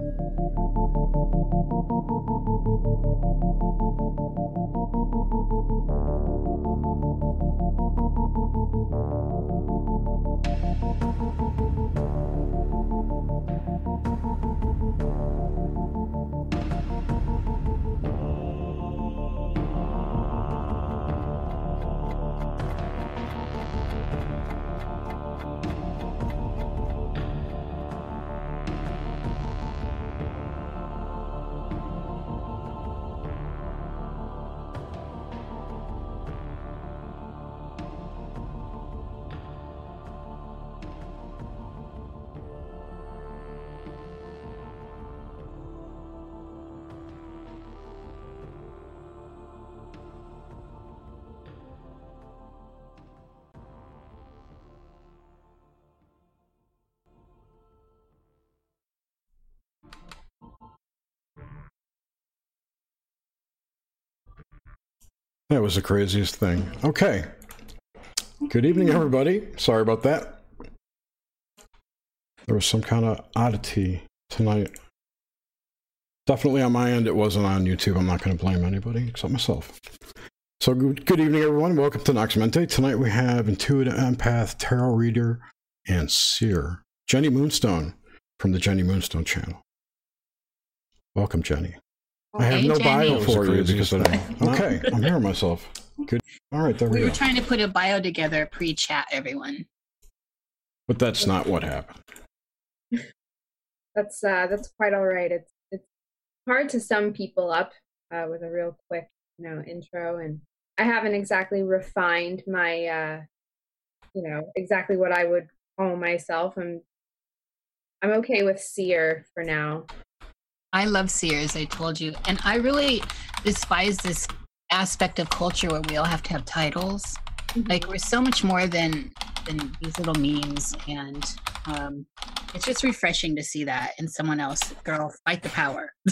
Thank you. That was the craziest thing. Okay. Good evening, everybody. Sorry about that. There was some kind of oddity tonight. Definitely on my end, it wasn't on YouTube. I'm not going to blame anybody except myself. So, good, good evening, everyone. Welcome to Noxmente. Tonight we have Intuitive Empath, Tarot Reader, and Seer. Jenny Moonstone from the Jenny Moonstone channel. Welcome, Jenny. I have Hey, no bio for you because I don't. Okay, I'm hearing myself. Good. All right, there we, We were go. trying to put a bio together pre-chat, everyone. But that's not what happened. That's uh that's quite all right. It's it's hard to sum people up uh, with a real quick, you know, intro and I haven't exactly refined my uh you know, exactly what I would call myself. I'm I'm okay with seer for now. I love seers, I told you. And I really despise this aspect of culture where we all have to have titles. Like we're so much more than than these little memes and um it's just refreshing to see that in someone else. Girl, fight the power.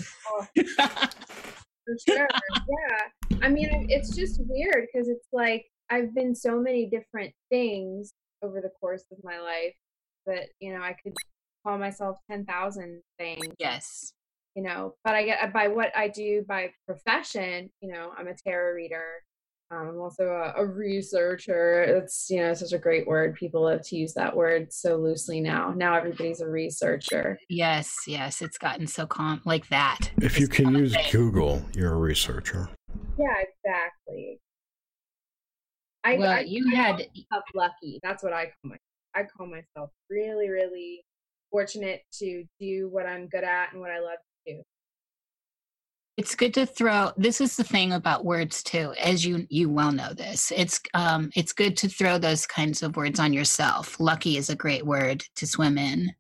For sure. yeah. I mean, it's just weird because it's like I've been so many different things over the course of my life that, you know, I could call myself 10,000 things, yes. You know, but I get by what I do by profession, you know, I'm a tarot reader. Um, I'm also a, a researcher. It's, you know, such a great word. People love to use that word so loosely now. Now everybody's a researcher. Yes, yes. It's gotten so calm like that. If you can common use thing. Google, you're a researcher. Yeah, exactly. I, Well, I, you I had myself lucky. That's what I call my. I call myself really, really fortunate to do what I'm good at and what I love to do. it's good to throw this is the thing about words too as you you well know this it's um it's good to throw those kinds of words on yourself lucky is a great word to swim in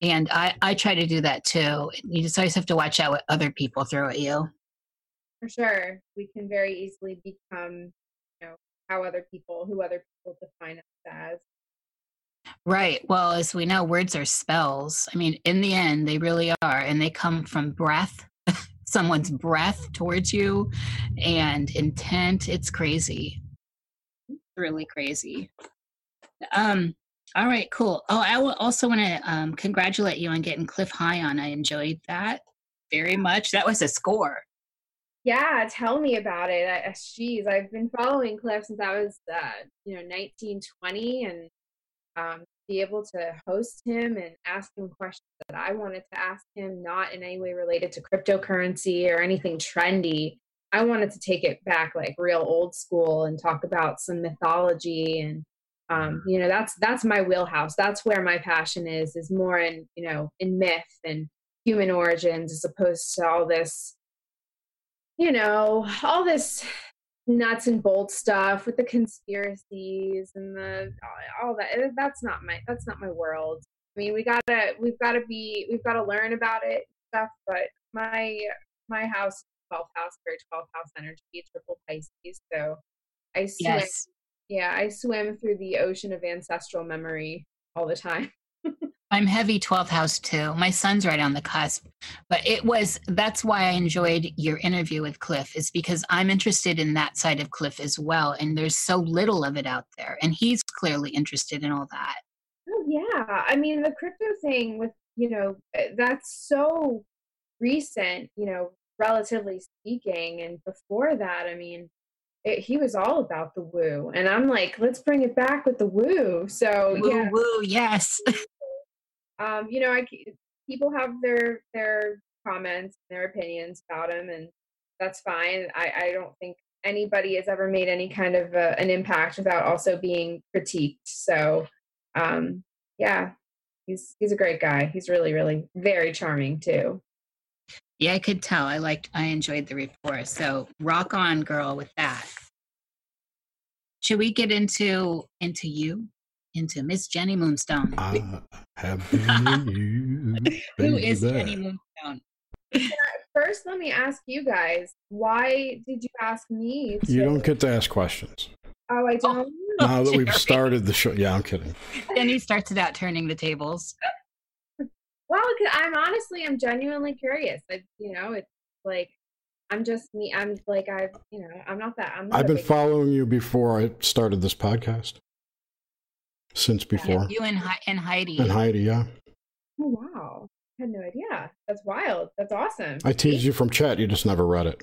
and i i try to do that too you just always have to watch out what other people throw at you For sure, we can very easily become, you know, how other people, who other people define us as. Right well as we know words are spells. I mean in the end they really are and they come from breath someone's breath towards you and intent it's crazy. Really crazy. Um all right cool. Oh i also want to um congratulate you on getting cliff high on. I enjoyed that very much. That was a score. Yeah, tell me about it. I, uh, geez, I've been following Cliff since I was, uh, you know, 1920, and um, be able to host him and ask him questions that I wanted to ask him, not in any way related to cryptocurrency or anything trendy. I wanted to take it back like real old school and talk about some mythology and um, you know that's that's my wheelhouse. That's where my passion is is more in you know in myth and human origins as opposed to all this you know, all this nuts and bolts stuff with the conspiracies and the all that. eh, That's not my that's not my world. I mean, we gotta we've gotta be we've gotta learn about it and stuff. But my my house, twelfth house, very twelfth house energy, triple Pisces. So I swim. yes Yeah, I swim through the ocean of ancestral memory all the time. I'm heavy 12th house too my son's right on the cusp but it was that's why i enjoyed your interview with cliff is because i'm interested in that side of cliff as well and there's so little of it out there and he's clearly interested in all that Oh yeah, I mean the crypto thing with you know, eh, that's so recent, you know, relatively speaking. And before that, I mean, it, he was all about the woo. And I'm like, let's bring it back with the woo. So, woo, yeah. woo, yes. um, you know, I, people have their, their comments, and their opinions about him, and that's fine. I, I don't think anybody has ever made any kind of uh, an impact without also being critiqued. So, um, yeah, he's he's a great guy. He's really, really very charming too. Yeah, I could tell. I liked, I enjoyed the report. So rock on, girl, with that. Should we get into into you, into Miss Jenny Moonstone? I have been you. Who is baby. Jenny Moonstone? First, let me ask you guys: Why did you ask me? To... You don't get to ask questions. Oh, I oh, don't. Now that we've started the show, yeah, I'm kidding. Then he starts it out turning the tables. well, I'm honestly, I'm genuinely curious. I, you know, it's like I'm just me. I'm like I've, you know, I'm not that. I'm. Not I've been big- following you before I started this podcast. Since before. You and, Hei- and Heidi. And Heidi, yeah. Oh wow! I had no idea. That's wild. That's awesome. I teased you from chat, you just never read it.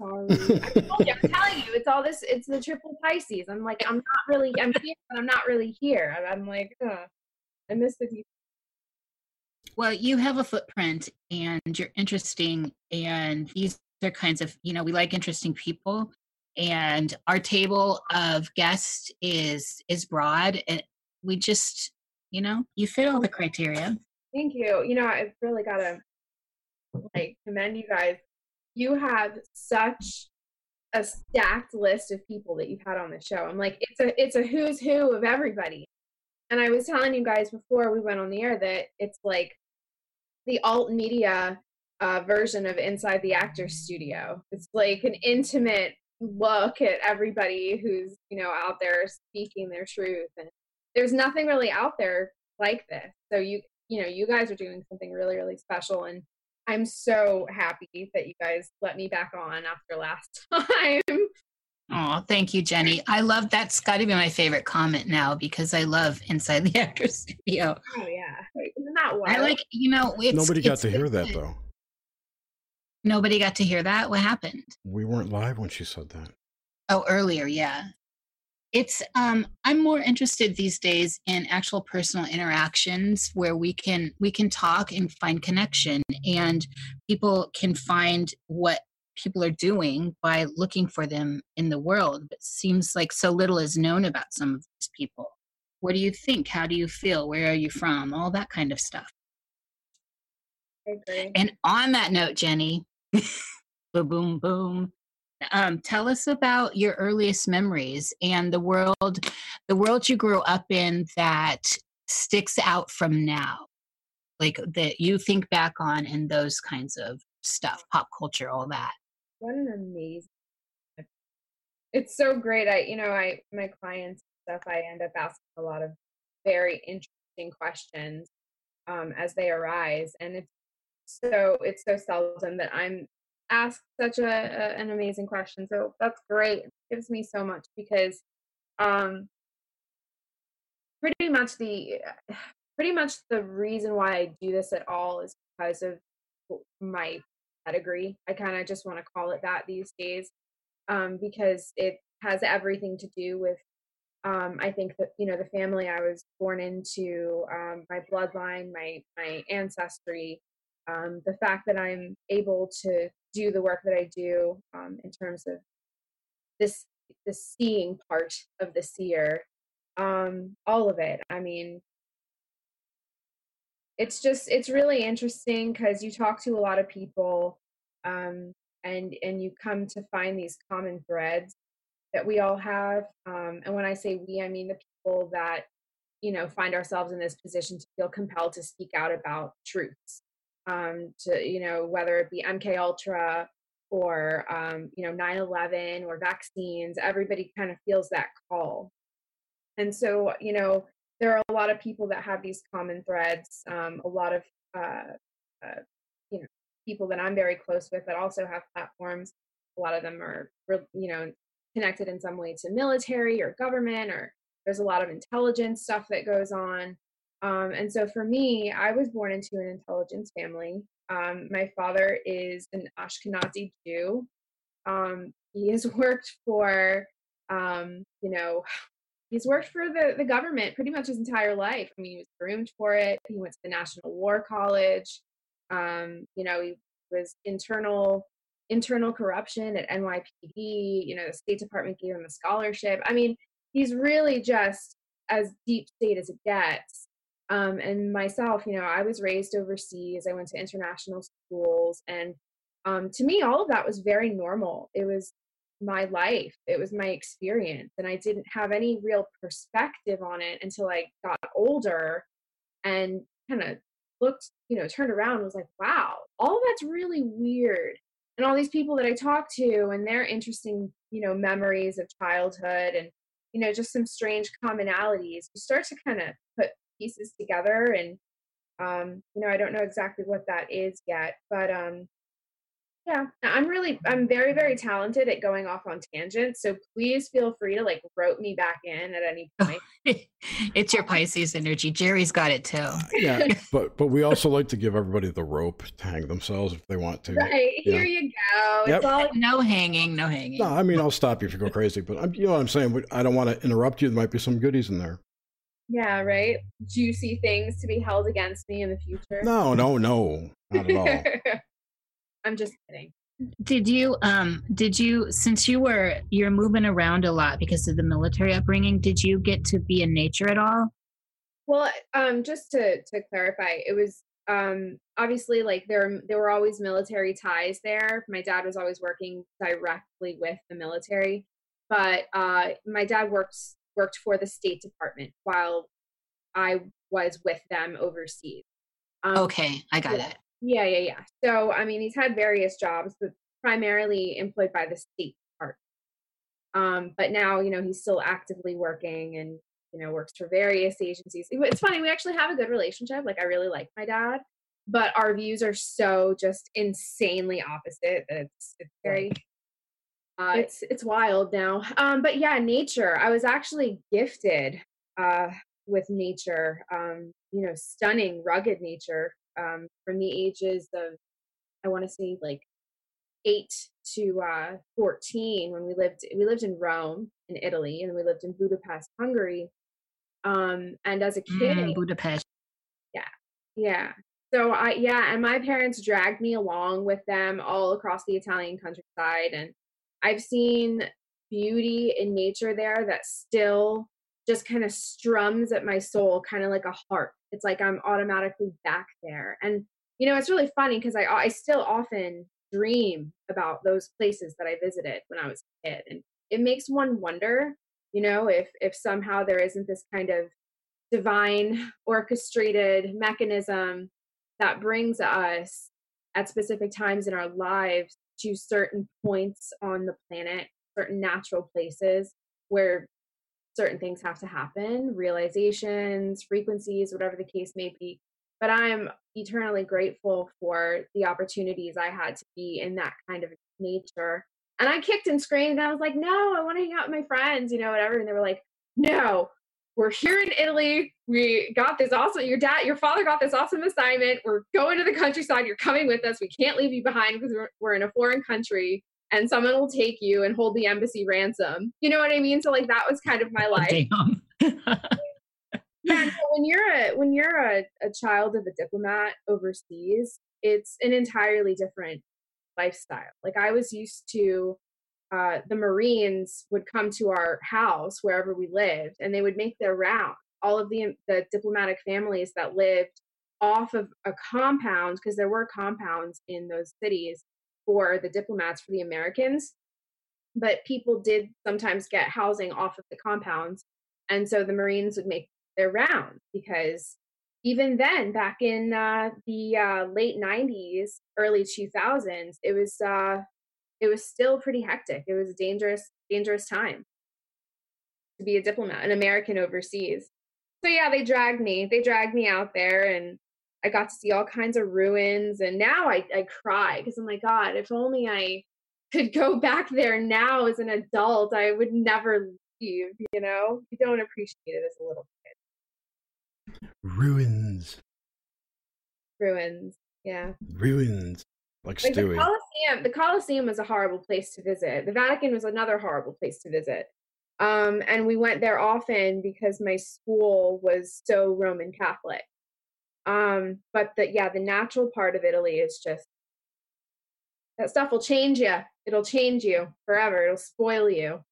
Sorry. I told you, I'm telling you, it's all this. It's the triple Pisces. I'm like, I'm not really. I'm here, but I'm not really here. I'm- I'm like, Ugh. I miss the deep. Well, you have a footprint and you're interesting. And these are kinds of, you know, we like interesting people. And our table of guests is is broad. And we just, you know, you fit all the criteria. Thank you. You know, I've really got to like commend you guys. You have such a stacked list of people that you've had on the show. I'm like, it's a it's a who's who of everybody. And I was telling you guys before we went on the air that it's like the alt media uh, version of Inside the Actors Studio. It's like an intimate look at everybody who's you know out there speaking their truth, and there's nothing really out there like this. So you you know you guys are doing something really really special, and I'm so happy that you guys let me back on after last time. Oh, thank you, Jenny. I love that's got to be my favorite comment now because I love Inside the Actors Studio. Oh yeah, isn't that wild? I like, you know, it's, Nobody got it's to hear that though. Nobody got to hear that. What happened? We weren't live when she said that. Oh, earlier, yeah. It's um I'm more interested these days in actual personal interactions where we can we can talk and find connection and people can find what people are doing by looking for them in the world. It seems like so little is known about some of these people. What do you think? How do you feel? Where are you from? All that kind of stuff. I agree. And on that note, Jenny, boom, boom, boom. Um, tell us about your earliest memories and the world, the world you grew up in that sticks out from now, like that you think back on and those kinds of stuff, pop culture, all that. What an amazing. It's so great. I, you know, I my clients stuff. I end up asking a lot of very interesting questions um, as they arise, and it's so it's so seldom that I'm asked such a, a an amazing question. So that's great. It gives me so much because um, pretty much the pretty much the reason why I do this at all is because of my pedigree. I kind of just want to call it that these days um, because it has everything to do with. Um, I think that you know the family I was born into, um, my bloodline, my my ancestry, um, the fact that I'm able to do the work that I do um, in terms of this the seeing part of the seer, um, all of it. I mean, it's just it's really interesting because you talk to a lot of people um, and and you come to find these common threads that we all have um, and when i say we i mean the people that you know find ourselves in this position to feel compelled to speak out about truths um, to you know whether it be mk ultra or um, you know 9-11 or vaccines everybody kind of feels that call. And so you know there are a lot of people that have these common threads um, a lot of uh, uh, you know people that i'm very close with that also have platforms. A lot of them are you know connected in some way to military or government or there's a lot of intelligence stuff that goes on Um, and so for me, I was born into an intelligence family. Um, my father is an Ashkenazi Jew. Um, he has worked for, um, you know, he's worked for the, the government pretty much his entire life. I mean, he was groomed for it. He went to the National War College. Um, you know, he was internal internal corruption at NYPD. You know, the State Department gave him a scholarship. I mean, he's really just as deep state as it gets. Um, and myself, you know, I was raised overseas. I went to international schools, and um, to me, all of that was very normal. It was my life, it was my experience, and I didn't have any real perspective on it until I got older and kind of looked, you know, turned around was like, wow, all that's really weird. And all these people that I talk to and their interesting, you know, memories of childhood and, you know, just some strange commonalities, you start to kind of put pieces together. And, um, you know, I don't know exactly what that is yet, but um, yeah, I'm really, I'm very, very talented at going off on tangents. So please feel free to like rope me back in at any point. it's your Pisces energy. Jerry's got it too. Yeah, but but we also like to give everybody the rope to hang themselves if they want to. Right yeah. here, you go. Yep. all no hanging, no hanging. No, I mean I'll stop you if you go crazy, but I'm, you know what I'm saying. I don't want to interrupt you. There might be some goodies in there. Yeah, right. Juicy things to be held against me in the future. No, no, no, not at all. I'm just kidding. Did you um did you since you were you're moving around a lot because of the military upbringing, did you get to be in nature at all? Well, um just to to clarify, it was um obviously like there there were always military ties there. My dad was always working directly with the military, but uh my dad worked worked for the State Department while I was with them overseas. Um, okay, I got yeah. it. Yeah, yeah, yeah. So, I mean, he's had various jobs, but primarily employed by the State Department. Um, but now, you know, he's still actively working and, you know, works for various agencies. It's funny, we actually have a good relationship. Like, I really like my dad, but our views are so just insanely opposite that it's, it's very. Uh, it's it's wild now, um, but yeah, nature. I was actually gifted uh, with nature. Um, you know, stunning, rugged nature um, from the ages of, I want to say like eight to uh, 14 when we lived, we lived in Rome in Italy and we lived in Budapest, Hungary. Um, and as a kid, mm, Budapest. Yeah. Yeah. So I, yeah. And my parents dragged me along with them all across the Italian countryside. And I've seen beauty in nature there that still just kind of strums at my soul, kind of like a harp. It's like I'm automatically back there. And, you know, it's really funny because I, I still often dream about those places that I visited when I was a kid. And it makes one wonder, you know, if, if somehow there isn't this kind of divine orchestrated mechanism that brings us at specific times in our lives to certain points on the planet, certain natural places where certain things have to happen realizations frequencies whatever the case may be. But i'm eternally grateful for the opportunities i had to be in that kind of nature. And i kicked and screamed. And i was like no i want to hang out with my friends you know whatever. And they were like no we're here in italy we got this awesome your dad your father got this awesome assignment we're going to the countryside you're coming with us we can't leave you behind because we're, we're in a foreign country and someone will take you and hold the embassy ransom. You know what I mean? So like that was kind of my oh, life. yeah, so when you're a when you're a, a child of a diplomat overseas, it's an entirely different lifestyle. Like I was used to uh, the Marines would come to our house wherever we lived, and they would make their round. All of the the diplomatic families that lived off of a compound, because there were compounds in those cities, for the diplomats for the Americans. But people did sometimes get housing off of the compounds. And so the Marines would make their rounds because even then, back in uh, the uh, late 90s, early 2000s, it was uh, it was still pretty hectic. It was a dangerous, dangerous time to be a diplomat, an American overseas. So yeah, they dragged me. They dragged me out there, and I got to see all kinds of ruins. And now I, I cry because I'm like, God, if only I could go back there now as an adult, I would never leave, you know? You don't appreciate it as a little kid. Ruins. Ruins. Yeah. Ruins. Like, Like the Stewie. Colosseum, the Colosseum was a horrible place to visit. The Vatican was another horrible place to visit. Um, and we went there often because my school was so Roman Catholic. Um, but the yeah, the natural part of Italy is just that stuff will change you. It'll change you forever. It'll spoil you.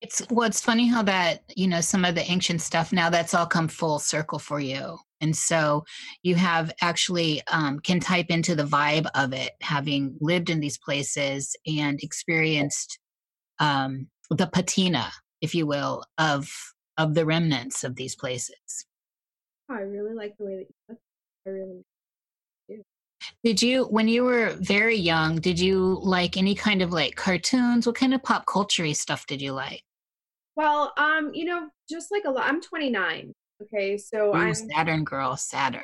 It's well, it's funny how that, you know, some of the ancient stuff now that's all come full circle for you. And so you have actually um, can type into the vibe of it, having lived in these places and experienced um, the patina, if you will, of of the remnants of these places. Oh, I really like the way that you look. I really Did you, when you were very young, did you like any kind of like cartoons? What kind of pop culture stuff did you like? well, um, you know, just like a lot. I'm 29. Okay, so Ooh, I'm Saturn girl, Saturn.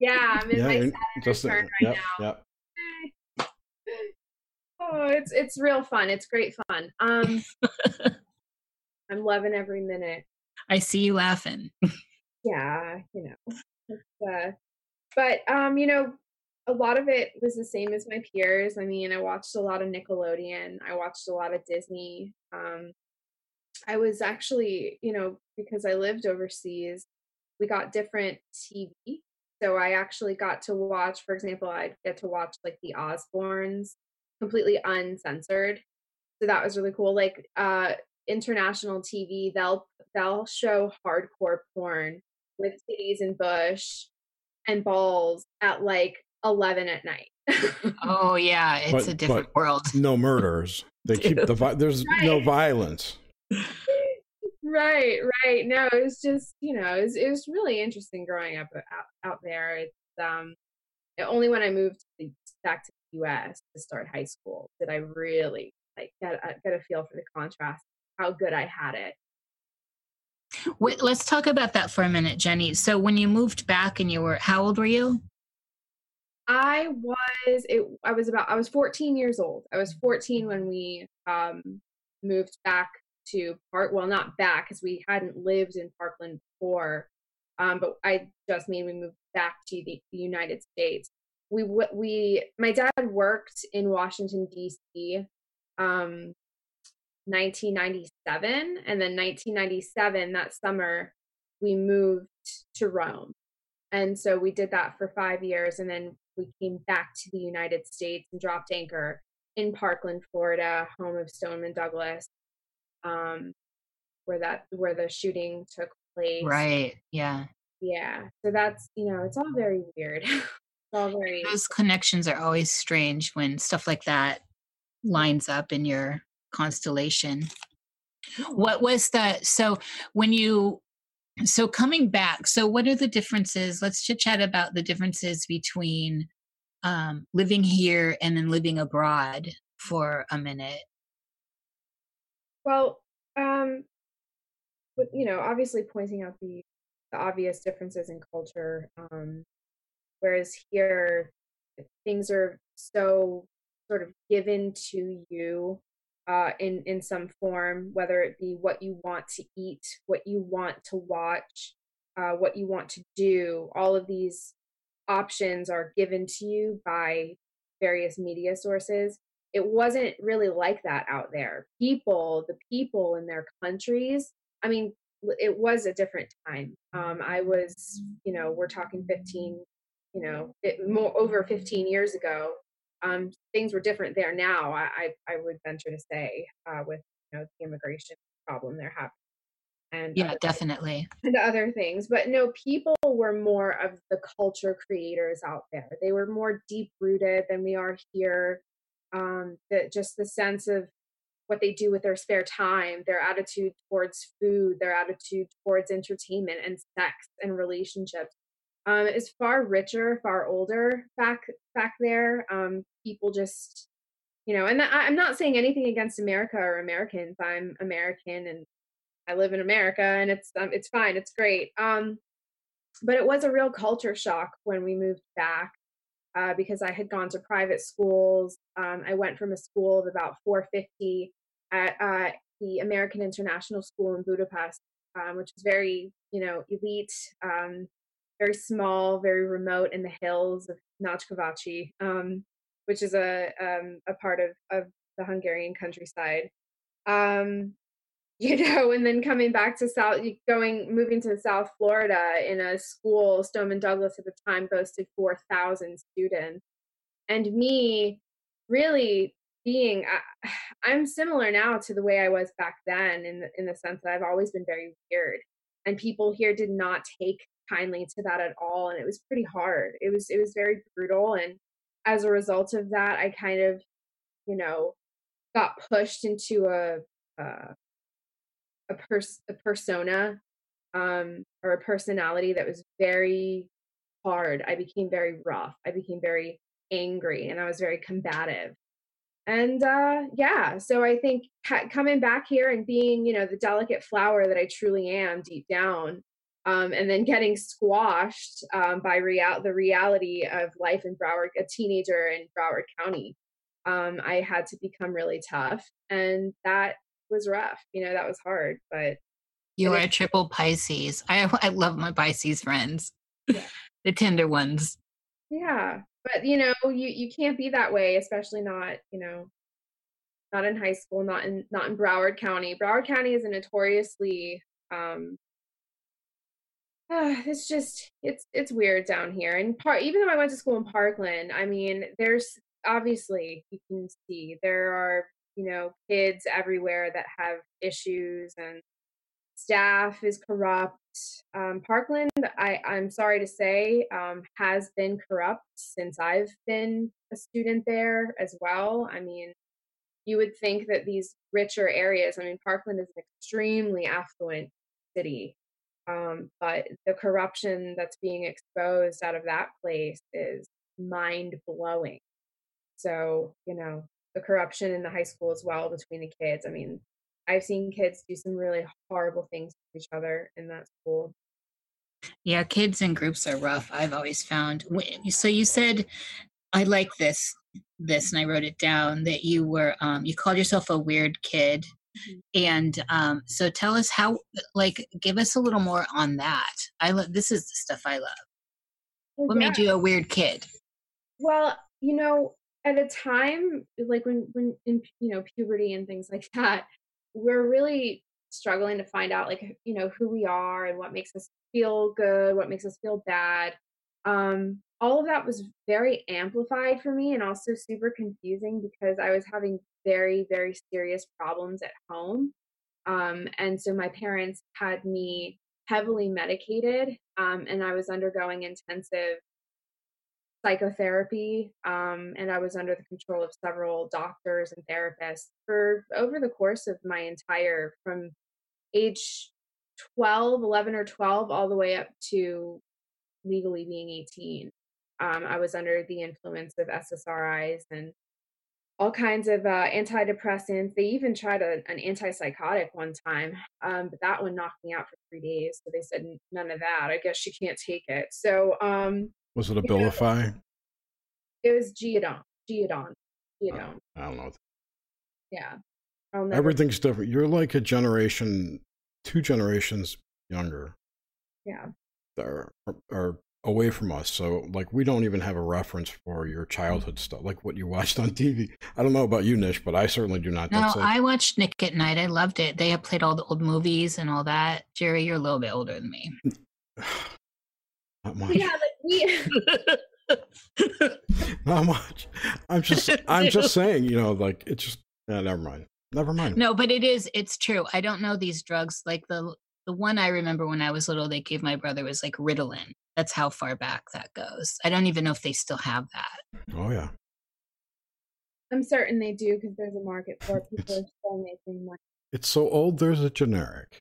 yeah, I'm in my Saturn just return yep, right now. yep. Oh, it's it's real fun. It's great fun. Um, I'm loving every minute. I see you laughing. Yeah, you know. It's, uh, but um, you know, a lot of it was the same as my peers. I mean, I watched a lot of Nickelodeon. I watched a lot of Disney. Um, I was actually, you know, because I lived overseas, we got different TV. So I actually got to watch, for example, I'd get to watch like the Osbournes completely uncensored. So that was really cool. Like uh international TV, they'll they'll show hardcore porn with titties and bush and balls at like eleven at night. Oh yeah, it's But- a different world. No murders. They keep the vi- there's no violence. right, right. No, it was just you know, it was, it was really interesting growing up out, out there. It's um, only when I moved to the, back to the U.S. to start high school did I really like get a, get a feel for the contrast, how good I had it. Wait, let's talk about that for a minute, Jenny. So when you moved back and you were how old were you? I was it I was about I was 14 years old. I was 14 when we um moved back to Park well not back because we hadn't lived in Parkland before. Um but I just mean we moved back to the, the United States. We we my dad worked in Washington DC um 1997 and then 1997 that summer we moved to Rome. And so we did that for five years. And then we came back to the United States and dropped anchor in Parkland, Florida, home of Stoneman Douglas, um, where that where the shooting took place. Right. Yeah. Yeah. So that's you know, it's all very weird. it's all very Those connections are always strange when stuff like that lines up in your constellation. What was the so when you so coming back, so what are the differences? Let's chit chat about the differences between um, living here and then living abroad for a minute. Well, um, but you know, obviously pointing out the, the obvious differences in culture. Um, whereas here, things are so sort of given to you uh, in in some form, whether it be what you want to eat, what you want to watch, uh, what you want to do. All of these options are given to you by various media sources it wasn't really like that out there. People, the people in their countries, I mean, it was a different time. Um, I was, you know, we're talking 15, you know, it, more over 15 years ago. Um, things were different there now. I, I, I would venture to say, uh, with you know the immigration problem they're having, and Yeah, definitely. and other things. But no, people were more of the culture creators out there. They were more deep rooted than we are here. Um, that just the sense of what they do with their spare time, their attitude towards food, their attitude towards entertainment and sex and relationships. Um, is far richer, far older back back there. Um, people just, you know, and I'm not saying anything against America or Americans. I'm American and I live in America and it's um, it's fine, it's great. Um, but it was a real culture shock when we moved back uh, because I had gone to private schools. Um, I went from a school of about 450 at uh, the American International School in Budapest um, which is very, you know, elite, um, very small, very remote in the hills of Nagykovácsi, um, which is a um, a part of of the Hungarian countryside. Um, you know, and then coming back to South, going, moving to South Florida in a school, Stoneman Douglas at the time boasted 4,000 students. And me really being, I, I'm similar now to the way I was back then in the, in the sense that I've always been very weird. And people here did not take kindly to that at all. And it was pretty hard. It was, it was very brutal. And as a result of that, I kind of, you know, got pushed into a, uh, a pers- a persona um, or a personality that was very hard. I became very rough. I became very angry, and I was very combative. And uh, yeah, so I think ha- coming back here and being, you know, the delicate flower that I truly am deep down, um, and then getting squashed um, by real- the reality of life in Broward, a teenager in Broward County. Um, I had to become really tough, and that was rough. You know, that was hard, but you are a triple Pisces. I I love my Pisces friends. Yeah. the tender ones. Yeah. But you know, you you can't be that way, especially not, you know, not in high school, not in not in Broward County. Broward County is a notoriously um uh, it's just it's it's weird down here and part even though i went to school in parkland i mean there's obviously you can see there are you know kids everywhere that have issues and staff is corrupt. Um, parkland I, i'm sorry to say um, has been corrupt since i've been a student there as well. I mean you would think that these richer areas i mean parkland is an extremely affluent city um, but the corruption that's being exposed out of that place is mind blowing so you know the corruption in the high school as well between the kids. I mean, I've seen kids do some really horrible things to each other in that school. Yeah, kids in groups are rough. I've always found. So you said, I like this, this, and I wrote it down that you were, um, you called yourself a weird kid. Mm-hmm. And um, so tell us how, like, give us a little more on that. I love, this is the stuff I love. Well, what yeah. made you a weird kid? Well, you know, at a time like when when in you know puberty and things like that we're really struggling to find out like you know who we are and what makes us feel good what makes us feel bad um all of that was very amplified for me and also super confusing because i was having very very serious problems at home um and so my parents had me heavily medicated um and i was undergoing intensive psychotherapy um, and i was under the control of several doctors and therapists for over the course of my entire from age 12 11 or 12 all the way up to legally being 18 um, i was under the influence of ssris and all kinds of uh, antidepressants. They even tried a, an antipsychotic one time um, but that one knocked me out for three days so they said none of that. I guess she can't take it. So um, was it Abilify? It was Geodon. Geodon. Geodon. I don't know. Yeah. Everything's different. You're like a generation, two generations younger. Yeah. That are, are away from us. So, like, we don't even have a reference for your childhood stuff, like what you watched on TV. I don't know about you, Nish, but I certainly do not. No, like... I watched Nick at Night. I loved it. They have played all the old movies and all that. Jerry, you're a little bit older than me. Not much. Yeah, like we. Not much. I'm just. I'm just saying. You know, like it's just. Yeah, never mind. Never mind. No, but it is. It's true. I don't know these drugs. Like the the one I remember when I was little, they gave my brother was like Ritalin. That's how far back that goes. I don't even know if they still have that. Oh yeah. I'm certain they do because there's a market for it. People it's, are still making money. It's so old. There's a generic.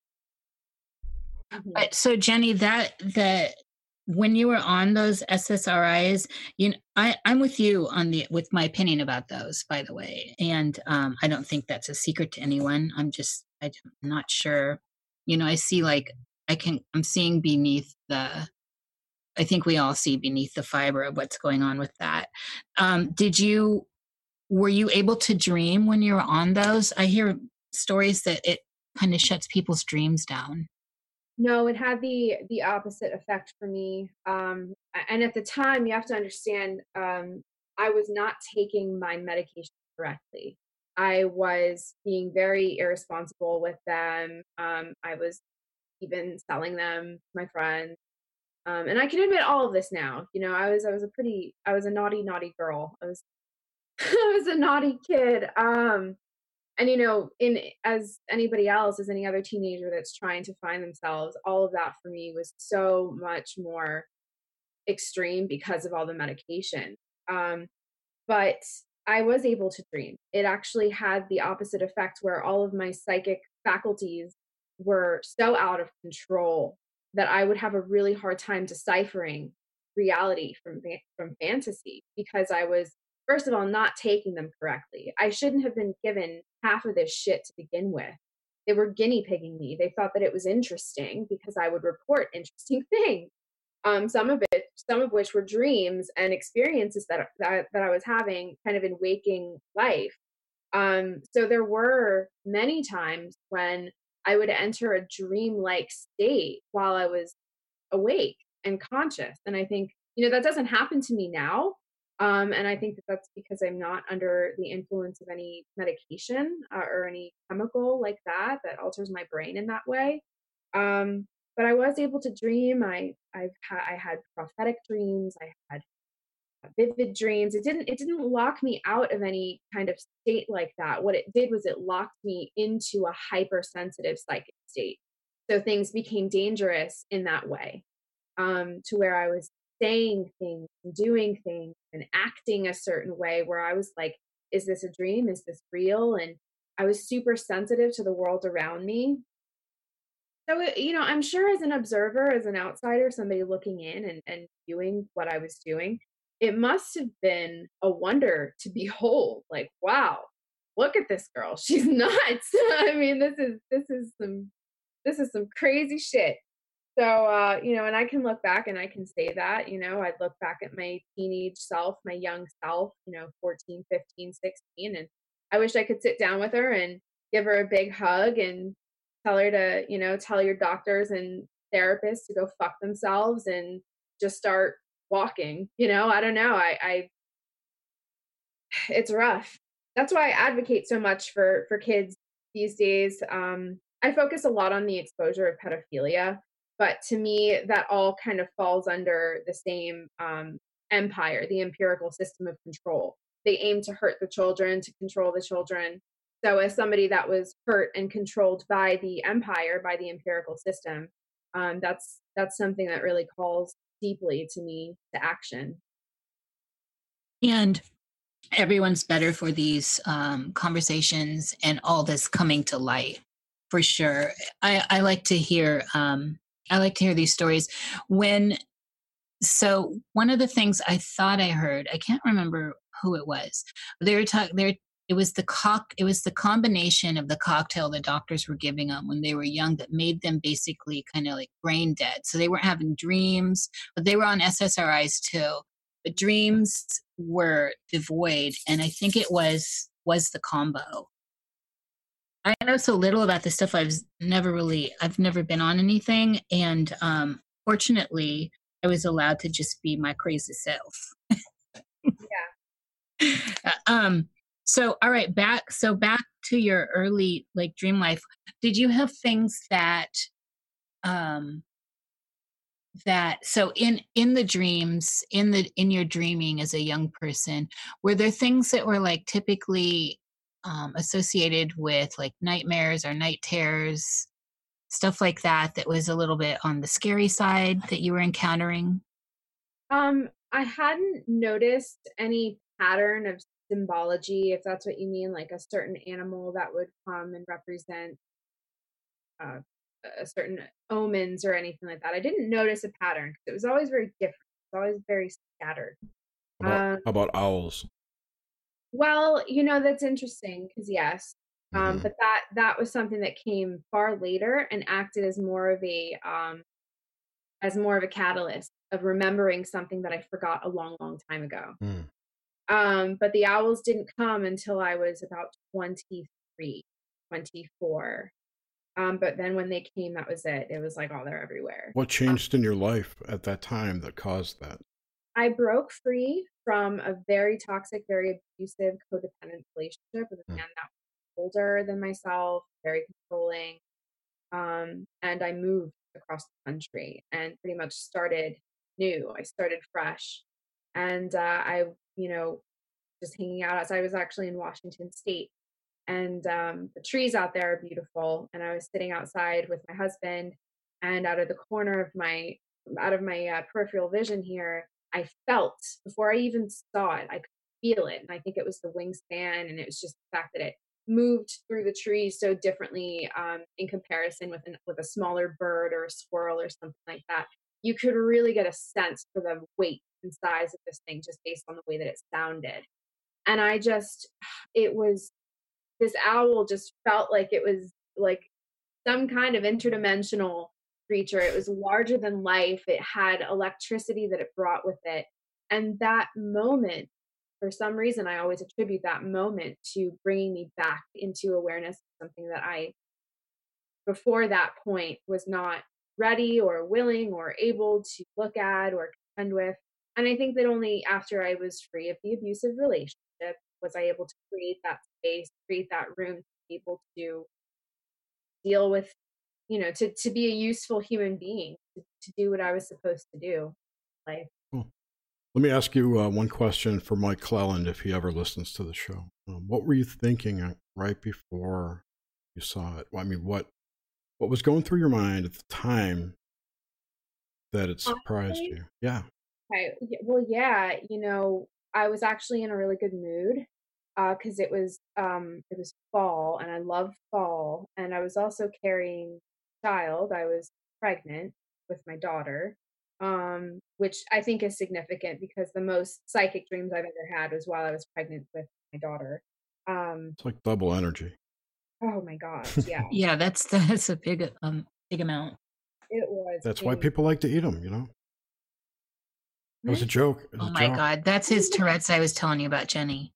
Mm-hmm. But so Jenny, that that when you were on those SSRIs, you know, I, I'm with you on the with my opinion about those, by the way. And um, I don't think that's a secret to anyone. I'm just I'm not sure. You know, I see like I can I'm seeing beneath the I think we all see beneath the fiber of what's going on with that. Um, did you were you able to dream when you were on those? I hear stories that it kind of shuts people's dreams down. No, it had the the opposite effect for me. Um, and at the time, you have to understand, um, I was not taking my medication correctly. I was being very irresponsible with them. Um, I was even selling them to my friends. Um, and I can admit all of this now. You know, I was I was a pretty I was a naughty naughty girl. I was I was a naughty kid. Um, and you know, in as anybody else, as any other teenager that's trying to find themselves, all of that for me was so much more extreme because of all the medication. Um, but I was able to dream. It actually had the opposite effect where all of my psychic faculties were so out of control that I would have a really hard time deciphering reality from from fantasy because I was first of all not taking them correctly. I shouldn't have been given half of this shit to begin with. They were guinea pigging me. They thought that it was interesting because I would report interesting things. Um, some of it, some of which were dreams and experiences that that, that I was having, kind of in waking life. Um, so there were many times when I would enter a dream-like state while I was awake and conscious. And I think you know that doesn't happen to me now um, and I think that that's because I'm not under the influence of any medication uh, or any chemical like that that alters my brain in that way. Um, but I was able to dream. I I've ha- I had prophetic dreams. I had vivid dreams. It didn't it didn't lock me out of any kind of state like that. What it did was it locked me into a hypersensitive psychic state. So things became dangerous in that way, um, to where I was saying things and doing things and acting a certain way where I was like, is this a dream? Is this real? And I was super sensitive to the world around me. So, you know, I'm sure as an observer, as an outsider, somebody looking in and, and viewing what I was doing, it must have been a wonder to behold. Like, wow, look at this girl. She's nuts. I mean, this is this is some this is some crazy shit so uh, you know and i can look back and i can say that you know i'd look back at my teenage self my young self you know 14 15 16 and i wish i could sit down with her and give her a big hug and tell her to you know tell your doctors and therapists to go fuck themselves and just start walking you know i don't know i i it's rough. That's why i advocate so much for for kids these days um i focus a lot on the exposure of pedophilia but to me that all kind of falls under the same um, empire the empirical system of control. They aim to hurt the children to control the children. So as somebody that was hurt and controlled by the empire by the empirical system um, that's that's something that really calls deeply to me to action. And everyone's better for these um, conversations and all this coming to light for sure. I, I like to hear um, I like to hear these stories. When so one of the things I thought I heard, I can't remember who it was. They were talking. There, it was the cock. It was the combination of the cocktail the doctors were giving them when they were young that made them basically kind of like brain dead. So they weren't having dreams, but they were on SSRIs too. But dreams were devoid, and I think it was was the combo. I know so little about this stuff. I've never really, I've never been on anything, and um, fortunately, I was allowed to just be my crazy self. yeah. Uh, um. So, all right, back. So back to your early like dream life. Did you have things that, um, that so in in the dreams in the in your dreaming as a young person were there things that were like typically um, associated with like nightmares or night terrors, stuff like that, that was a little bit on the scary side that you were encountering? Um, I hadn't noticed any pattern of symbology, if that's what you mean, like a certain animal that would come and represent uh, a certain omens or anything like that. I didn't notice a pattern because it was always very different. It's always very scattered. How about, um, how about owls? Well, you know that's interesting because yes, um, mm-hmm. but that that was something that came far later and acted as more of a um, as more of a catalyst of remembering something that I forgot a long, long time ago. Mm. Um, but the owls didn't come until I was about 23, 24. Um, but then when they came, that was it. It was like, oh, they're everywhere. What changed in your life at that time that caused that? I broke free from a very toxic, very abusive, codependent relationship with a Mm. man that was older than myself, very controlling. Um, and I moved across the country and pretty much started new. I started fresh. And uh, I, you know, just hanging out outside. I was actually in Washington State. And um, the trees out there are beautiful. And I was sitting outside with my husband, and out of the corner of my out of my uh, peripheral vision here, I felt before I even saw it, I could feel it. And I think it was the wingspan, and it was just the fact that it moved through the trees so differently um, in comparison with an, with a smaller bird or a squirrel or something like that. You could really get a sense for the weight and size of this thing just based on the way that it sounded. And I just, it was this owl just felt like it was like some kind of interdimensional creature. It was larger than life. It had electricity that it brought with it. And that moment, for some reason, I always attribute that moment to bringing me back into awareness of something that I, before that point, was not ready or willing or able to look at or contend with. And I think that only after I was free of the abusive relationship was I able to create that space, create that room to be able to deal with you know to to be a useful human being to, to do what i was supposed to do like Cool. Let me ask you uh, one question for Mike Clelland if he ever listens to the show. Um, what were you thinking uh, right before you saw it? Well, I mean, what what was going through your mind at the time that it surprised Honestly, you? Yeah. okay well yeah you know i was actually in a really good mood because it was um it was fall and i love fall and i was also carrying child i was pregnant with my daughter um which i think is significant because the most psychic dreams i've ever had was while i was pregnant with my daughter um It's like double energy. oh my gosh yeah Yeah, that's that's a big um big amount. it was That's why people like to eat them, you know? It was a joke. Was Oh a my joke. god, that's his Tourette's I was telling you about, Jenny.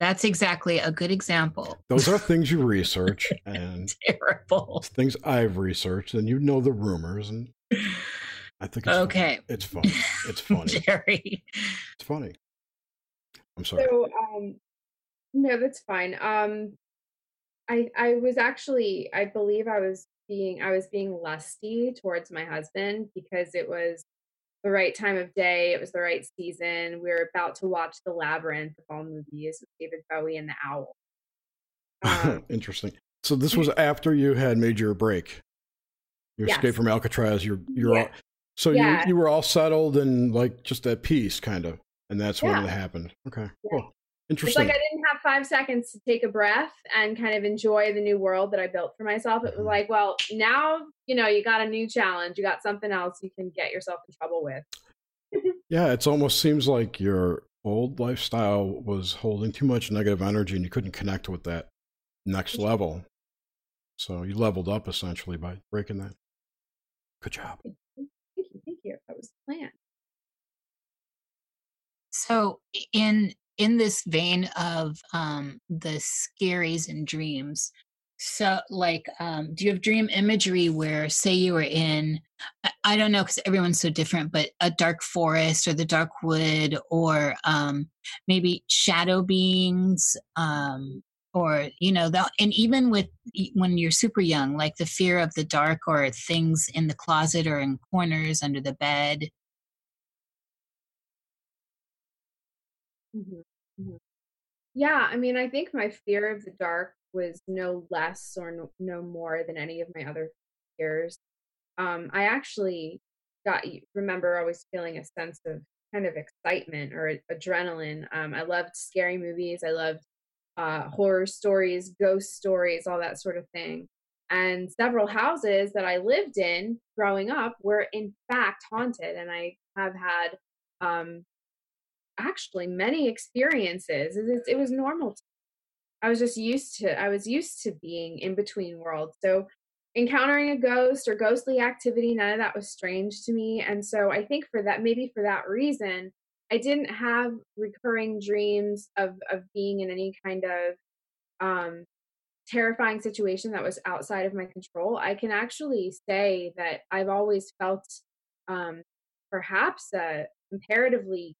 That's exactly a good example. Those are things you research and Terrible. things I've researched, and you know the rumors, and I think it's Okay. Funny. It's funny. It's funny. Jerry. It's funny. I'm sorry. So um no, that's fine. Um I I was actually I believe I was being I was being lusty towards my husband because it was the right time of day, it was the right season. We were about to watch the Labyrinth of all movies with David Bowie and the Owl. Um, Interesting. So this was after you had made your break. You Yes. escaped from Alcatraz. You're you're Yeah. all, so Yeah. you you were all settled and like just at peace, kind of, and that's when it happened. Okay, Yeah. cool, it's interesting. like I didn't five seconds to take a breath and kind of enjoy the new world that I built for myself. It was Mhm. like, well, now you know you got a new challenge. You got something else you can get yourself in trouble with. yeah, it almost seems like your old lifestyle was holding too much negative energy, and you couldn't connect with that next level. So you leveled up essentially by breaking that. Good job. Thank you, thank you. That was the plan. So in in this vein of um the scaries and dreams, so like um do you have dream imagery where say you were in I, don't know because everyone's so different, but a dark forest or the dark wood or um maybe shadow beings um or you know and even with when you're super young like the fear of the dark or things in the closet or in corners under the bed. Mhm, mhm. Yeah, I mean, I think my fear of the dark was no less or no, no more than any of my other fears. Um, I actually got remember always feeling a sense of kind of excitement or adrenaline. Um, I loved scary movies. I loved uh, horror stories, ghost stories, all that sort of thing. And several houses that I lived in growing up were in fact haunted, and I have had um, actually many experiences. It, it was normal. to- I was just used to. I was used to being in between worlds. So encountering a ghost or ghostly activity, none of that was strange to me. And so I think for that, maybe for that reason, I didn't have recurring dreams of of being in any kind of um terrifying situation that was outside of my control, I can actually say that I've always felt um, perhaps a comparatively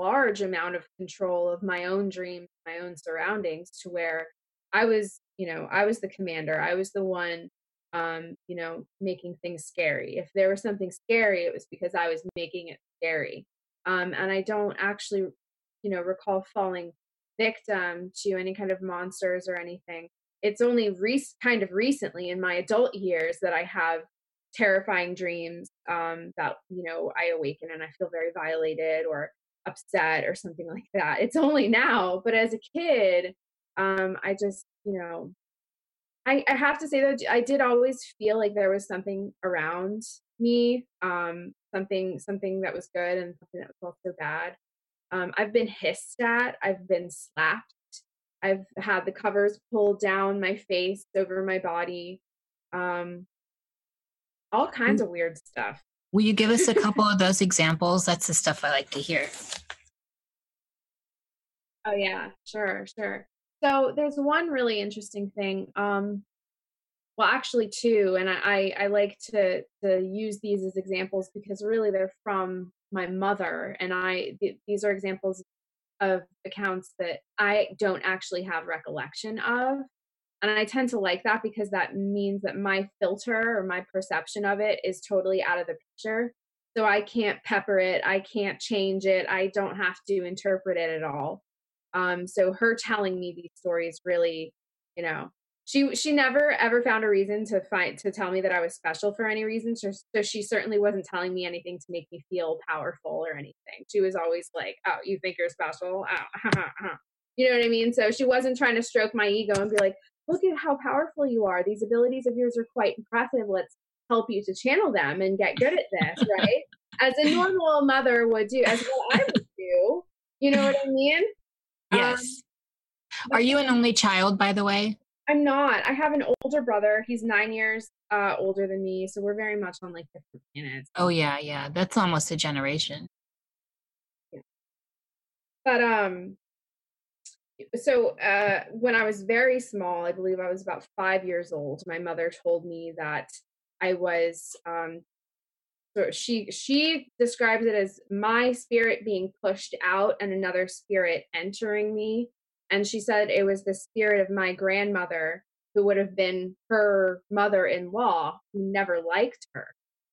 large amount of control of my own dreams, my own surroundings, to where I was, you know, I was the commander. I was the one, um, you know, making things scary. If there was something scary, it was because I was making it scary. Um, and I don't actually, you know, recall falling victim to any kind of monsters or anything. It's only re- kind of recently in my adult years that I have terrifying dreams um, that you know I awaken and I feel very violated or upset or something like that. It's only now, but as a kid, um, I just you know, I, I have to say that I did always feel like there was something around me, um, something something that was good and something that was also bad. Um, I've been hissed at. I've been slapped. I've had the covers pulled down my face over my body. Um, all kinds of weird stuff. Will you give us a couple of those examples? That's the stuff I like to hear. Oh yeah, sure, sure. So there's one really interesting thing. Um, well, actually two, and I, I, I like to to use these as examples because really they're from my mother, and I th- these are examples of accounts that I don't actually have recollection of. And I tend to like that because that means that my filter or my perception of it is totally out of the picture. So I can't pepper it, I can't change it, I don't have to interpret it at all. Um, so her telling me these stories really, you know, she she never ever found a reason to find to tell me that I was special for any reason. So, so she certainly wasn't telling me anything to make me feel powerful or anything. She was always like, "Oh, you think you're special? Oh, you know what I mean?" So she wasn't trying to stroke my ego and be like, "Look at how powerful you are. These abilities of yours are quite impressive. Let's help you to channel them and get good at this." right? As a normal mother would do, as well I would do. You know what I mean? Yes. Um, Are you an only child, by the way? I'm not. I have an older brother. He's nine years uh, older than me, so we're very much on like different planets. Oh yeah, yeah. That's almost a generation. Yeah. But um, so uh, when I was very small, I believe I was about five years old. My mother told me that I was um, so she she describes it as my spirit being pushed out and another spirit entering me and she said it was the spirit of my grandmother who would have been her mother-in-law who never liked her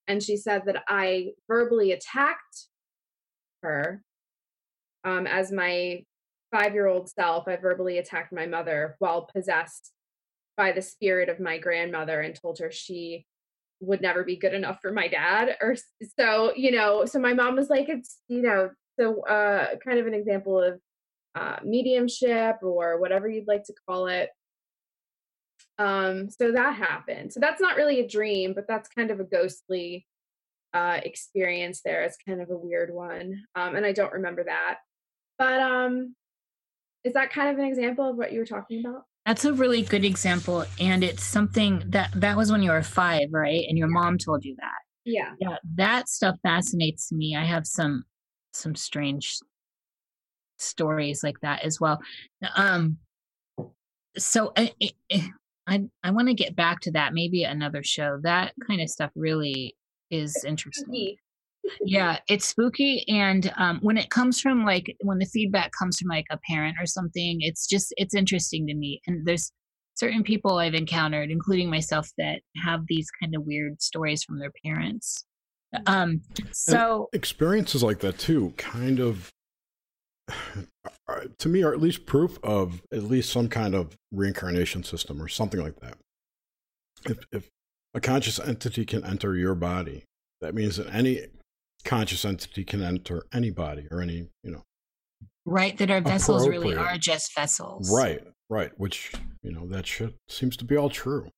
and she said that i verbally attacked her um, as my five-year-old self i verbally attacked my mother while possessed by the spirit of my grandmother and told her she would never be good enough for my dad or so you know so my mom was like it's you know so uh kind of an example of uh mediumship or whatever you'd like to call it. Um so that happened. So that's not really a dream but that's kind of a ghostly uh experience there it's kind of a weird one um and i don't remember that. But um is that kind of an example of what you were talking about that's a really good example. And it's something that that was when you were five, right? And your mom told you that. Yeah. Yeah. That stuff fascinates me. I have some some strange stories like that as well. Um so eh, eh, eh, I I, I want to get back to that maybe another show. That kind of stuff really is interesting yeah it's spooky and um, when it comes from like when the feedback comes from like a parent or something it's just it's interesting to me and there's certain people i've encountered including myself that have these kind of weird stories from their parents mm-hmm. um so and experiences like that too kind of to me are at least proof of at least some kind of reincarnation system or something like that if if a conscious entity can enter your body that means that any conscious entity can enter anybody or any, you know. Right, that our vessels really are just vessels. Right, right, which, you know, that shit seems to be all true.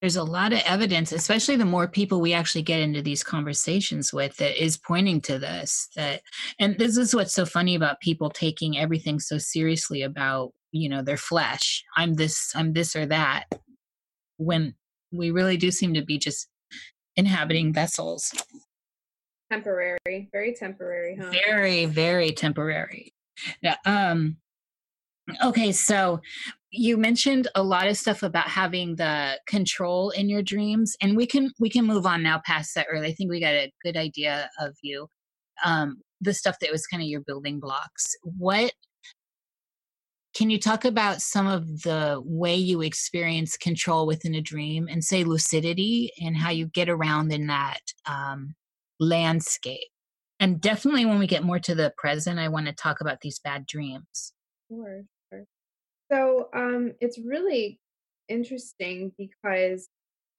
There's a lot of evidence, especially the more people we actually get into these conversations with, that is pointing to this. That, and this is what's so funny about people taking everything so seriously about, you know, their flesh. I'm this, I'm this or that. When we really do seem to be just inhabiting vessels. Temporary, very temporary, huh? Very, very temporary. Yeah. Um. Okay, so you mentioned a lot of stuff about having the control in your dreams and we can we can move on now past that early i think we got a good idea of you um the stuff that was kind of your building blocks what can you talk about some of the way you experience control within a dream and say lucidity and how you get around in that um, landscape and definitely when we get more to the present i want to talk about these bad dreams Sure, sure. So um, it's really interesting because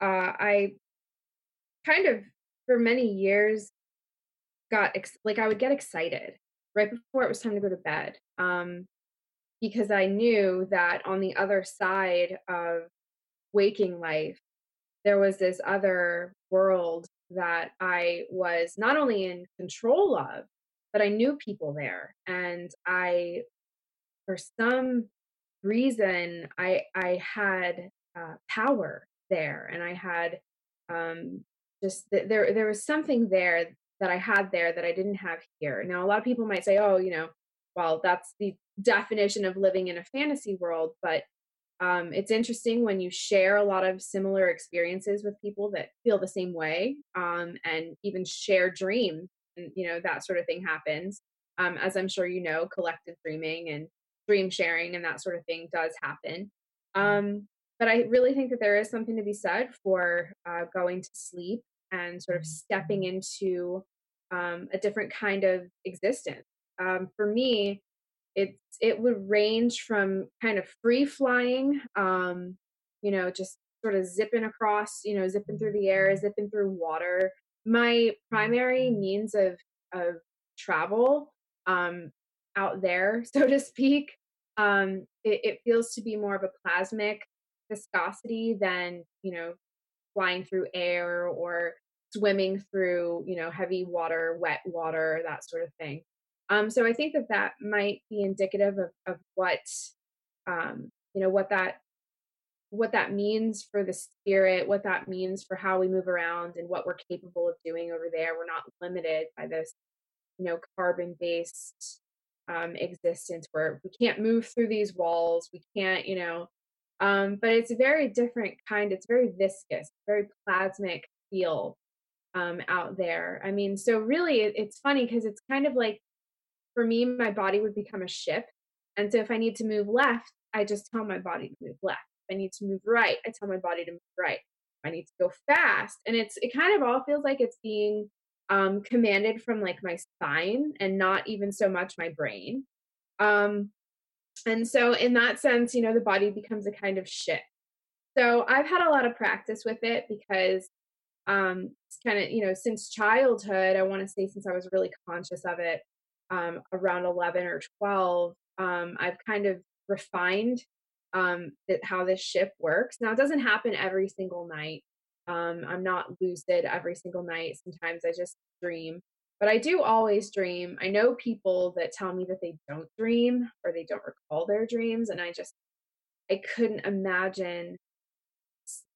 uh, I kind of, for many years, got ex- like I would get excited right before it was time to go to bed um, because I knew that on the other side of waking life, there was this other world that I was not only in control of, but I knew people there. And I for some reason I I had uh, power there, and I had um, just th- there there was something there that I had there that I didn't have here. Now a lot of people might say, oh, you know, well that's the definition of living in a fantasy world, but um, it's interesting when you share a lot of similar experiences with people that feel the same way um, and even share dreams and you know that sort of thing happens um, as i'm sure you know collective dreaming and dream sharing and that sort of thing does happen. Mm-hmm. Um, but I really think that there is something to be said for uh, going to sleep and sort of stepping mm-hmm. into um, a different kind of existence. Um, for me, it's it would range from kind of free flying, um, you know, just sort of zipping across, you know, zipping through the air, mm-hmm. zipping through water. My primary means of of travel um, out there, so to speak, um, it, it feels to be more of a plasmic viscosity than you know flying through air or swimming through you know heavy water wet water that sort of thing um, so i think that that might be indicative of, of what um, you know what that what that means for the spirit what that means for how we move around and what we're capable of doing over there. We're not limited by this you know carbon based um, existence where we can't move through these walls we can't you know um, but it's a very different kind it's very viscous very plasmic feel um, out there. I mean so really it, it's funny because it's kind of like for me my body would become a ship and so if i need to move left i just tell my body to move left if i need to move right i tell my body to move right i need to go fast and it's it kind of all feels like it's being um, commanded from like my spine and not even so much my brain. Um, and so, in that sense, you know, the body becomes a kind of ship. So, I've had a lot of practice with it because um, it's kind of, you know, since childhood, I want to say since I was really conscious of it um, around 11 or 12, um, I've kind of refined um, that how this ship works. Now, it doesn't happen every single night. Um, I'm not lucid every single night. Sometimes I just dream, but I do always dream. I know people that tell me that they don't dream or they don't recall their dreams, and I just I couldn't imagine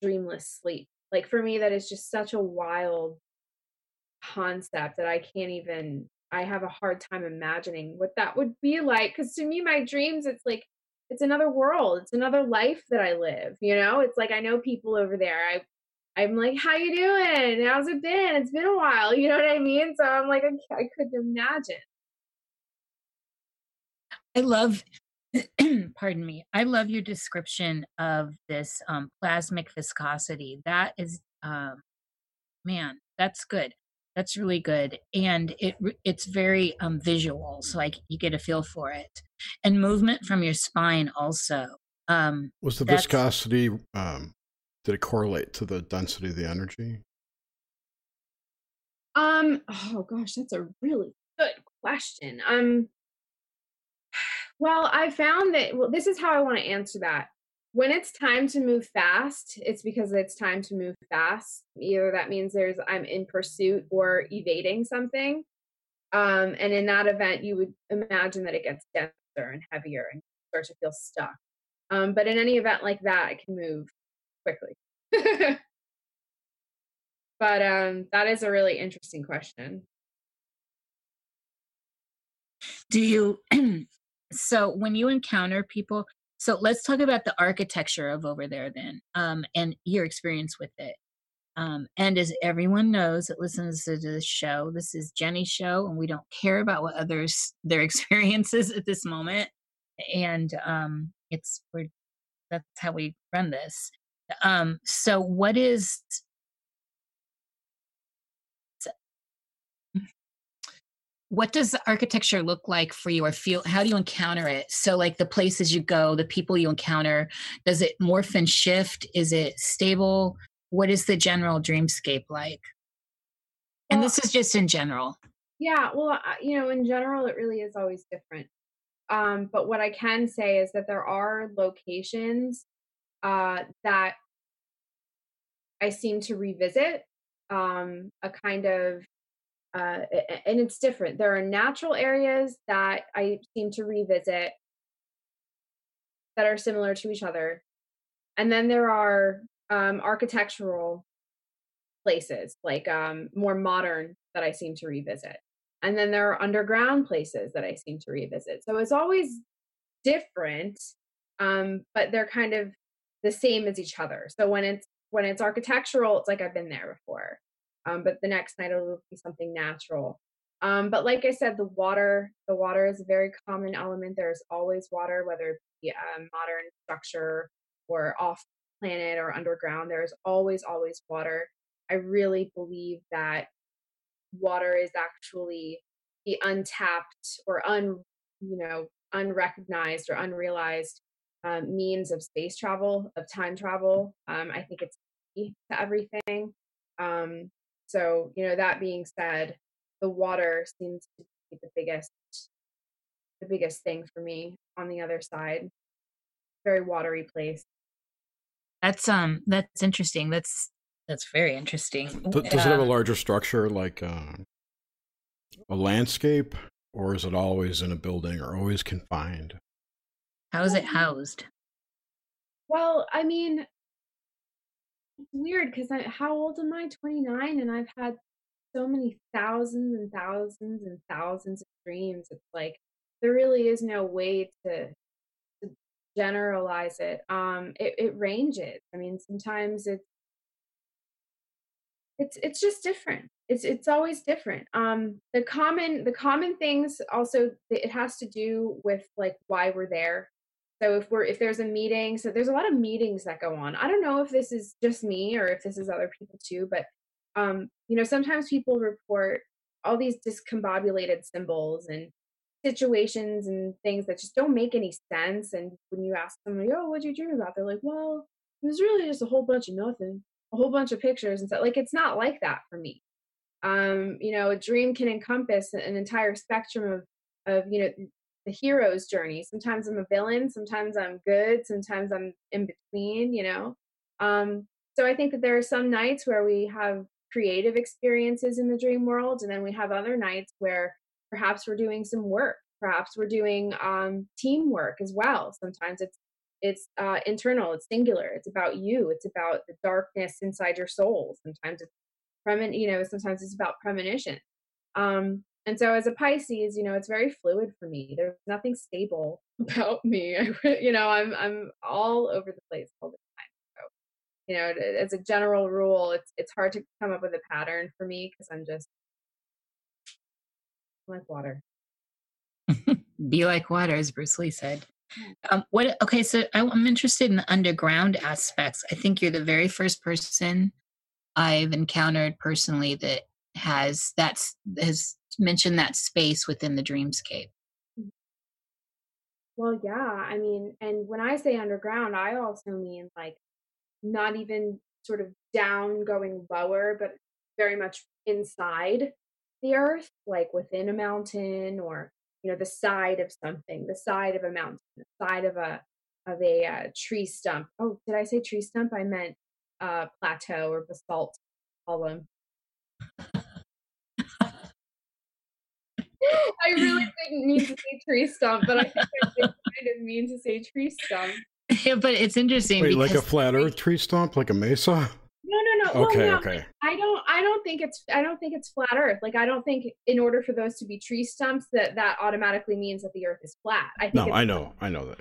dreamless sleep. Like for me, that is just such a wild concept that I can't even. I have a hard time imagining what that would be like. Because to me, my dreams, it's like it's another world. It's another life that I live. You know, it's like I know people over there. I I'm like, how you doing? How's it been? It's been a while. You know what I mean? So I'm like, I, I couldn't imagine. I love, pardon me, I love your description of this um, plasmic viscosity. That is, um, man, that's good. That's really good, and it it's very um, visual, so like you get a feel for it, and movement from your spine also. Um, Was the viscosity um, did it correlate to the density of the energy? Um, oh gosh, that's a really good question. Um, well, I found that, well, this is how I want to answer that. When it's time to move fast, it's because it's time to move fast. Either that means there's, I'm in pursuit or evading something. Um, and in that event, you would imagine that it gets denser and heavier and start to feel stuck. Um, but in any event like that, it can move quickly. but um, that is a really interesting question. Do you, so when you encounter people, So let's talk about the architecture of over there then, um, and your experience with it. Um, and as everyone knows that listens to this show, this is Jenny's show, and we don't care about what others their experiences at this moment. And um, it's we're that's how we run this. Um, so what is what does architecture look like for you or feel how do you encounter it? So like the places you go the people you encounter does it morph and shift? Is it stable? What is the general dreamscape like? And well, this is just in general. Yeah well you know in general it really is always different. Um, but what i can say is that there are locations uh, that i seem to revisit um, a kind of uh, and it's different. There are natural areas that I seem to revisit that are similar to each other, and then there are um, architectural places, like um, more modern, that I seem to revisit, and then there are underground places that I seem to revisit. So it's always different, um, but they're kind of the same as each other. So when it's when it's architectural, it's like I've been there before um, but the next night it'll be something natural. Um, but like I said, the water, the water is a very common element. There's always water, whether it be a modern structure or off planet or underground. There's always, always water. I really believe that water is actually the untapped or un, you know, unrecognized or unrealized um, means of space travel, of time travel. Um, I think it's key to everything. Um, so, you know, that being said, the water seems to be the biggest the biggest thing for me on the other side. Very watery place. That's um that's interesting. That's that's very interesting. Does, does it have a larger structure like uh, a landscape or is it always in a building or always confined? How is it housed? Well, I mean, it's weird because I how old am I? 29, and I've had so many thousands and thousands and thousands of dreams. It's like there really is no way to, to generalize it. Um, it, it ranges. I mean, sometimes it's it's it's just different. It's it's always different. Um, the common the common things also it has to do with like why we're there so if we're if there's a meeting, so there's a lot of meetings that go on. I don't know if this is just me or if this is other people too, but um, you know, sometimes people report all these discombobulated symbols and situations and things that just don't make any sense. And when you ask somebody, "Oh, what'd you dream about?" They're like, "Well, it was really just a whole bunch of nothing, a whole bunch of pictures and stuff." Like it's not like that for me. Um, you know, a dream can encompass an entire spectrum of of you know the hero's journey. Sometimes I'm a villain, sometimes I'm good, sometimes I'm in between, you know. Um, so I think that there are some nights where we have creative experiences in the dream world, and then we have other nights where perhaps we're doing some work, perhaps we're doing um, teamwork as well. Sometimes it's it's uh, internal, it's singular, it's about you, it's about the darkness inside your soul. Sometimes it's premin, you know, sometimes it's about premonition. Um, and so as a Pisces, you know, it's very fluid for me. There's nothing stable about me. you know, I'm I'm all over the place all the time. So, you know, as a general rule, it's it's hard to come up with a pattern for me because I'm just like water. Be like water, as Bruce Lee said. Um, what? Okay, so I'm interested in the underground aspects. I think you're the very first person I've encountered personally that has that's has mentioned that space within the dreamscape. Well, yeah, I mean, and when I say underground, I also mean like not even sort of down going lower, but very much inside the earth, like within a mountain or you know the side of something, the side of a mountain, the side of a of a uh, tree stump. Oh, did I say tree stump? I meant uh, plateau or basalt column. I really didn't mean to say tree stump, but I think I did kind of mean to say tree stump. Yeah, but it's interesting. Wait, like a flat Earth tree stump, like a mesa? No, no, no. Okay, well, no, okay. I don't. I don't think it's. I don't think it's flat Earth. Like I don't think in order for those to be tree stumps that that automatically means that the Earth is flat. I think no, I know. I know that.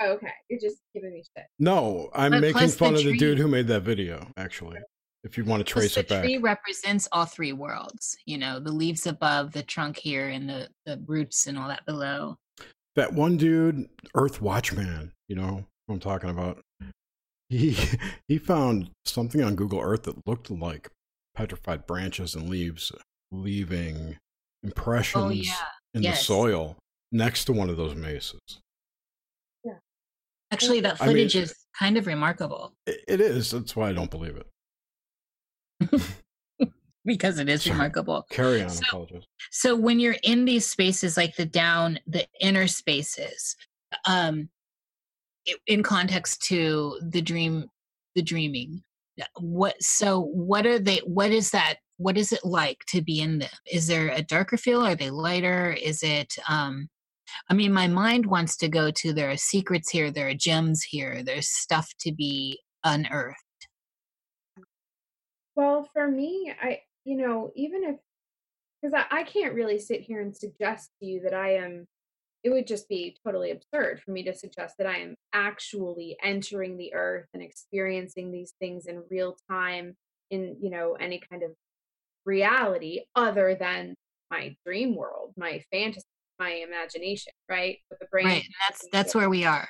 Oh, okay, you're just giving me shit. No, I'm But making plus the fun of the dude who made that video. Actually, if you want to trace the it back, tree represents all three worlds. You know, the leaves above, the trunk here, and the the roots and all that below. that one dude, Earth Watchman. You know who I'm talking about. He he found something on Google Earth that looked like petrified branches and leaves leaving oh, impressions Oh yeah. in the soil next to one of those mesas. Yeah. Actually, that I mean- footage is kind of remarkable It, it is. That's why I don't believe it. because it is Sorry. remarkable. Carry on. So- apologize. So when you're in these spaces, like the down, the inner spaces, um, in context to the dream, the dreaming, what? So what are they? What is that? What is it like to be in them? Is there a darker feel? Are they lighter? Is it? Um, I mean, my mind wants to go to there are secrets here, there are gems here, there's stuff to be unearthed. Well, for me, I, you know, even if, because I, I can't really sit here and suggest to you that I am, it would just be totally absurd for me to suggest that I am actually entering the earth and experiencing these things in real time in, you know, any kind of reality other than my dream world, my fantasy, my imagination, right? With the brain. Right. That's that's where we are.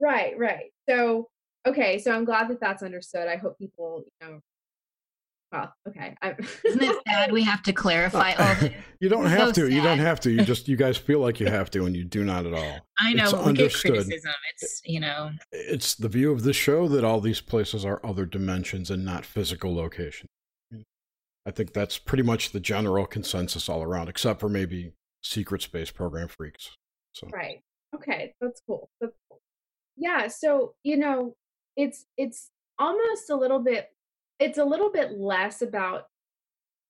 Right, right. So, okay, so I'm glad that that's understood. I hope people, you know, well, okay. I, Isn't it sad we have to clarify all this? you don't It's have so to. You don't have to. You just you guys feel like you have to, and you do not at all. I know It's but we get understood. criticism. It's you know It's the view of the show that all these places are other dimensions and not physical locations. I think that's pretty much the general consensus all around, except for maybe secret space program freaks. So right. Okay, that's cool. That's cool. Yeah, so, you know, it's it's almost a little bit it's a little bit less about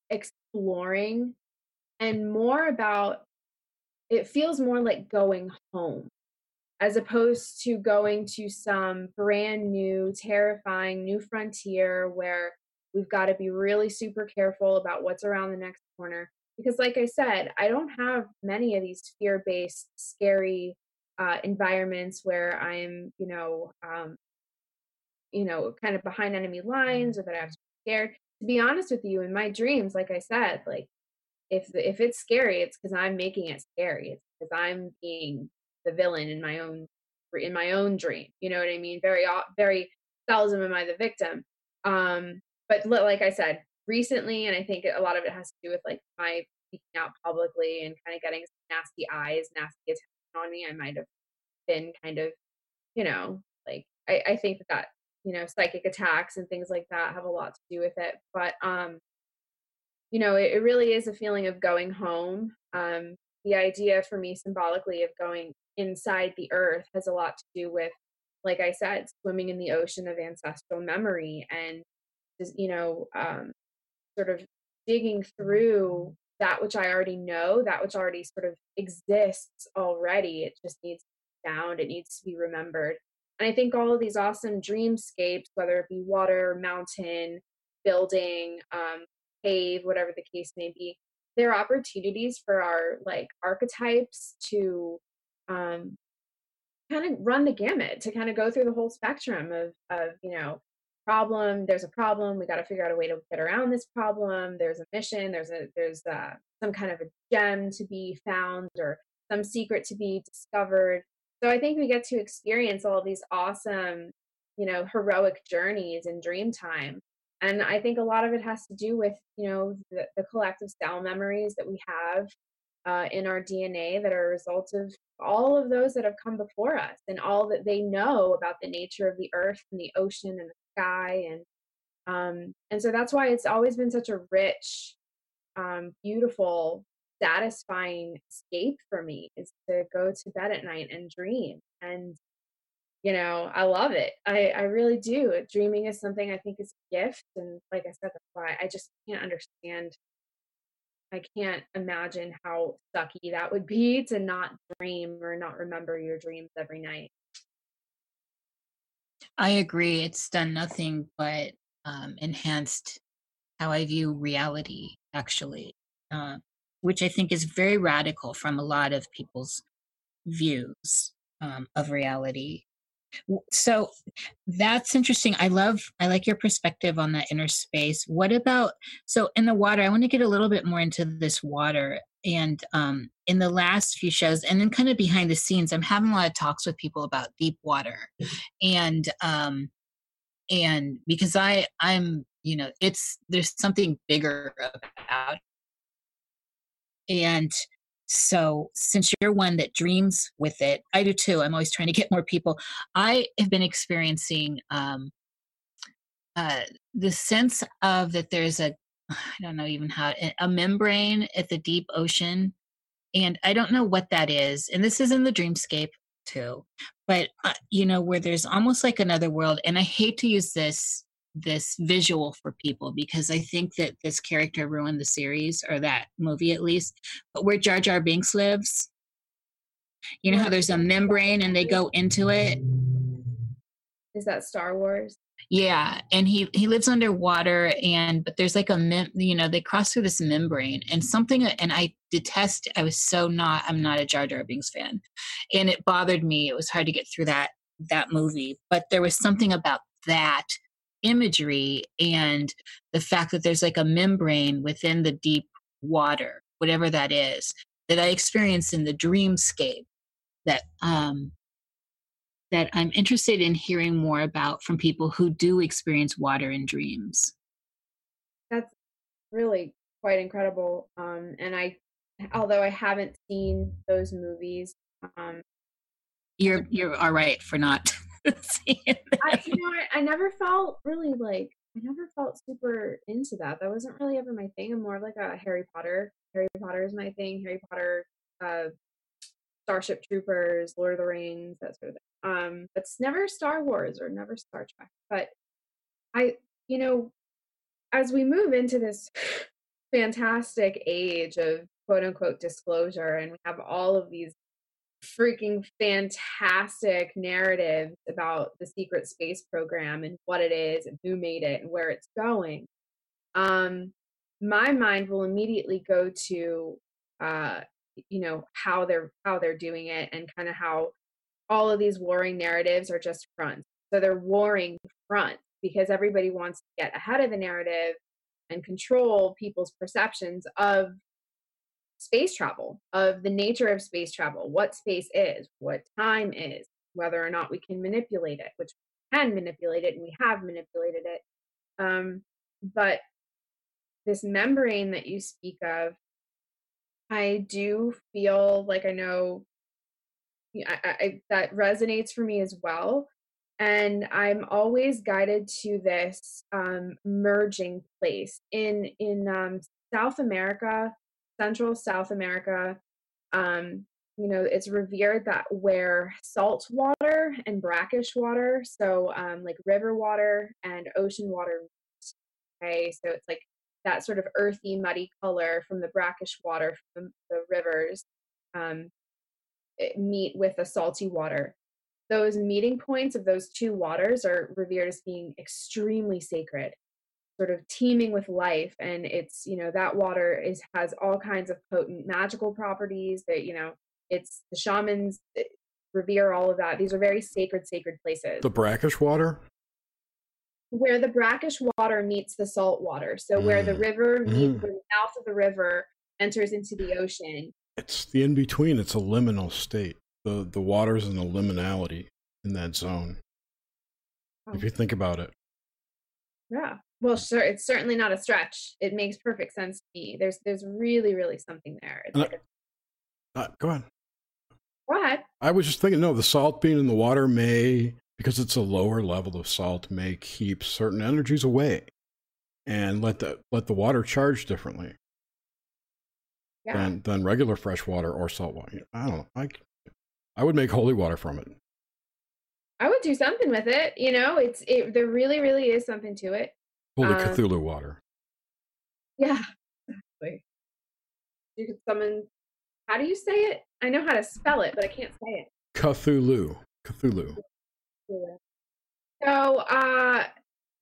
exploring and more about it feels more like going home as opposed to going to some brand new terrifying new frontier where we've got to be really super careful about what's around the next corner. Because like i said i don't have many of these fear-based scary uh, environments where i'm you know um, you know kind of behind enemy lines or that i have to be scared to be honest with you in my dreams like i said like if the, if it's scary it's because i'm making it scary. It's because i'm being the villain in my own in my own dream you know what i mean? Very very seldom am i the victim. Um but like i said recently and i think a lot of it has to do with like my speaking out publicly and kind of getting some nasty eyes nasty attention on me i might have been kind of you know like i, I think that that you know psychic attacks and things like that have a lot to do with it but um you know it, it really is a feeling of going home um the idea for me symbolically of going inside the earth has a lot to do with like i said swimming in the ocean of ancestral memory and just you know um sort of digging through that which i already know that which already sort of exists already it just needs to be found it needs to be remembered and i think all of these awesome dreamscapes whether it be water mountain building um cave whatever the case may be there are opportunities for our like archetypes to um kind of run the gamut to kind of go through the whole spectrum of of you know problem there's a problem we got to figure out a way to get around this problem there's a mission there's a there's uh some kind of a gem to be found or some secret to be discovered so i think we get to experience all these awesome you know heroic journeys in dream time and i think a lot of it has to do with you know the, the collective cell memories that we have uh, in our dna that are a result of all of those that have come before us and all that they know about the nature of the earth and the ocean and the sky and um and so that's why it's always been such a rich um beautiful satisfying escape for me is to go to bed at night and dream and you know i love it. I i really do. Dreaming is something i think is a gift and like i said that's why i just can't understand i can't imagine how sucky that would be to not dream or not remember your dreams every night. I agree. It's done nothing but um, enhanced how I view reality, actually, uh, which I think is very radical from a lot of people's views um, of reality. so that's interesting i love i like your perspective on that inner space what about so in the water i want to get a little bit more into this water and um in the last few shows and then kind of behind the scenes i'm having a lot of talks with people about deep water and um and because i i'm you know it's there's something bigger about and so, since you're one that dreams with it, I do too. I'm always trying to get more people. I have been experiencing um, uh, the sense of that there's a, I don't know even how, a membrane at the deep ocean. And I don't know what that is. And this is in the dreamscape too. But, uh, you know, where there's almost like another world. And I hate to use this this visual for people because I think that this character ruined the series or that movie at least. But where Jar Jar Binks lives, you know how there's a membrane and they go into it. Is that Star Wars? Yeah, and he he lives underwater, and but there's like a mem- you know they cross through this membrane and something, uh, and I detest. I was so not. I'm not a Jar Jar Binks fan, and it bothered me. It was hard to get through that that movie, but there was something about that imagery and the fact that there's like a membrane within the deep water, whatever that is, that I experience in the dreamscape that um that I'm interested in hearing more about from people who do experience water in dreams. That's really quite incredible. Um and I although I haven't seen those movies, um you're you're all right for not I, you know, I, I never felt really like I never felt super into that. That wasn't really ever my thing. I'm more of like a Harry Potter. Harry Potter is my thing. Harry Potter, uh, Starship Troopers, Lord of the Rings, that sort of thing. Um, it's never Star Wars or never Star Trek. But I, you know, as we move into this fantastic age of quote unquote disclosure, and we have all of these freaking fantastic narratives about the secret space program and what it is and who made it and where it's going. Um my mind will immediately go to uh you know how they're how they're doing it and kind of how all of these warring narratives are just fronts. So they're warring fronts because everybody wants to get ahead of the narrative and control people's perceptions of space travel, of the nature of space travel, what space is, what time is, whether or not we can manipulate it, which we can manipulate it and we have manipulated it. Um, but this membrane that you speak of, I do feel like I know I, I, that resonates for me as well. And I'm always guided to this um, merging place in in um, South America Central South America, um, you know, it's revered that where salt water and brackish water, so um, like river water and ocean water, okay, so it's like that sort of earthy, muddy color from the brackish water from the rivers um, meet with the salty water. Those meeting points of those two waters are revered as being extremely sacred sort of teeming with life and it's you know that water is has all kinds of potent magical properties that you know it's the shamans eh, revere all of that these are very sacred sacred places the brackish water where the brackish water meets the salt water so mm. where the mm. river meets mm. the mouth of the river enters into the ocean it's the in between it's a liminal state the the water's in a liminality in that zone oh. if you think about it yeah well, sure. It's certainly not a stretch. It makes perfect sense to me. There's there's really really something there. It's like a, uh, go on. What? I was just thinking, no, the salt being in the water may, because it's a lower level of salt, may keep certain energies away, and let the let the water charge differently yeah. than than regular fresh water or salt water. I don't know. I I would make holy water from it. I would do something with it. You know, it's it. There really, really is something to it. Holy um, Cthulhu water. Yeah, exactly. You could summon. How do you say it? I know how to spell it, but I can't say it. Cthulhu. Cthulhu. So, uh,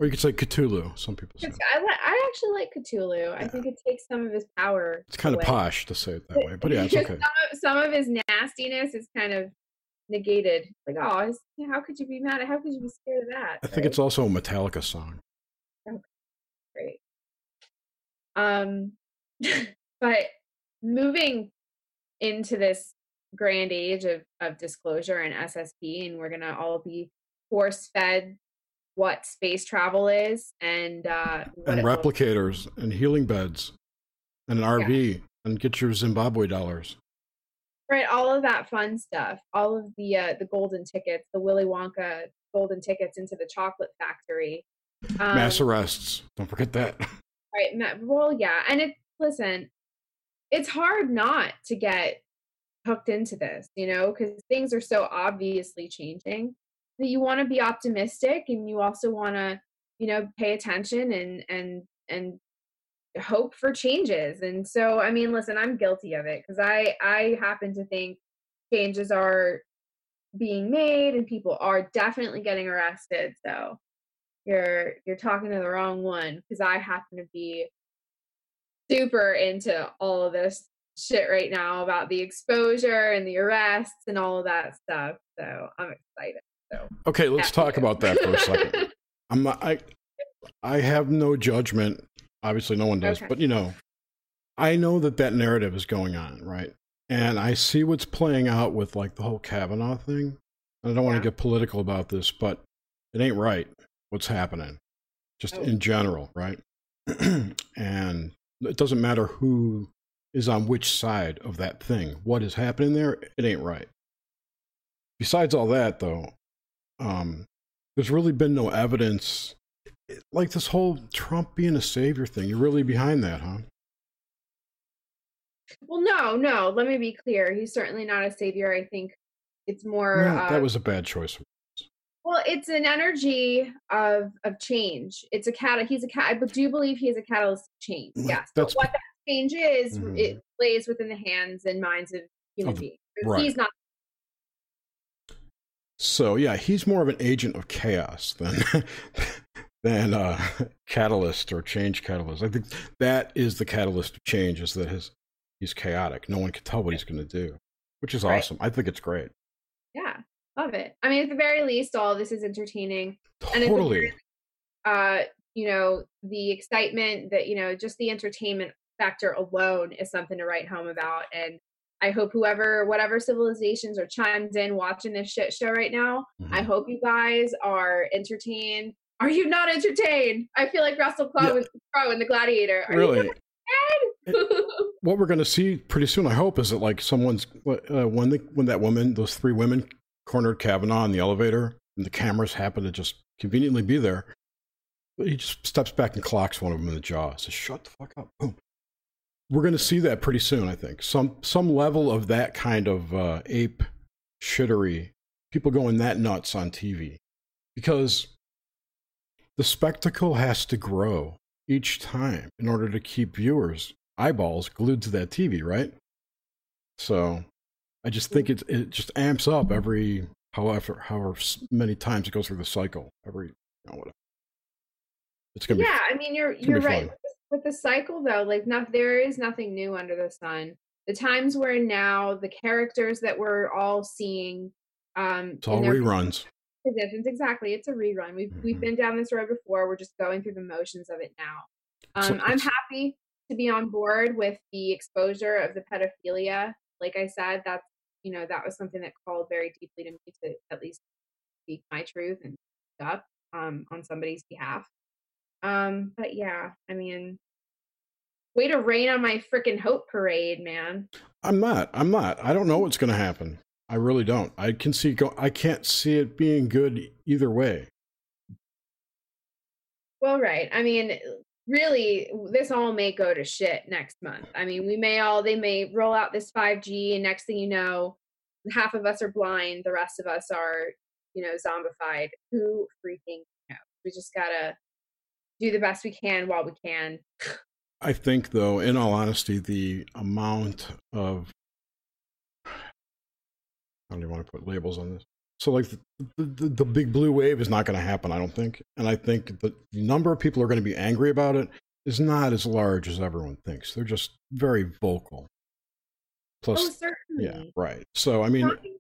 or you could say Cthulhu. Some people say. I, I actually like Cthulhu. Yeah. I think it takes some of his power. It's kind away. of posh to say it that way, but yeah, it's okay. some, of, some of his nastiness is kind of negated. Like, oh, how could you be mad? How could you be scared of that? I think right? it's also a Metallica song. Great. Um, but moving into this grand age of, of disclosure and SSP, and we're gonna all be force fed what space travel is and uh, And looks- replicators and healing beds and an RV and get your Zimbabwe dollars. right, all of that fun stuff, all of the uh, the golden tickets, the Willy Wonka golden tickets into the chocolate factory. Um, Mass arrests. Don't forget that. Right. Well, yeah. And it, listen, it's hard not to get hooked into this, you know, because things are so obviously changing that you want to be optimistic and you also want to, you know, pay attention and, and, and, hope for changes and so i mean listen i'm guilty of it because i i happen to think changes are being made and people are definitely getting arrested so you're you're talking to the wrong one because I happen to be super into all of this shit right now about the exposure and the arrests and all of that stuff. So I'm excited. So Okay, let's talk to- about that for a second. I'm I I have no judgment. Obviously, no one does, Okay. but you know, I know that that narrative is going on, right? And I see what's playing out with like the whole Kavanaugh thing. And I don't want Yeah. to get political about this, but it ain't right what's happening, just Oh. in general, right? and it doesn't matter who is on which side of that thing. What is happening there, it ain't right. Besides all that, though, um, there's really been no evidence. Like this whole Trump being a savior thing, you're really behind that, huh? well, no, no. Let me be clear. He's certainly not a savior. I think it's more. No, uh, that was a bad choice. Well, it's an energy of of change. It's a cat. He's a cat. I do believe he is a catalyst of change. Well, Yes. that's- But what that change is, Mhm. it lays within the hands and minds of human Of- beings. right. He's not. So yeah, he's more of an agent of chaos than than uh, catalyst or change catalyst. I think that is the catalyst of change. Is that his he's chaotic. No one can tell what he's going to do, which is Right. awesome. I think it's great. Yeah, love it. I mean, at the very least, all this is entertaining. And Totally. Uh, you know, the excitement that you know, just the entertainment factor alone is something to write home about. And I hope whoever, whatever civilizations are chimed in watching this shit show right now, I Mhm. hope you guys are entertained. Are you not entertained? I feel like Russell Yeah. Crowe Crowe in The Gladiator. Are Really, what we're going to see pretty soon, I hope, is that like someone's uh, when the when that woman, those three women, cornered Kavanaugh in the elevator, and the cameras happen to just conveniently be there. He just steps back and clocks one of them in the jaw. Says, "Shut the fuck up!" Boom. We're going to see that pretty soon. I think some some level of that kind of uh, ape shittery, people going that nuts on TV, because the spectacle has to grow each time in order to keep viewers eyeballs glued to that TV, right? So I just think it it just amps up every however however many times it goes through the cycle. Every you know, whatever. It's gonna be yeah, I mean you're you're right fun. with the, cycle though. Like no, there is nothing new under the sun. The times we're in now, the characters that we're all seeing, um, it's all reruns. positions exactly. It's a rerun. We've we've Mhm. been down this road before. We're just going through the motions of it now. So Um, I'm happy to be on board with the exposure of the pedophilia. Like I said, that's you know that was something that called very deeply to me to at least speak my truth and speak up um, on somebody's behalf. Um, but yeah, I mean, way to rain on my freaking hope parade, man. I'm not. I'm not. I don't know what's gonna happen. I really don't. I can see go. I can't see it being good either way. Well, right. I mean, really, this all may go to shit next month. I mean, we may all, they may roll out this 5G, and next thing you know, half of us are blind, the rest of us are, you know, zombified. Who freaking knows? We just gotta do the best we can while we can. I think, though, in all honesty, the amount of I don't even want to put labels on this. So, like, the, the, the big blue wave is not going to happen, I don't think. And I think the number of people who are going to be angry about it is not as large as everyone thinks. They're just very vocal. Oh, Plus, certainly. yeah, right. So, I mean, Talking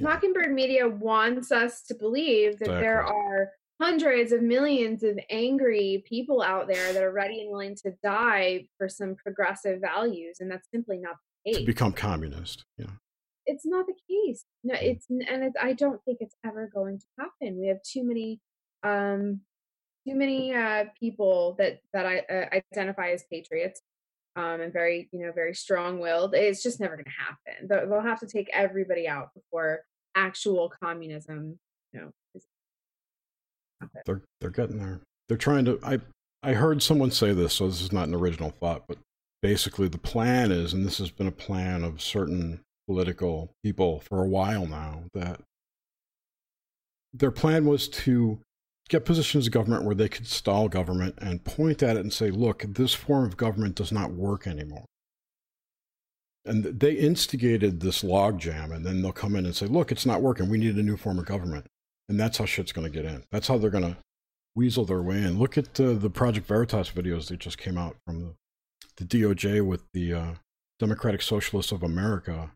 Mockingbird Media wants us to believe that there are hundreds of millions of angry people out there that are ready and willing to die for some progressive values, and that's simply not the case. To become communist. Yeah. It's not the case. No, it's and it's, I don't think it's ever going to happen. We have too many, um, too many uh, people that that I uh, identify as patriots, um, and very you know very strong willed. It's just never going to happen. They'll, they'll have to take everybody out before actual communism. You know, is. They're they're getting there. They're trying to I I heard someone say this, so this is not an original thought, but basically the plan is, and this has been a plan of certain political people for a while now, that their plan was to get positions of government where they could stall government and point at it and say, look, this form of government does not work anymore. And they instigated this logjam, and then they'll come in and say, look, it's not working. We need a new form of government. And that's how shit's going to get in. That's how they're going to weasel their way in. Look at uh, the Project Veritas videos that just came out from the, the DOJ with the uh, Democratic Socialists of America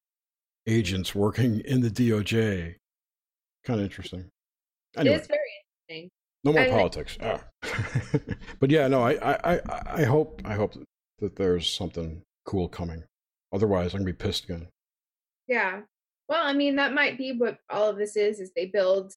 agents working in the DOJ. Kind of interesting. Anyway, It's very interesting. no more I- politics. Ah. but yeah, no, I, I, I, I hope, I hope that there's something cool coming. Otherwise, I'm gonna be pissed again. Yeah. Well, I mean, that might be what all of this is, is they build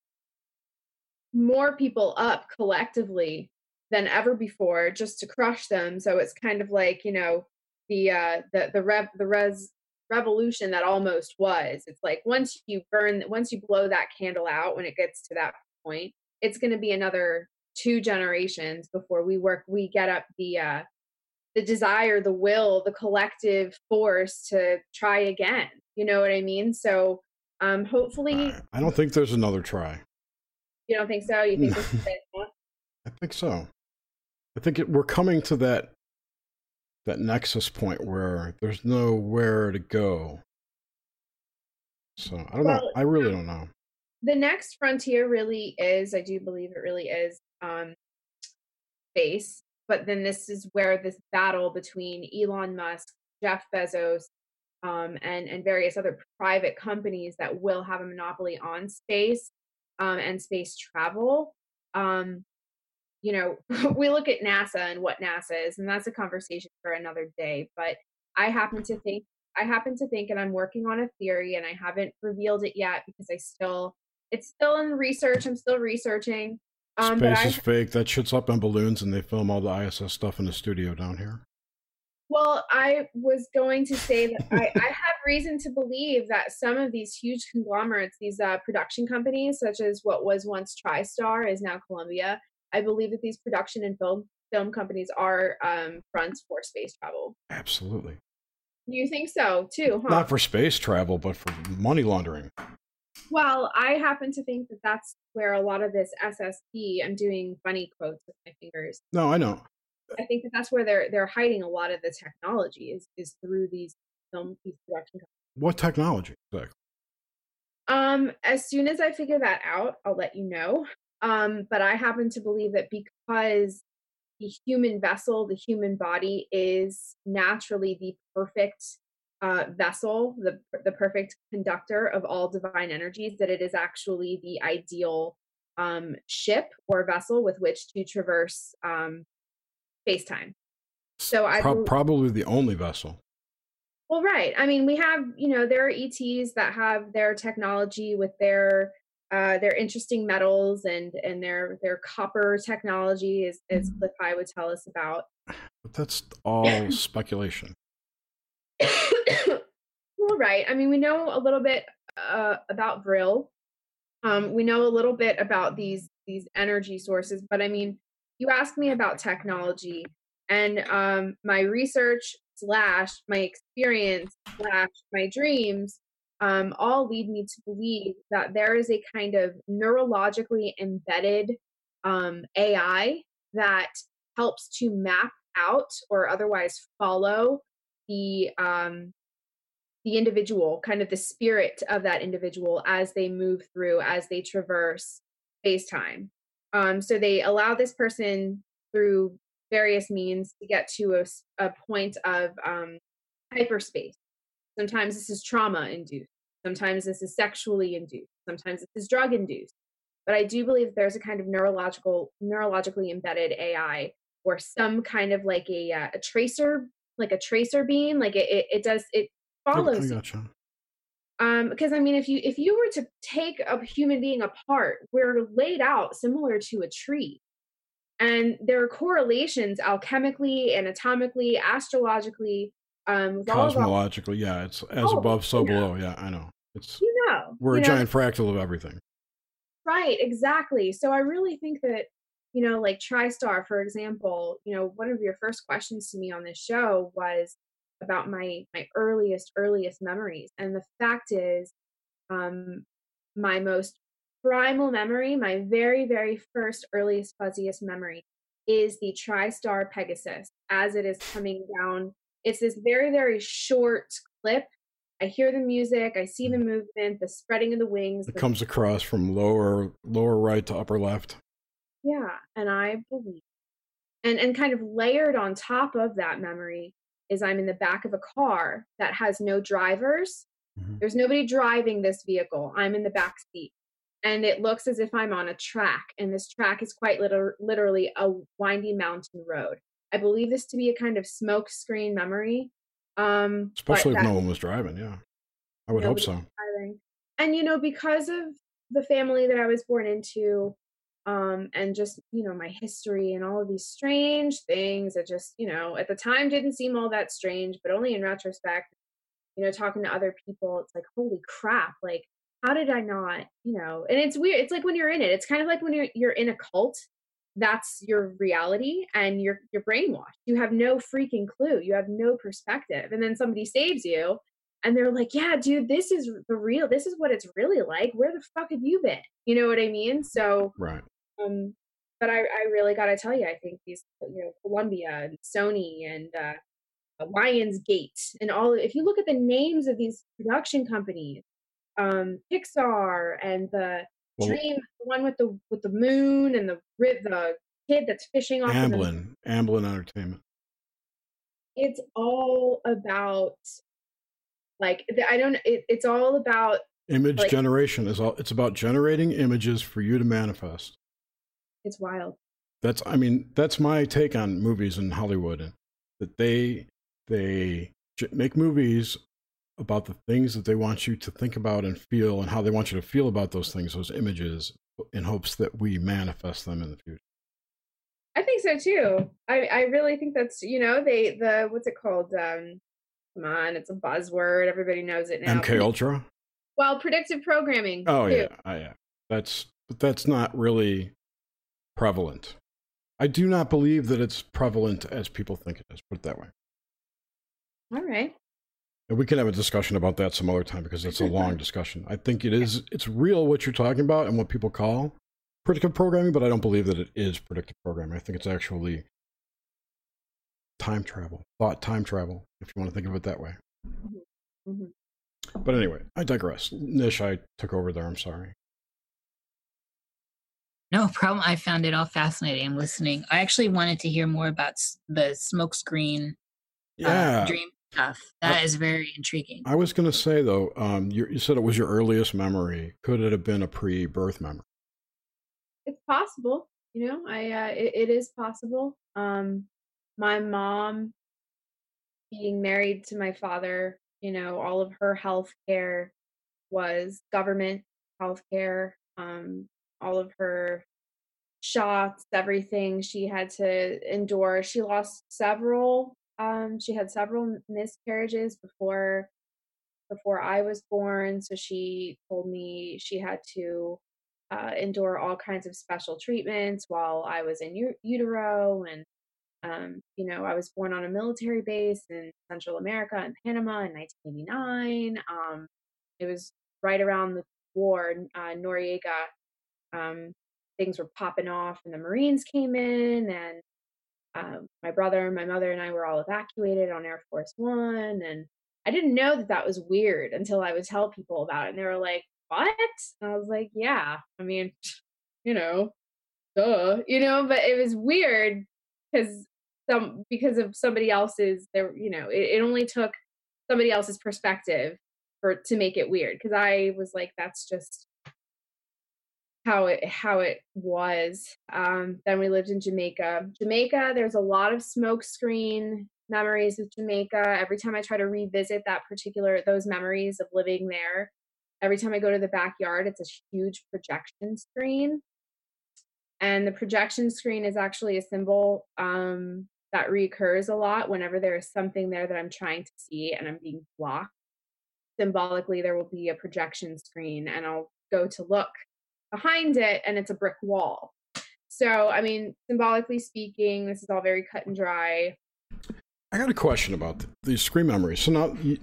more people up collectively than ever before just to crush them. So it's kind of like, you know, the uh the the rev the res revolution that almost was. It's like once you burn once you blow that candle out when it gets to that point, it's gonna be another two generations before we work we get up the uh the desire, the will, the collective force to try again. You know what I mean? So um hopefully I, don't think there's another try. you don't think so. You think this is it? huh? I think so. I think it, we're coming to that that nexus point where there's nowhere to go. So I don't know. I really don't know. the next frontier really is, I do believe it really is um space. But then this is where this battle between Elon Musk, Jeff Bezos, um, and and various other private companies that will have a monopoly on space um, and space travel. Um, you know, we look at NASA and what NASA is, and that's a conversation for another day. But I happen to think, I happen to think, and I'm working on a theory, and I haven't revealed it yet because I still, it's still in research. I'm still researching. Um, but Space I is fake. That shit's up on balloons, and they film all the ISS stuff in the studio down here. Well, I was going to say that I, I have reason to believe that some of these huge conglomerates, these uh, production companies, such as what was once TriStar, is now Columbia. I believe that these production and film film companies are um, fronts for space travel. Absolutely. You think so too, huh? Not for space travel, but for money laundering. Well, I happen to think that that's where a lot of this SSP. I'm doing funny quotes with my fingers. No, I know. I think that that's where they're they're hiding a lot of the technology is is through these film these production companies. What technology? Exactly. Um, as soon as I figure that out, I'll let you know. Um, but I happen to believe that because the human vessel, the human body, is naturally the perfect uh, vessel, the the perfect conductor of all divine energies, that it is actually the ideal um, ship or vessel with which to traverse um, space time. So I Pro- probably the only vessel. well, right. I mean, we have, you know, there are ETs that have their technology with their uh, their interesting metals and and their their copper technology, is as Cliff High would tell us about. But that's all speculation. well, right. I mean, we know a little bit uh, about Vril. Um, we know a little bit about these these energy sources, but I mean, you asked me about technology, and um, my research slash my experience slash my dreams um, all lead me to believe that there is a kind of neurologically embedded um, AI that helps to map out or otherwise follow the um, the individual, kind of the spirit of that individual as they move through, as they traverse space time. Um, so they allow this person through various means to get to a point of um, hyperspace. Sometimes this is trauma induced. Sometimes this is sexually induced. Sometimes this is drug induced. But I do believe there's a kind of neurological, neurologically embedded AI or some kind of like a uh, a tracer, like a tracer beam. Like it, it, it does it follows. I gotcha. Um, because I mean, if you if you were to take a human being apart, we're laid out similar to a tree, and there are correlations alchemically, anatomically, astrologically, um, cosmologically. Yeah, it's as oh, above, so below. Yeah, I know. It's you know we're you a know? giant fractal of everything. Right, exactly. So I really think that you know, like TriStar, for example, you know, one of your first questions to me on this show was about my my earliest earliest memories and the fact is um my most primal memory my very very first earliest fuzziest memory is the tristar pegasus as it is coming down it's this very very short clip i hear the music i see the mm. movement the spreading of the wings it the comes across from lower lower right to upper left yeah and i believe and and kind of layered on top of that memory is I'm in the back of a car that has no drivers. Mm-hmm. There's nobody driving this vehicle. I'm in the back seat. And it looks as if I'm on a track. And this track is quite liter- literally a windy mountain road. I believe this to be a kind of smoke screen memory. Um, Especially if no one was driving, yeah. I would hope so. Driving. And, you know, because of the family that I was born into, um, and just you know my history and all of these strange things that just you know at the time didn't seem all that strange but only in retrospect you know talking to other people it's like holy crap like how did i not you know and it's weird it's like when you're in it it's kind of like when you're you're in a cult that's your reality and you're you're brainwashed you have no freaking clue. You have no perspective. And then somebody saves you and they're like yeah dude this is the real this is what it's really like. Where the fuck have you been? You know what i mean? So right. um, but I, I really got to tell you, I think these, you know, Columbia and Sony and uh, Lionsgate and all. If you look at the names of these production companies, um, Pixar and the well, Dream, the one with the with the moon and the the kid that's fishing off. Amblin, the, Amblin Entertainment. It's all about, like, I don't. It, it's all about image like, generation. Is all. It's about generating images for you to manifest it's wild. That's I mean that's my take on movies in Hollywood that they they make movies about the things that they want you to think about and feel and how they want you to feel about those things those images in hopes that we manifest them in the future. I think so too. I I really think that's you know they the what's it called um come on it's a buzzword everybody knows it now. MK Ultra. Well, predictive programming. Oh too. yeah, oh, yeah. That's but that's not really prevalent. I do not believe that it's prevalent as people think it is. Put it that way. All right. And we can have a discussion about that some other time because it's a long discussion. I think it is it's real what you're talking about and what people call predictive programming, but I don't believe that it is predictive programming. I think it's actually time travel, thought time travel, if you want to think of it that way. Mm-hmm. Mm-hmm. But anyway, I digress. Nish, I took over there. I'm sorry. No problem. I found it all fascinating. I'm listening. I actually wanted to hear more about the smokescreen uh, yeah. Uh, dream stuff. That I, is very intriguing. I was going to say though, um, you, you, said it was your earliest memory. Could it have been a pre-birth memory? It's possible. You know, I uh, it, it is possible. Um, my mom being married to my father, you know, all of her health care was government health care. Um, all of her shots, everything she had to endure. She lost several. Um, she had several miscarriages before before I was born. So she told me she had to uh, endure all kinds of special treatments while I was in u- utero. And, um, you know, I was born on a military base in Central America in Panama in 1989. Um, it was right around the war. Uh, Noriega um, things were popping off and the Marines came in and um, my brother and my mother and I were all evacuated on Air Force One. And I didn't know that that was weird until I would tell people about it. And they were like, what? And I was like, yeah, I mean, you know, duh, you know, but it was weird because some, because of somebody else's, there, you know, it, it only took somebody else's perspective for to make it weird because I was like, that's just how it how it was. Um, then we lived in Jamaica. Jamaica, there's a lot of smoke screen memories of Jamaica. Every time I try to revisit that particular those memories of living there, every time I go to the backyard, it's a huge projection screen. And the projection screen is actually a symbol um, that recurs a lot whenever there is something there that I'm trying to see and I'm being blocked. Symbolically, there will be a projection screen, and I'll go to look behind it, and it's a brick wall. So, I mean, symbolically speaking, this is all very cut and dry. I got a question about these screen memories. So now you,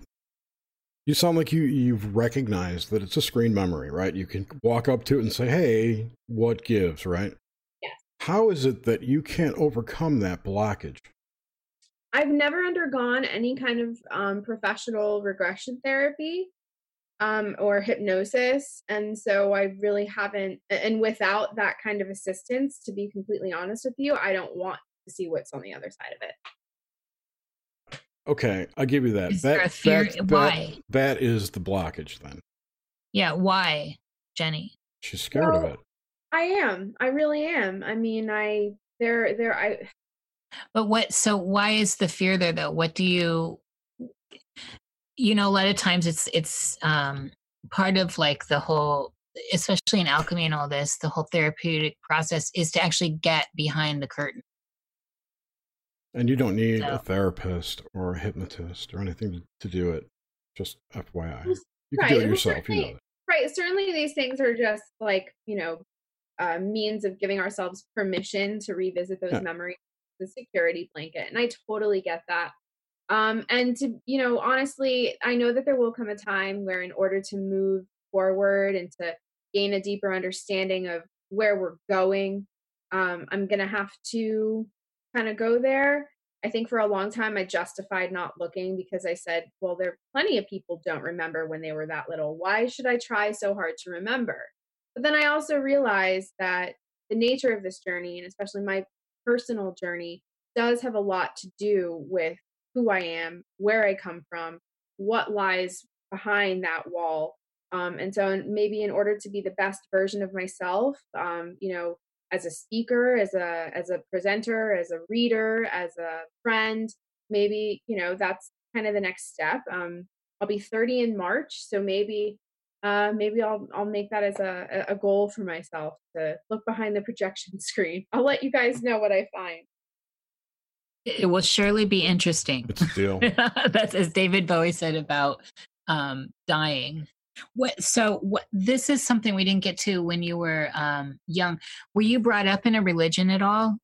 you sound like you you've recognized that it's a screen memory, right? You can walk up to it and say, "Hey, what gives?" Right? Yes. How is it that you can't overcome that blockage? I've never undergone any kind of um, professional regression therapy um, or hypnosis, and so I really haven't. And without that kind of assistance, to be completely honest with you, I don't want to see what's on the other side of it. Okay, I'll give you that. Is that, there a fear- that, why? That, that is the blockage then. Yeah, why, Jenny? She's scared of it. I am. I really am. I mean, I there there I But what? So why is the fear there though? What do you? You know, a lot of times it's it's um part of like the whole, especially in alchemy and all this, the whole therapeutic process is to actually get behind the curtain. And you don't need So- a therapist or a hypnotist or anything to, to do it. Just FYI. You can right, do it yourself. You know certainly- right. Certainly, these things are just like you know, uh, means of giving ourselves permission to revisit those Yeah. memories, the security blanket, and I totally get that. Um, and to you know, honestly, I know that there will come a time where, in order to move forward and to gain a deeper understanding of where we're going, um, I'm gonna have to kind of go there. I think for a long time I justified not looking because I said, well, there are plenty of people don't remember when they were that little. Why should I try so hard to remember? But then I also realized that the nature of this journey, and especially my personal journey, does have a lot to do with who I am, where I come from, what lies behind that wall. Um, and so, maybe in order to be the best version of myself, um, you know, as a speaker, as a as a presenter, as a reader, as a friend, maybe you know that's kind of the next step. Um, I'll be 30 in March, so maybe uh, maybe I'll I'll make that as a a goal for myself to look behind the projection screen. I'll let you guys know what I find. It will surely be interesting. It's a deal. That's as David Bowie said about um, dying. What? So what? This is something we didn't get to when you were um, young. Were you brought up in a religion at all?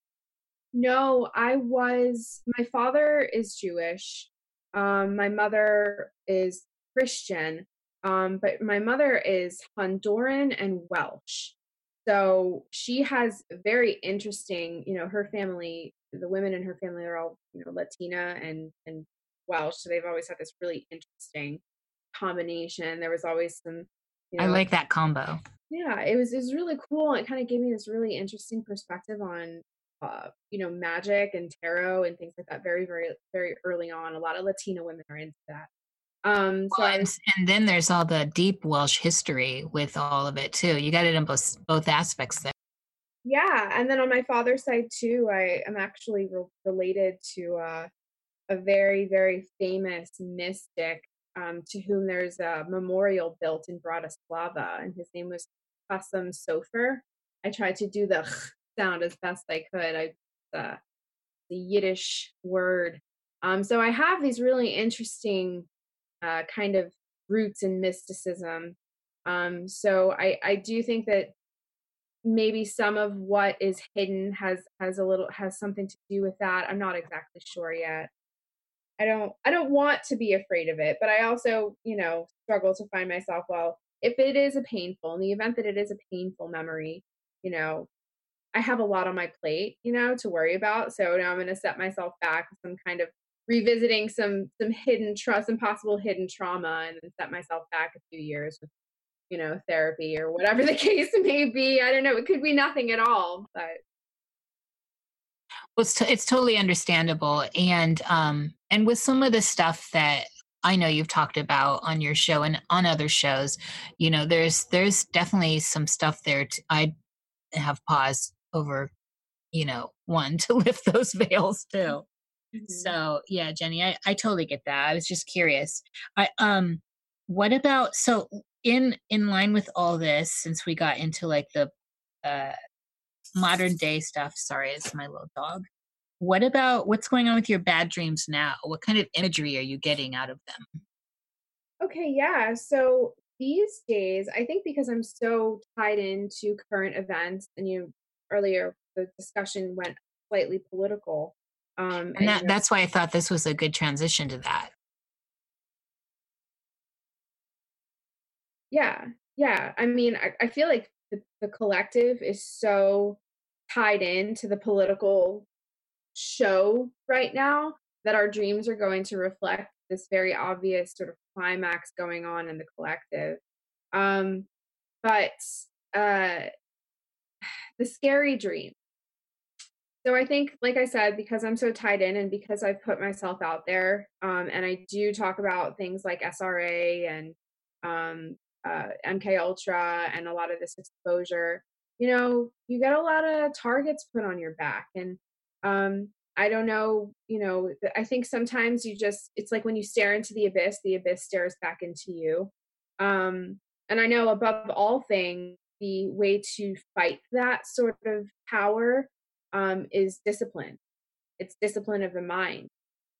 No, I was. My father is Jewish. Um, my mother is Christian. Um, but my mother is Honduran and Welsh. So she has very interesting, you know, her family, the women in her family are all, you know, Latina and and Welsh. So they've always had this really interesting combination. There was always some, you know, I like that combo. yeah it was it was really cool it kind of gave me this really interesting perspective on uh you know magic and tarot and things like that very very very early on a lot of latina women are into that um so Well, and, and then there's all the deep Welsh history with all of it too. You got it in both both aspects there. yeah and then on my father's side too i am actually re- related to uh a very very famous mystic um to whom there's a memorial built in bratislava and his name was Chasam Sofer. I tried to do the sound as best I could. I uh, the Yiddish word. Um, so I have these really interesting uh, kind of roots in mysticism. Um, so I I do think that maybe some of what is hidden has has a little has something to do with that. I'm not exactly sure yet. I don't I don't want to be afraid of it, but I also, you know, struggle to find myself well, if it is a painful, in the event that it is a painful memory, you know, I have a lot on my plate, you know, to worry about. So now I'm going to set myself back some kind of revisiting some some hidden trust, some possible hidden trauma, and set myself back a few years with, you know, therapy or whatever the case may be. I don't know. It could be nothing at all, but Well, it's, t- it's totally understandable, and um, and with some of the stuff that I know you've talked about on your show and on other shows, you know, there's there's definitely some stuff there. To, I have paused over, you know, one to lift those veils too. Mm-hmm. So yeah, Jenny, I, I totally get that. I was just curious. I um, what about so in in line with all this, since we got into like the uh modern day stuff. Sorry, it's my little dog. What about what's going on with your bad dreams now? What kind of imagery are you getting out of them? Okay, yeah. So these days, I think because I'm so tied into current events, and you earlier the discussion went slightly political. Um, and, that, that's why I thought this was a good transition to that. Yeah, yeah. I mean, I, I feel like the, the collective is so tied into the political show right now that our dreams are going to reflect this very obvious sort of climax going on in the collective. Um, but uh, the scary dream. So I think, like I said, because I'm so tied in and because I've put myself out there, um, and I do talk about things like SRA and um, uh, MK Ultra and a lot of this exposure, you know, you get a lot of targets put on your back, and um, I don't know, you know, I think sometimes you just, it's like when you stare into the abyss, the abyss stares back into you. Um, and I know above all things, the way to fight that sort of power um, is discipline. It's discipline of the mind.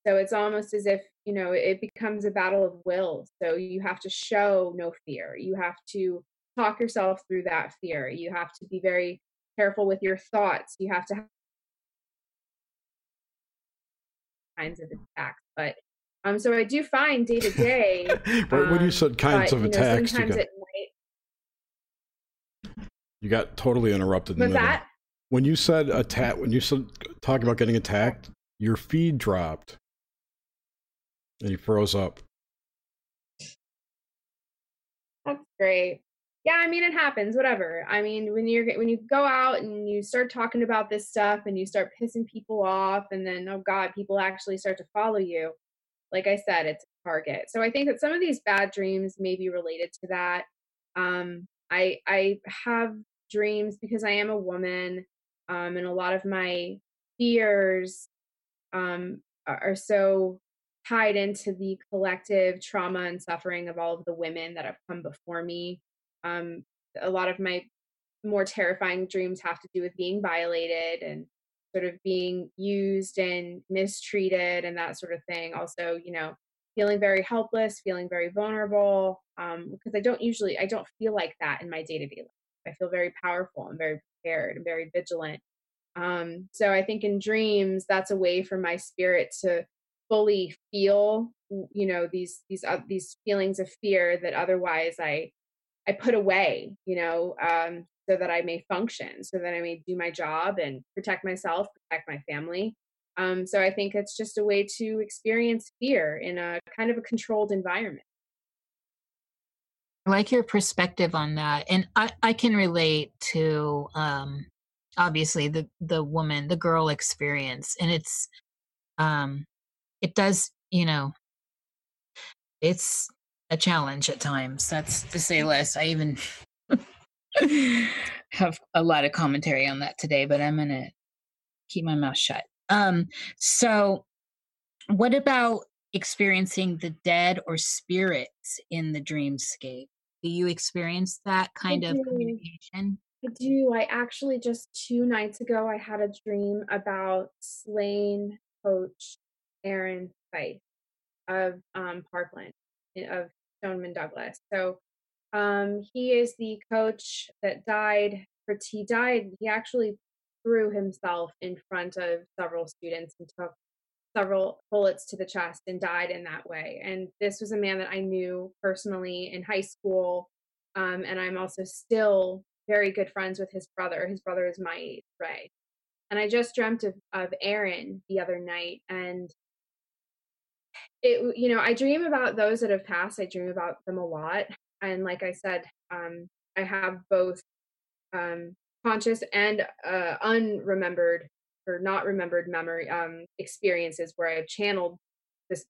So it's almost as if, you know, it becomes a battle of will. So you have to show no fear. You have to talk yourself through that fear. You have to be very careful with your thoughts. You have to have kinds of attacks. But um, so I do find day to day. Right um, when you said kinds but, of you know, attacks, you got, night, you got totally interrupted. Was that when you said attack? When you said talking about getting attacked, your feed dropped, and you froze up. That's great. Yeah i mean it happens whatever. I mean when you're when you go out and you start talking about this stuff and you start pissing people off and then oh god people actually start to follow you like i said it's a target. So i think that some of these bad dreams may be related to that. Um i i have dreams because i am a woman um and a lot of my fears um are so tied into the collective trauma and suffering of all of the women that have come before me um, a lot of my more terrifying dreams have to do with being violated and sort of being used and mistreated and that sort of thing. Also, you know, feeling very helpless, feeling very vulnerable, um, because I don't usually, I don't feel like that in my day to day life. I feel very powerful and very prepared and very vigilant. Um, so I think in dreams, that's a way for my spirit to fully feel, you know, these these uh, these feelings of fear that otherwise I I put away, you know, um, so that I may function, so that I may do my job and protect myself, protect my family. Um, so I think it's just a way to experience fear in a kind of a controlled environment. Like your perspective on that, and I, I can relate to um, obviously the the woman, the girl experience, and it's um, it does, you know, it's a challenge at times. That's to say less. I even have a lot of commentary on that today, but I'm gonna keep my mouth shut. Um, so what about experiencing the dead or spirits in the dreamscape? Do you experience that kind I of do. communication? I do. I actually just two nights ago I had a dream about slain coach Aaron Feis of um, Parkland of Stoneman Douglas. So um, he is the coach that died. For he died. He actually threw himself in front of several students and took several bullets to the chest and died in that way. And this was a man that I knew personally in high school. Um, and I'm also still very good friends with his brother. His brother is my age, Ray. And I just dreamt of, of Aaron the other night. And it you know i dream about those that have passed i dream about them a lot and like i said um i have both um conscious and uh unremembered or not remembered memory um experiences where i've channeled the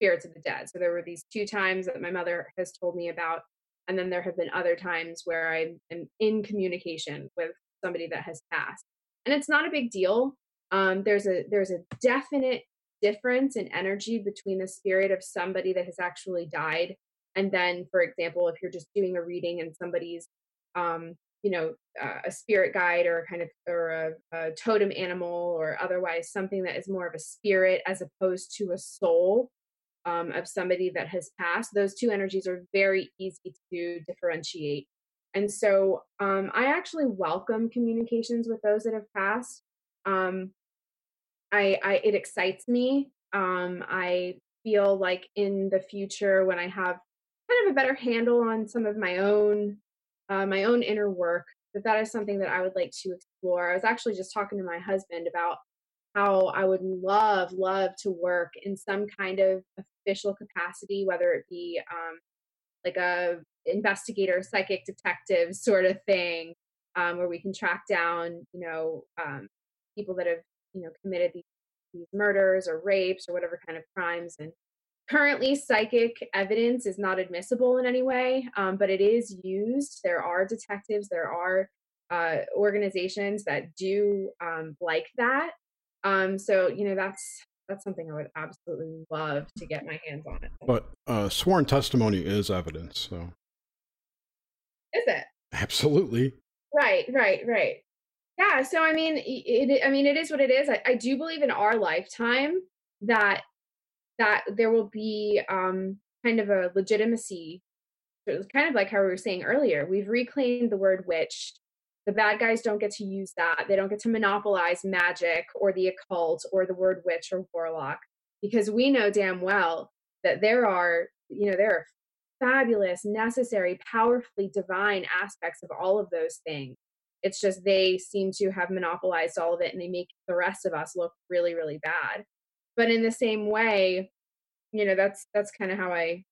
spirits of the dead. So there were these two times that my mother has told me about, and then there have been other times where I am in communication with somebody that has passed, and it's not a big deal. Um, there's a there's a definite difference in energy between the spirit of somebody that has actually died and then for example if you're just doing a reading and somebody's um, you know uh, a spirit guide or a kind of or a, a totem animal or otherwise something that is more of a spirit as opposed to a soul um, of somebody that has passed those two energies are very easy to differentiate. And so um, i actually welcome communications with those that have passed. Um, I, I it excites me. Um, i feel like in the future when i have kind of a better handle on some of my own uh, my own inner work that that is something that i would like to explore. I was actually just talking to my husband about how i would love love to work in some kind of official capacity whether it be um, like a investigator psychic detective sort of thing um, where we can track down you know um, people that have you know committed these, these murders or rapes or whatever kind of crimes and currently psychic evidence is not admissible in any way um, but it is used. There are detectives there are uh, organizations that do um, like that. Um, so you know that's that's something i would absolutely love to get my hands on. It but uh, sworn testimony is evidence so. Is it? Absolutely. Right right right. Yeah so i mean it, i mean it is what it is. I, I do believe in our lifetime that that there will be um, kind of a legitimacy. So it's kind of like how we were saying earlier. We've reclaimed the word witch. The bad guys don't get to use that. They don't get to monopolize magic or the occult or the word witch or warlock because we know damn well that there are, you know, there are fabulous, necessary, powerfully divine aspects of all of those things. It's just they seem to have monopolized all of it and they make the rest of us look really, really bad but in the same way you know that's that's kind of how i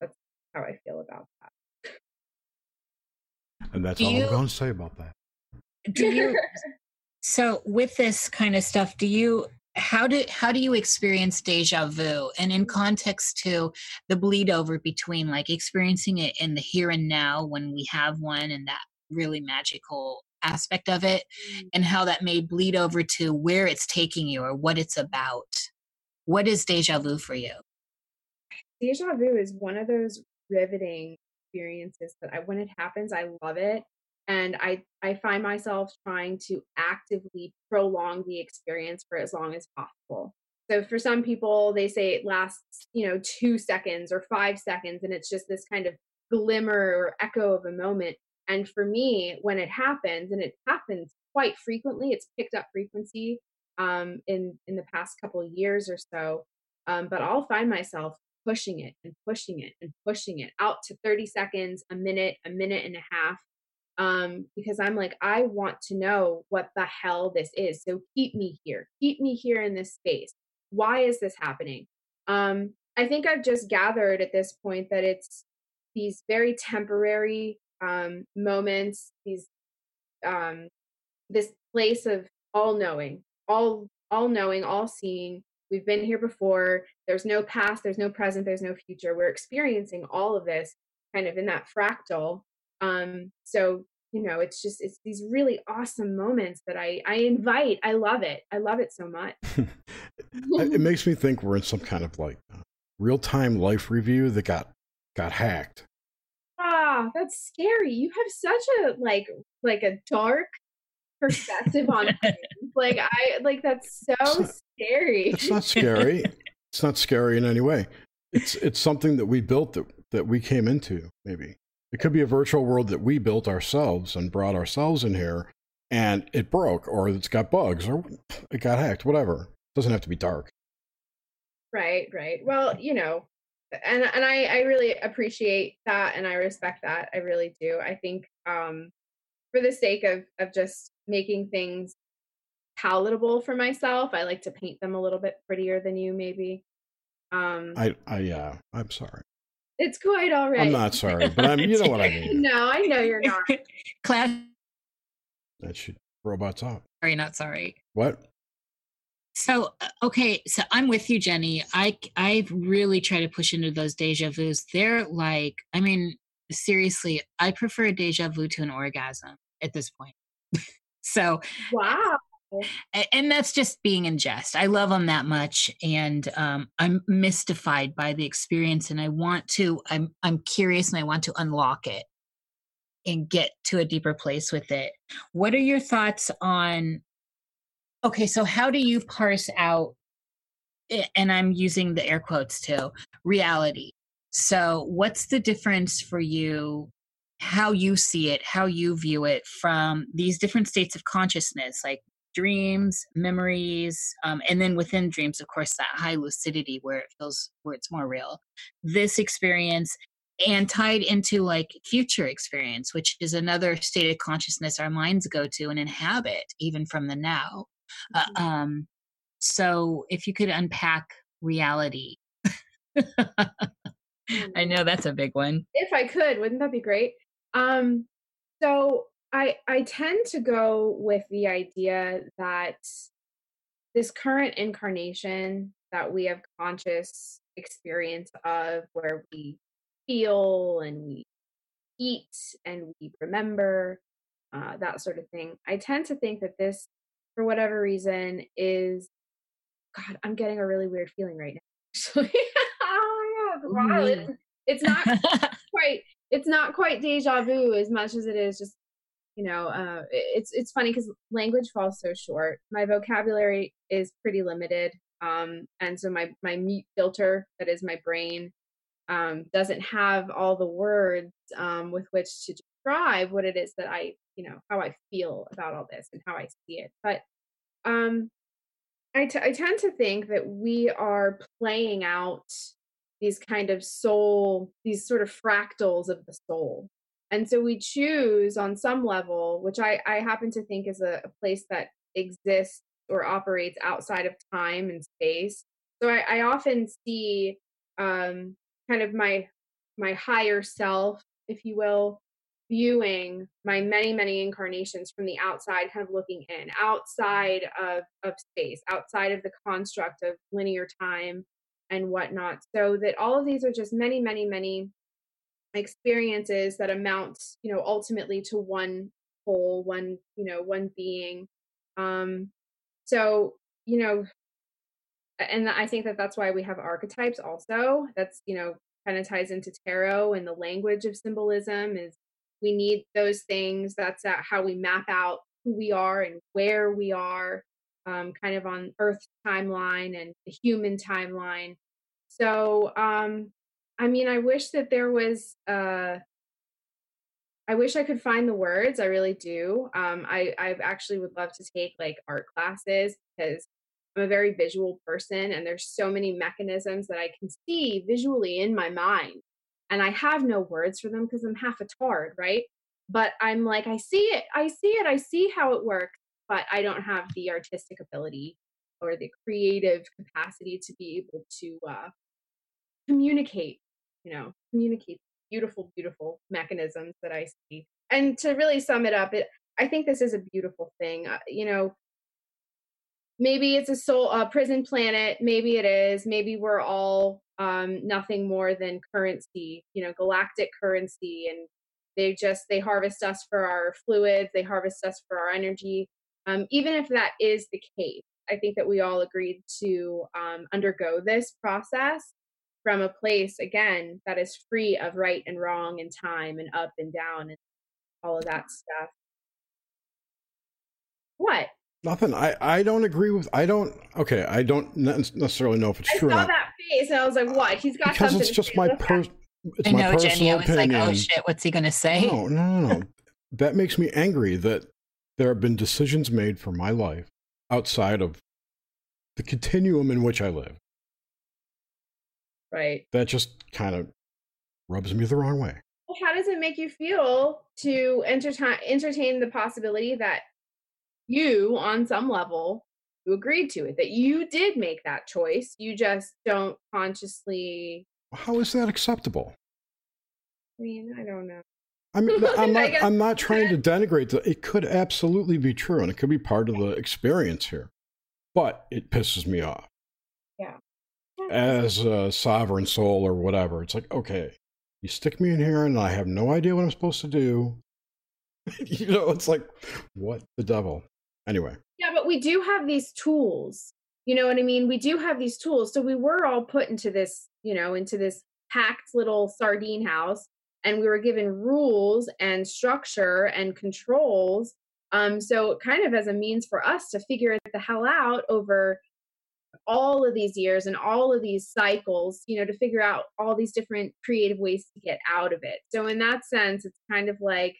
that's how i feel about that. And that's do all you, i'm going to say about that. Do you so with this kind of stuff do you how do how do you experience deja vu? And in context to the bleed over between like experiencing it in the here and now when we have one and that really magical aspect of it mm. and how that may bleed over to where it's taking you or what it's about. What is deja vu for you? Deja vu is one of those riveting experiences that I, when it happens, I love it. And I, I find myself trying to actively prolong the experience for as long as possible. So for some people, they say it lasts, you know, two seconds or five seconds, and it's just this kind of glimmer or echo of a moment. And for me, when it happens, and it happens quite frequently, it's picked up frequency um, in in the past couple years or so. Um, but I'll find myself pushing it and pushing it and pushing it out to 30 seconds, a minute, a minute and a half, um, because I'm like, I want to know what the hell this is. So keep me here, keep me here in this space. Why is this happening? Um, I think I've just gathered at this point that it's these very temporary um, moments, these um, this place of all knowing, all all knowing, all seeing. We've been here before. There's no past, there's no present, there's no future. We're experiencing all of this kind of in that fractal. Um, so you know, it's just it's these really awesome moments that I I invite. I love it. I love it so much. it makes me think we're in some kind of like uh, real time life review that got got hacked that's scary. You have such a like like a dark perspective on things. Like I like that's so it's not, scary. It's not scary. it's not scary in any way. It's it's something that we built that that we came into, maybe. It could be a virtual world that we built ourselves and brought ourselves in here and it broke or it's got bugs or it got hacked, whatever. It doesn't have to be dark. Right, right. Well, you know, and and I I really appreciate that and I respect that. I really do. I think um for the sake of of just making things palatable for myself, I like to paint them a little bit prettier than you maybe. Um I I yeah, I'm sorry. It's quite all right. I'm not sorry, but I'm you know what I mean. no, I know you're not. Class that should robots. Are you not sorry? What? So uh, okay, so I'm with you, Jenny. I I really try to push into those deja vus. They're like, I mean, seriously, I prefer a deja vu to an orgasm at this point. so wow. And that's just being in jest. I love them that much, and um, I'm mystified by the experience, and I want to. I'm I'm curious, and I want to unlock it and get to a deeper place with it. What are your thoughts on okay, so how do you parse out, and I'm using the air quotes too, reality? So, what's the difference for you, how you see it, how you view it from these different states of consciousness, like dreams, memories, um, and then within dreams, of course, that high lucidity where it feels where it's more real. This experience and tied into like future experience, which is another state of consciousness our minds go to and inhabit even from the now. Uh, mm-hmm. um, so if you could unpack reality. I know that's a big one. If I could, wouldn't that be great? Um, so I I tend to go with the idea that this current incarnation that we have conscious experience of where we feel and we eat and we remember uh, that sort of thing. I tend to think that this for whatever reason is god i'm getting a really weird feeling right now actually. Oh my god wow, it's, it's not quite it's not quite deja vu as much as it is just you know uh, it's it's funny because language falls so short. My vocabulary is pretty limited um, and so my my mute filter that is my brain um, doesn't have all the words um, with which to describe what it is that i you know how I feel about all this and how I see it. But um, I, t- I tend to think that we are playing out these kind of soul, these sort of fractals of the soul. And so we choose on some level, which I, I happen to think is a, a place that exists or operates outside of time and space. So I, I often see um, kind of my my higher self, if you will, viewing my many many incarnations from the outside kind of looking in outside of of space outside of the construct of linear time and whatnot so that all of these are just many many many experiences that amount you know ultimately to one whole one you know one being um so you know and i think that that's why we have archetypes also that's you know kind of ties into tarot and the language of symbolism is we need those things that's how we map out who we are and where we are um, kind of on earth timeline and the human timeline. So um, i mean i wish that there was uh, i wish i could find the words i really do. Um, i i actually would love to take like art classes because i'm a very visual person and there's so many mechanisms that i can see visually in my mind and I have no words for them because I'm half a tard, right? But I'm like, I see it, I see it, I see how it works, but I don't have the artistic ability or the creative capacity to be able to uh, communicate, you know, communicate beautiful, beautiful mechanisms that I see. And to really sum it up, it I think this is a beautiful thing. Uh, you know, maybe it's a soul a prison planet maybe it is maybe we're all um, nothing more than currency you know galactic currency and they just they harvest us for our fluids they harvest us for our energy. Um, even if that is the case i think that we all agreed to um, undergo this process from a place again that is free of right and wrong and time and up and down and all of that stuff. What Nothing. I, I don't agree with. I don't. Okay, I don't necessarily know if it's I true. I saw that face and I was like, "What? He's got because something." it's just my per. It's I my know, Jenny. I was opinion. like, "Oh shit, what's he gonna say?" No, no, no, no. that makes me angry that there have been decisions made for my life outside of the continuum in which I live. Right. That just kind of rubs me the wrong way. Well, how does it make you feel to entertain entertain the possibility that you on some level you agreed to it that you did make that choice you just don't consciously how is that acceptable i mean i don't know I mean, I'm not. I'm not trying to denigrate that. It could absolutely be true, and it could be part of the experience here. but it pisses me off. Yeah. As a sovereign soul or whatever, it's like, okay, you stick me in here and I have no idea what I'm supposed to do. you know, it's like, what the devil? Anyway. Yeah, but we do have these tools. You know what I mean? We do have these tools. So we were all put into this, you know, into this packed little sardine house and we were given rules and structure and controls. Um, so kind of as a means for us to figure the hell out over all of these years and all of these cycles, you know, to figure out all these different creative ways to get out of it. So in that sense, it's kind of like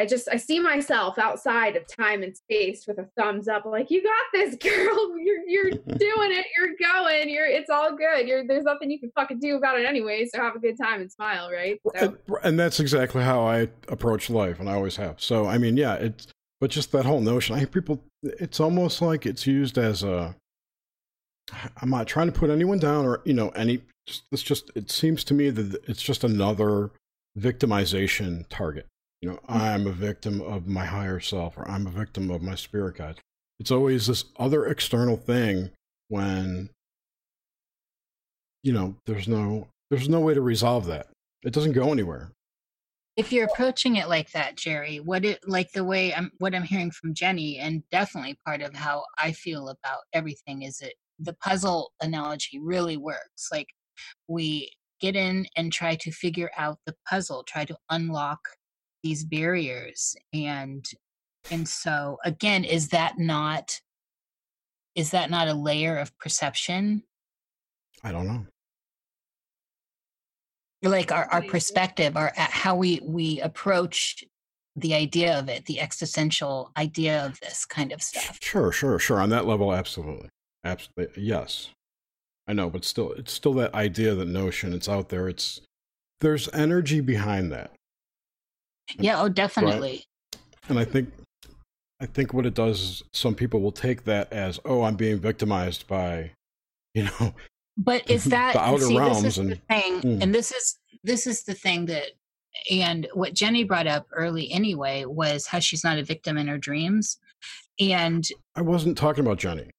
I just I see myself outside of time and space with a thumbs up, like you got this, girl. You're you're doing it. You're going. You're it's all good. You're there's nothing you can fucking do about it anyway. So have a good time and smile, right? So. And that's exactly how I approach life, and I always have. So I mean, yeah, it's but just that whole notion. I hear people. It's almost like it's used as a. I'm not trying to put anyone down, or you know, any. It's just. It seems to me that it's just another victimization target you know, I'm a victim of my higher self or I'm a victim of my spirit guides. It's always this other external thing when, you know, there's no there's no way to resolve that. It doesn't go anywhere. If you're approaching it like that, Jerry, what it like the way I'm what I'm hearing from Jenny, and definitely part of how I feel about everything is it the puzzle analogy really works. Like we get in and try to figure out the puzzle, try to unlock these barriers and and so again is that not is that not a layer of perception? I don't know. Like our, our perspective our how we we approach the idea of it the existential idea of this kind of stuff. sure sure sure on that level absolutely. Absolutely eh, yes. I know but still it's still that idea that notion it's out there it's there's energy behind that yeah, oh, definitely. Right? And I think, I think what it does is some people will take that as, oh, I'm being victimized by, you know. But is that the outer see, realms this is and the thing, mm. and this is this is the thing that, and what Jenny brought up early anyway was how she's not a victim in her dreams, and I wasn't talking about Jenny.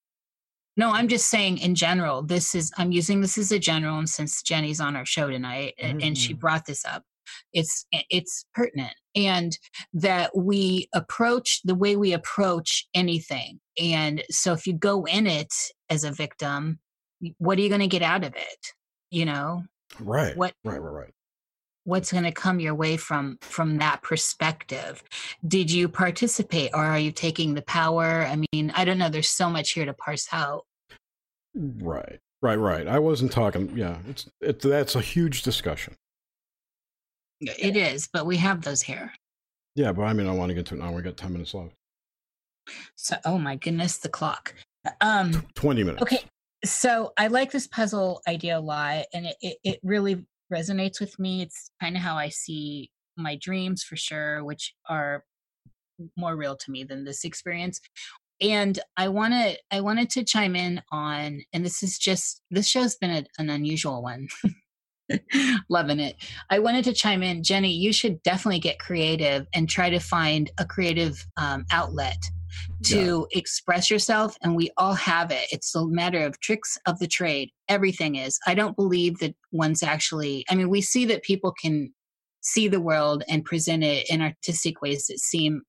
No, I'm just saying in general. This is I'm using this as a general, and since Jenny's on our show tonight, mm. and she mm-hmm. brought this up, it's it's pertinent and that we approach the way we approach anything. And so if you go in it as a victim what are you going to get out of it? You know? Right what right right right. what's going to come your way from from that perspective? Did you participate or are you taking the power? I mean i don't know there's so much here to parse out. Right right right. I wasn't talking yeah it's it's that's a huge discussion it is, but we have those here. Yeah, but I mean, I want to get to it now. We got 10 minutes left. So, oh my goodness, the clock. Um, 20 minutes. Okay. So I like this puzzle idea a lot, and it, it, it really resonates with me. It's kind of how I see my dreams for sure, which are more real to me than this experience. And I want to, I wanted to chime in on, and this is just, this show's been a, an unusual one. Loving it. I wanted to chime in. Jenny, you should definitely get creative and try to find a creative um, outlet to yeah. express yourself. And we all have it. It's a matter of tricks of the trade. Everything is. I don't believe that one's actually, I mean, we see that people can see the world and present it in artistic ways that seem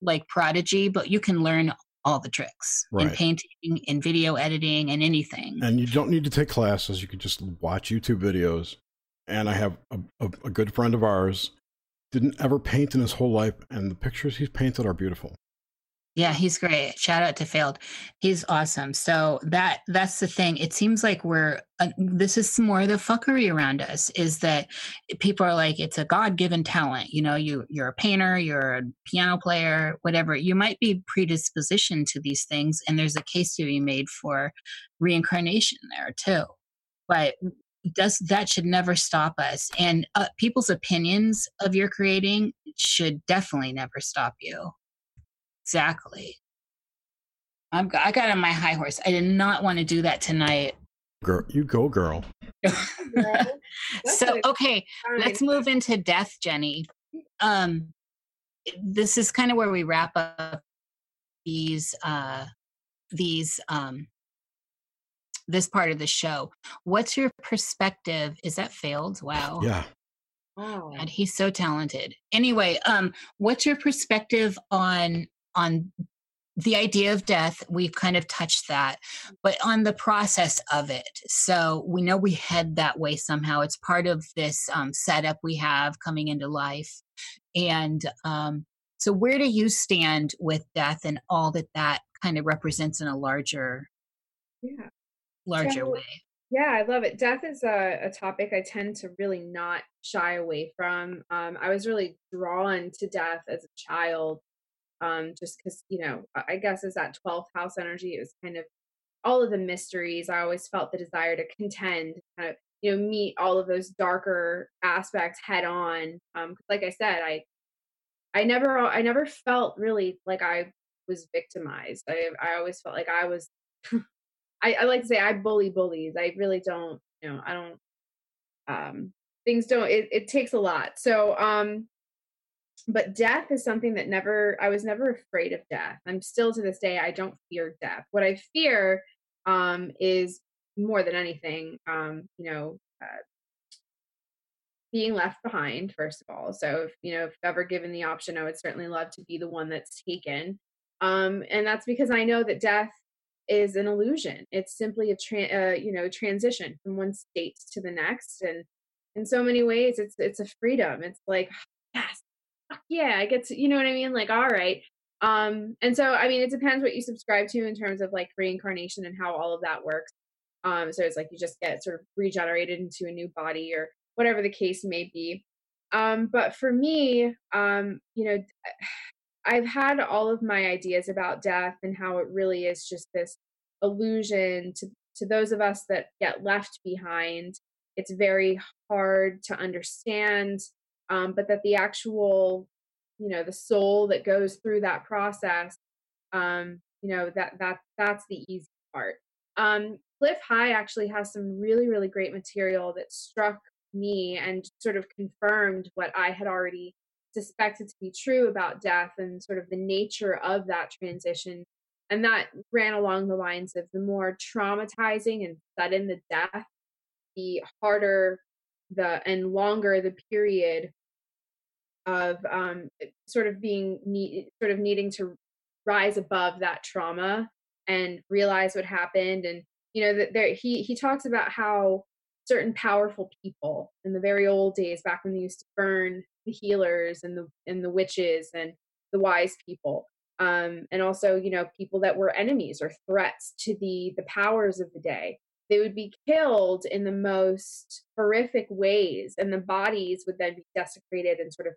like prodigy, but you can learn all the tricks right. in painting, in video editing, and anything. And you don't need to take classes. You can just watch YouTube videos. And I have a, a, a good friend of ours didn't ever paint in his whole life, and the pictures he's painted are beautiful. Yeah, he's great. Shout out to Failed. He's awesome. So that that's the thing. It seems like we're uh, this is more the fuckery around us is that people are like it's a god-given talent. You know, you you're a painter, you're a piano player, whatever. You might be predispositioned to these things and there's a case to be made for reincarnation there too. But does that should never stop us and uh, people's opinions of your creating should definitely never stop you Exactly. I'm, I got on my high horse. I did not want to do that tonight. Girl, you go, girl. so, okay, let's move into death, Jenny. Um, this is kind of where we wrap up these uh, these um this part of the show. What's your perspective? Is that failed? Wow. Yeah. Oh. God, he's so talented. Anyway, um, what's your perspective on on the idea of death? We've kind of touched that, but on the process of it. So we know we head that way somehow. It's part of this um, setup we have coming into life, and um, so where do you stand with death and all that that kind of represents in a larger, Yeah. larger So- way? Yeah, I love it. Death is a, a topic I tend to really not shy away from. Um, I was really drawn to death as a child, um, just because, you know, I guess as that 12th house energy, it was kind of all of the mysteries. I always felt the desire to contend, kind of, you know, meet all of those darker aspects head on. Um, like I said, I, I never, I never felt really like I was victimized. I, I always felt like I was I, I like to say I bully bullies. I really don't, you know, I don't um things don't it, it takes a lot. So um but death is something that never I was never afraid of death. I'm still to this day I don't fear death. What I fear um is more than anything um you know uh, being left behind first of all. So if you know if ever given the option I would certainly love to be the one that's taken. Um and that's because I know that death is an illusion. It's simply a tra- uh, you know transition from one state to the next, and in so many ways, it's it's a freedom. It's like yeah, I get to you know what I mean. Like all right, um, and so I mean it depends what you subscribe to in terms of like reincarnation and how all of that works. Um, so it's like you just get sort of regenerated into a new body or whatever the case may be. Um, but for me, um, you know, I've had all of my ideas about death and how it really is just this illusion to to those of us that get left behind. It's very hard to understand, um, but that the actual, you know, the soul that goes through that process, um, you know, that that that's the easy part. Um, Cliff High actually has some really really great material that struck me and sort of confirmed what I had already suspected to be true about death and sort of the nature of that transition. And that ran along the lines of the more traumatizing and sudden the death, the harder the and longer the period of um, sort of being sort of needing to rise above that trauma and realize what happened. And you know that there he he talks about how certain powerful people in the very old days back when they used to burn the healers and the and the witches and the wise people um and also you know people that were enemies or threats to the the powers of the day they would be killed in the most horrific ways and the bodies would then be desecrated and sort of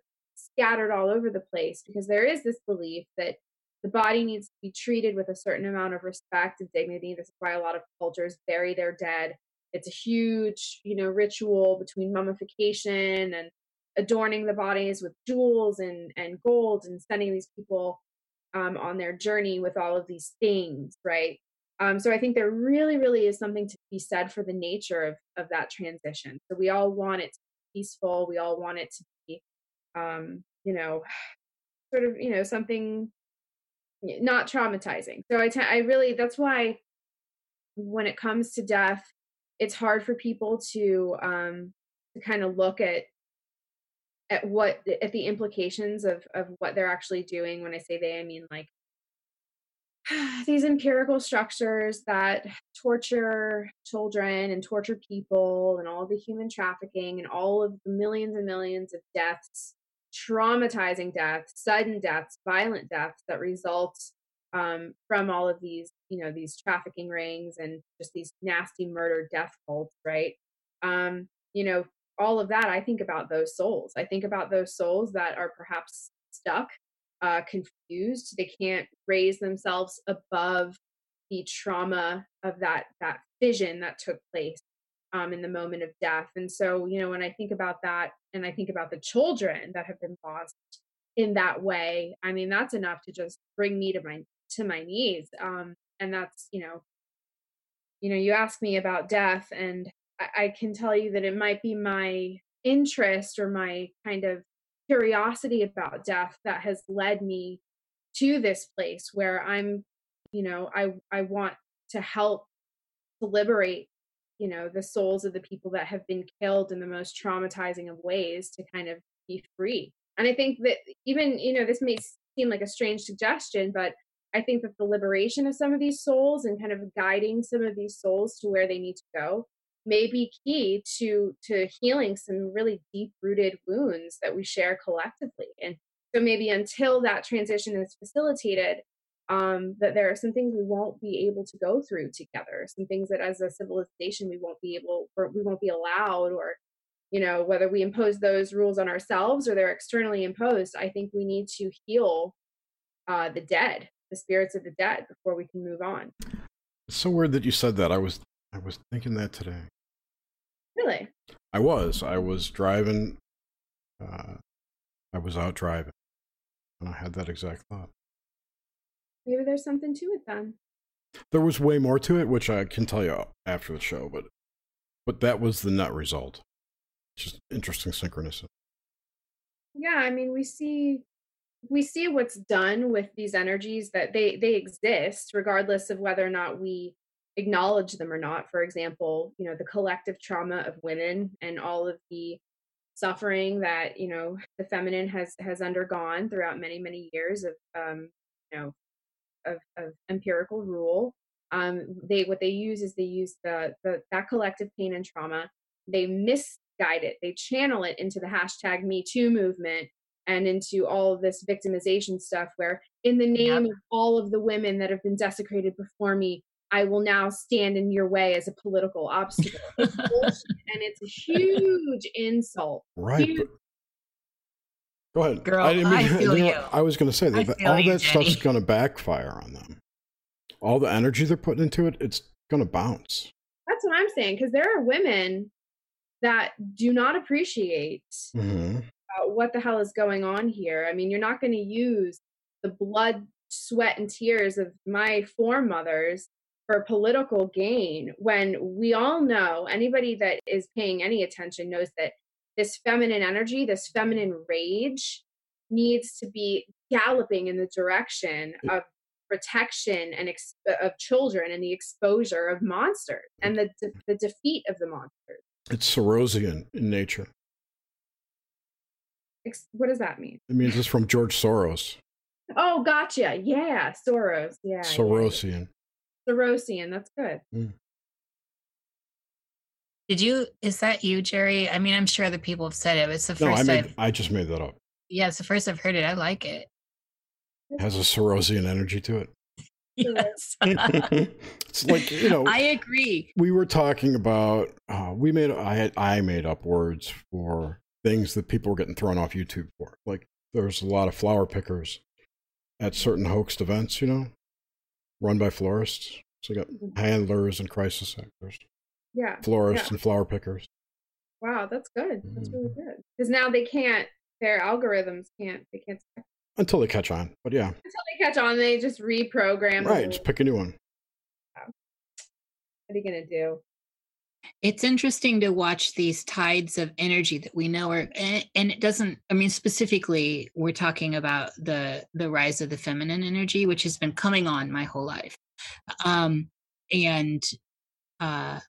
scattered all over the place because there is this belief that the body needs to be treated with a certain amount of respect and dignity. This is why a lot of cultures bury their dead. It's a huge you know ritual between mummification and adorning the bodies with jewels and and gold and sending these people um, on their journey with all of these things right? Um, so i think there really really is something to be said for the nature of of that transition. So we all want it to be peaceful. We all want it to um, you know sort of you know something not traumatizing. So i t- I really that's why when it comes to death it's hard for people to um to kind of look at at what at the implications of of what they're actually doing. When i say they i mean like these empirical structures that torture children and torture people and all the human trafficking and all of the millions and millions of deaths traumatizing deaths sudden deaths violent deaths that result um, from all of these you know these trafficking rings and just these nasty murder death cults right? Um, you know all of that i think about those souls. I think about those souls that are perhaps stuck uh, confused. They can't raise themselves above the trauma of that that vision that took place um, in the moment of death. And so you know when i think about that and i think about the children that have been lost in that way i mean that's enough to just bring me to my to my knees. Um, and that's you know you know you ask me about death and I, I can tell you that it might be my interest or my kind of curiosity about death that has led me to this place where i'm you know i i want to help to liberate you know the souls of the people that have been killed in the most traumatizing of ways to kind of be free. And i think that even you know this may seem like a strange suggestion but i think that the liberation of some of these souls and kind of guiding some of these souls to where they need to go may be key to to healing some really deep rooted wounds that we share collectively. And so maybe until that transition is facilitated um, that there are some things we won't be able to go through together some things that as a civilization we won't be able or we won't be allowed or you know whether we impose those rules on ourselves or they're externally imposed i think we need to heal uh, the dead the spirits of the dead before we can move on. It's so weird that you said that. I was i was thinking that today. Really? I was. I was driving uh, i was out driving and i had that exact thought maybe there's something to it then. There was way more to it which i can tell you after the show but but that was the net result. Just interesting synchronicity. Yeah i mean we see we see what's done with these energies that they they exist regardless of whether or not we acknowledge them or not. For example you know the collective trauma of women and all of the suffering that you know the feminine has has undergone throughout many many years of um you know of, of empirical rule um they what they use is they use the, the that collective pain and trauma they misguide it they channel it into the hashtag me too movement and into all of this victimization stuff where in the name yep. of all of the women that have been desecrated before me i will now stand in your way as a political obstacle it's and it's a huge insult right huge. Go ahead Girl, I, mean, I feel you. you. Know, I was going to say that all you, that Jenny. stuff's going to backfire on them all the energy they're putting into it it's going to bounce that's what i'm saying because there are women that do not appreciate mm-hmm. uh, what the hell is going on here. I mean, you're not going to use the blood, sweat, and tears of my foremothers for political gain when we all know anybody that is paying any attention knows that this feminine energy, this feminine rage needs to be galloping in the direction of protection and ex- of children and the exposure of monsters and the, de- the defeat of the monsters. It's Sorosian in nature. Ex- what does that mean? It means it's from George Soros. Oh, gotcha. Yeah, Soros. Yeah. Sorosian. Yeah. Sorosian. That's good. Mm. Did you? Is that you, Jerry? I mean, I'm sure other people have said it. But it's the No, first I I've. made. I just made that up. Yeah, it's the first I've heard it. I like it. It has a Sorosian energy to it. Yes. it's like you know. I agree. we were talking about. Uh, we made. I had. I made up words for things that people were getting thrown off YouTube for. Like there's a lot of flower pickers at certain hoaxed events. You know, run by florists. So you got handlers and crisis actors, Yeah. florists Yeah. and flower pickers. Wow, that's good. That's really Mhm. good. Because now they can't. Their algorithms can't. They can't. Until they catch on. But yeah, Until they catch on, they just reprogram. right. rules. Just pick a new one. What are you gonna do? It's interesting to watch these tides of energy that we know are, and, and it doesn't. I mean, specifically, we're talking about the the rise of the feminine energy, which has been coming on my whole life, um, and uh,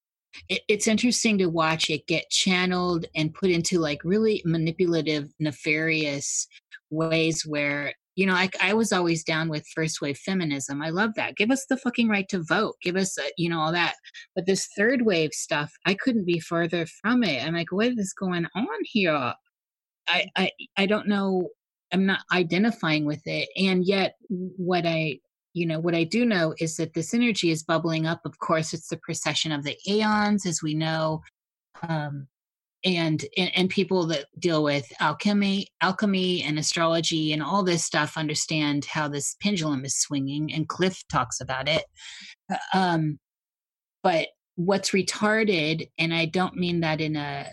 it, it's interesting to watch it get channeled and put into like really manipulative, nefarious ways where you know I, I was always down with first wave feminism. I love that. Give us the fucking right to vote. Give us uh, you know all that. But this third wave stuff i couldn't be further from it. I'm like what is going on here? I i, I don't know. I'm not identifying with it. And yet what i you know what i do know is that this energy is bubbling up. Of course it's the precession of the aeons as we know um and, and and people that deal with alchemy alchemy and astrology and all this stuff understand how this pendulum is swinging and cliff talks about it. Uh, um but what's retarded and i don't mean that in a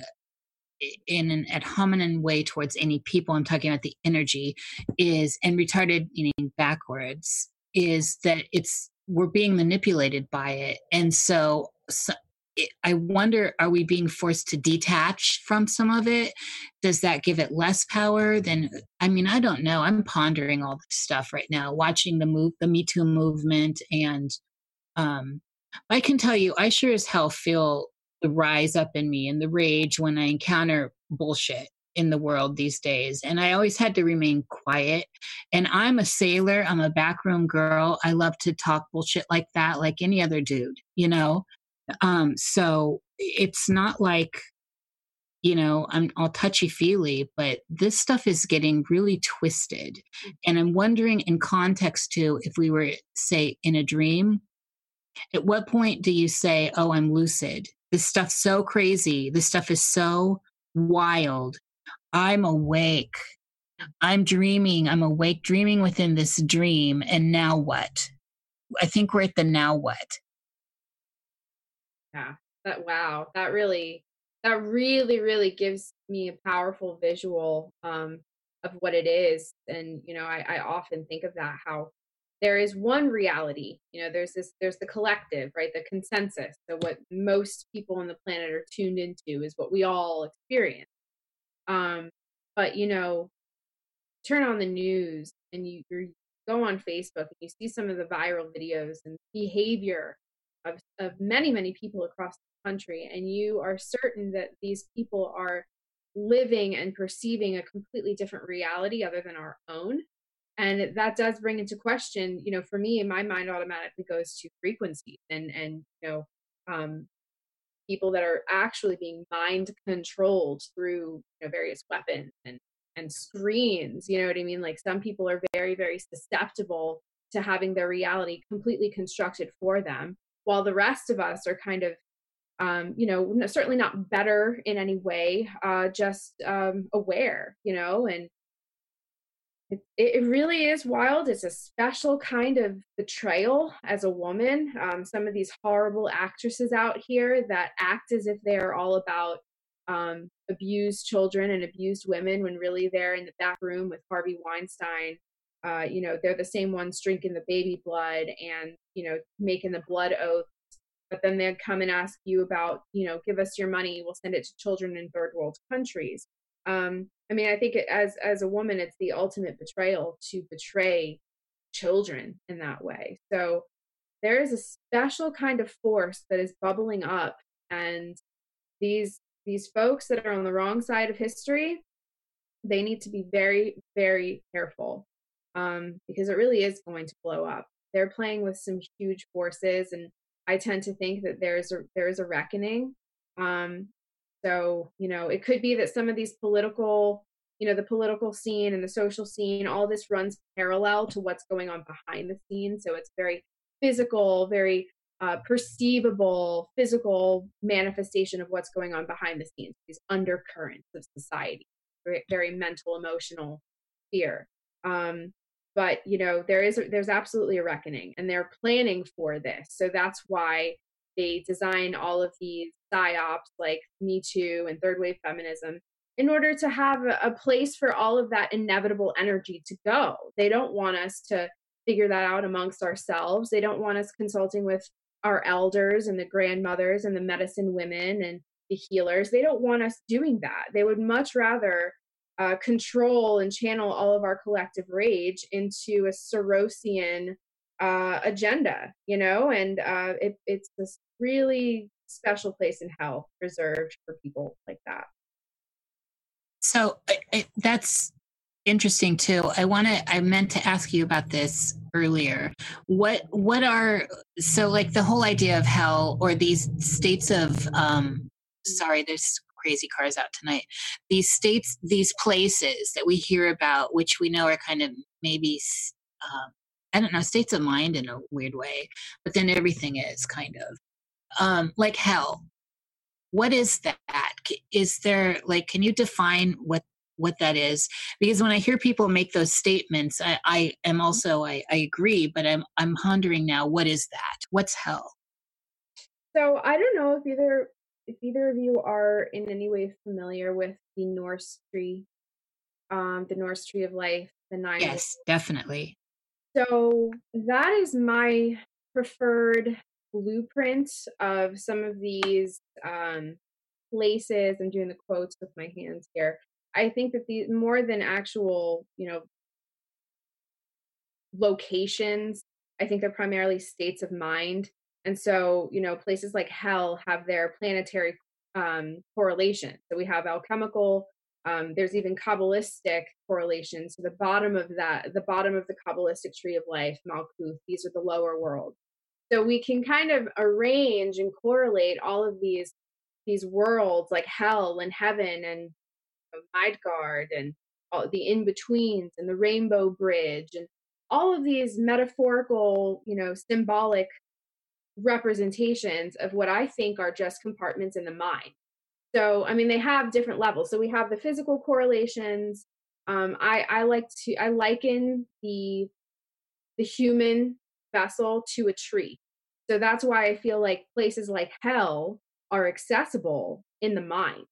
in an ad hominem way towards any people i'm talking about the energy is and retarded meaning backwards is that it's we're being manipulated by it and so, so I wonder, are we being forced to detach from some of it? Does that give it less power than? I mean, I don't know. I'm pondering all this stuff right now, watching the move, the Me Too movement, and um, I can tell you, I sure as hell feel the rise up in me and the rage when I encounter bullshit in the world these days. And I always had to remain quiet. And I'm a sailor, I'm a backroom girl. I love to talk bullshit like that, like any other dude, you know? Um, so it's not like, you know, I'm all touchy feely, but this stuff is getting really twisted. And I'm wondering, in context too, if we were, say, in a dream, at what point do you say, Oh, I'm lucid? This stuff's so crazy. This stuff is so wild. I'm awake. I'm dreaming. I'm awake, dreaming within this dream. And now what? I think we're at the now what. Yeah. That wow. That really that really, really gives me a powerful visual um of what it is. And, you know, I, I often think of that how there is one reality you know there's this there's the collective right the consensus so what most people on the planet are tuned into is what we all experience um but you know turn on the news and you you go on facebook and you see some of the viral videos and behavior of, of many many people across the country and you are certain that these people are living and perceiving a completely different reality other than our own and that does bring into question you know for me my mind automatically goes to frequencies and and you know um people that are actually being mind controlled through you know various weapons and and screens you know what i mean? Like some people are very very susceptible to having their reality completely constructed for them while the rest of us are kind of um, you know certainly not better in any way uh, just um, aware you know? And it, it really is wild. It's a special kind of betrayal as a woman. Um, some of these horrible actresses out here that act as if they're all about um, abused children and abused women when really they're in the back room with Harvey Weinstein. Uh, you know, they're the same ones drinking the baby blood and, you know, making the blood oath. But then they'd come and ask you about, you know, give us your money, we'll send it to children in third world countries. Um, I mean, I think as as a woman, it's the ultimate betrayal to betray children in that way. So there is a special kind of force that is bubbling up, and these these folks that are on the wrong side of history, they need to be very very careful um, because it really is going to blow up. They're playing with some huge forces, and I tend to think that there's a there's a reckoning um, so, you know, it could be that some of these political, you know, the political scene and the social scene, all this runs parallel to what's going on behind the scenes. So it's very physical, very uh, perceivable, physical manifestation of what's going on behind the scenes, these undercurrents of society, very, very mental, emotional fear. Um, but you know there is there's absolutely a reckoning and they're planning for this so that's why they design all of these psyops like Me Too and third wave feminism in order to have a place for all of that inevitable energy to go. They don't want us to figure that out amongst ourselves. They don't want us consulting with our elders and the grandmothers and the medicine women and the healers. They don't want us doing that. They would much rather uh, control and channel all of our collective rage into a Sorosian uh, agenda, you know, and uh, it, it's this really special place in hell reserved for people like that. So that's interesting too. I want to. I meant to ask you about this earlier. What what are so like the whole idea of hell or these states of um sorry, there's crazy cars out tonight. These states, these places that we hear about, which we know are kind of maybe um, I don't know, states of mind in a weird way, but then everything is kind of um, like hell. What is that? Is there like, can you define what what that is? Because when I hear people make those statements, I, I am mm-hmm. also I, I agree, but I'm I'm pondering now, what is that? What's hell? So I don't know if either if either of you are in any way familiar with the Norse tree, um, the Norse tree of life, the nine. Yes, definitely. So that is my preferred blueprint of some of these um, places. I'm doing the quotes with my hands here. I think that the more than actual, you know, locations, I think they're primarily states of mind. And so, you know, places like hell have their planetary um, correlation. So we have alchemical. Um, there's even Kabbalistic correlations. So the bottom of that, the bottom of the Kabbalistic tree of life, Malkuth, these are the lower world. So we can kind of arrange and correlate all of these these worlds like hell and heaven and Midgard and all the in betweens and the Rainbow Bridge and all of these metaphorical, you know, symbolic representations of what I think are just compartments in the mind. So, I mean, they have different levels. So we have the physical correlations. Um, I, I like to I liken the the human vessel to a tree. So that's why I feel like places like hell are accessible in the mind.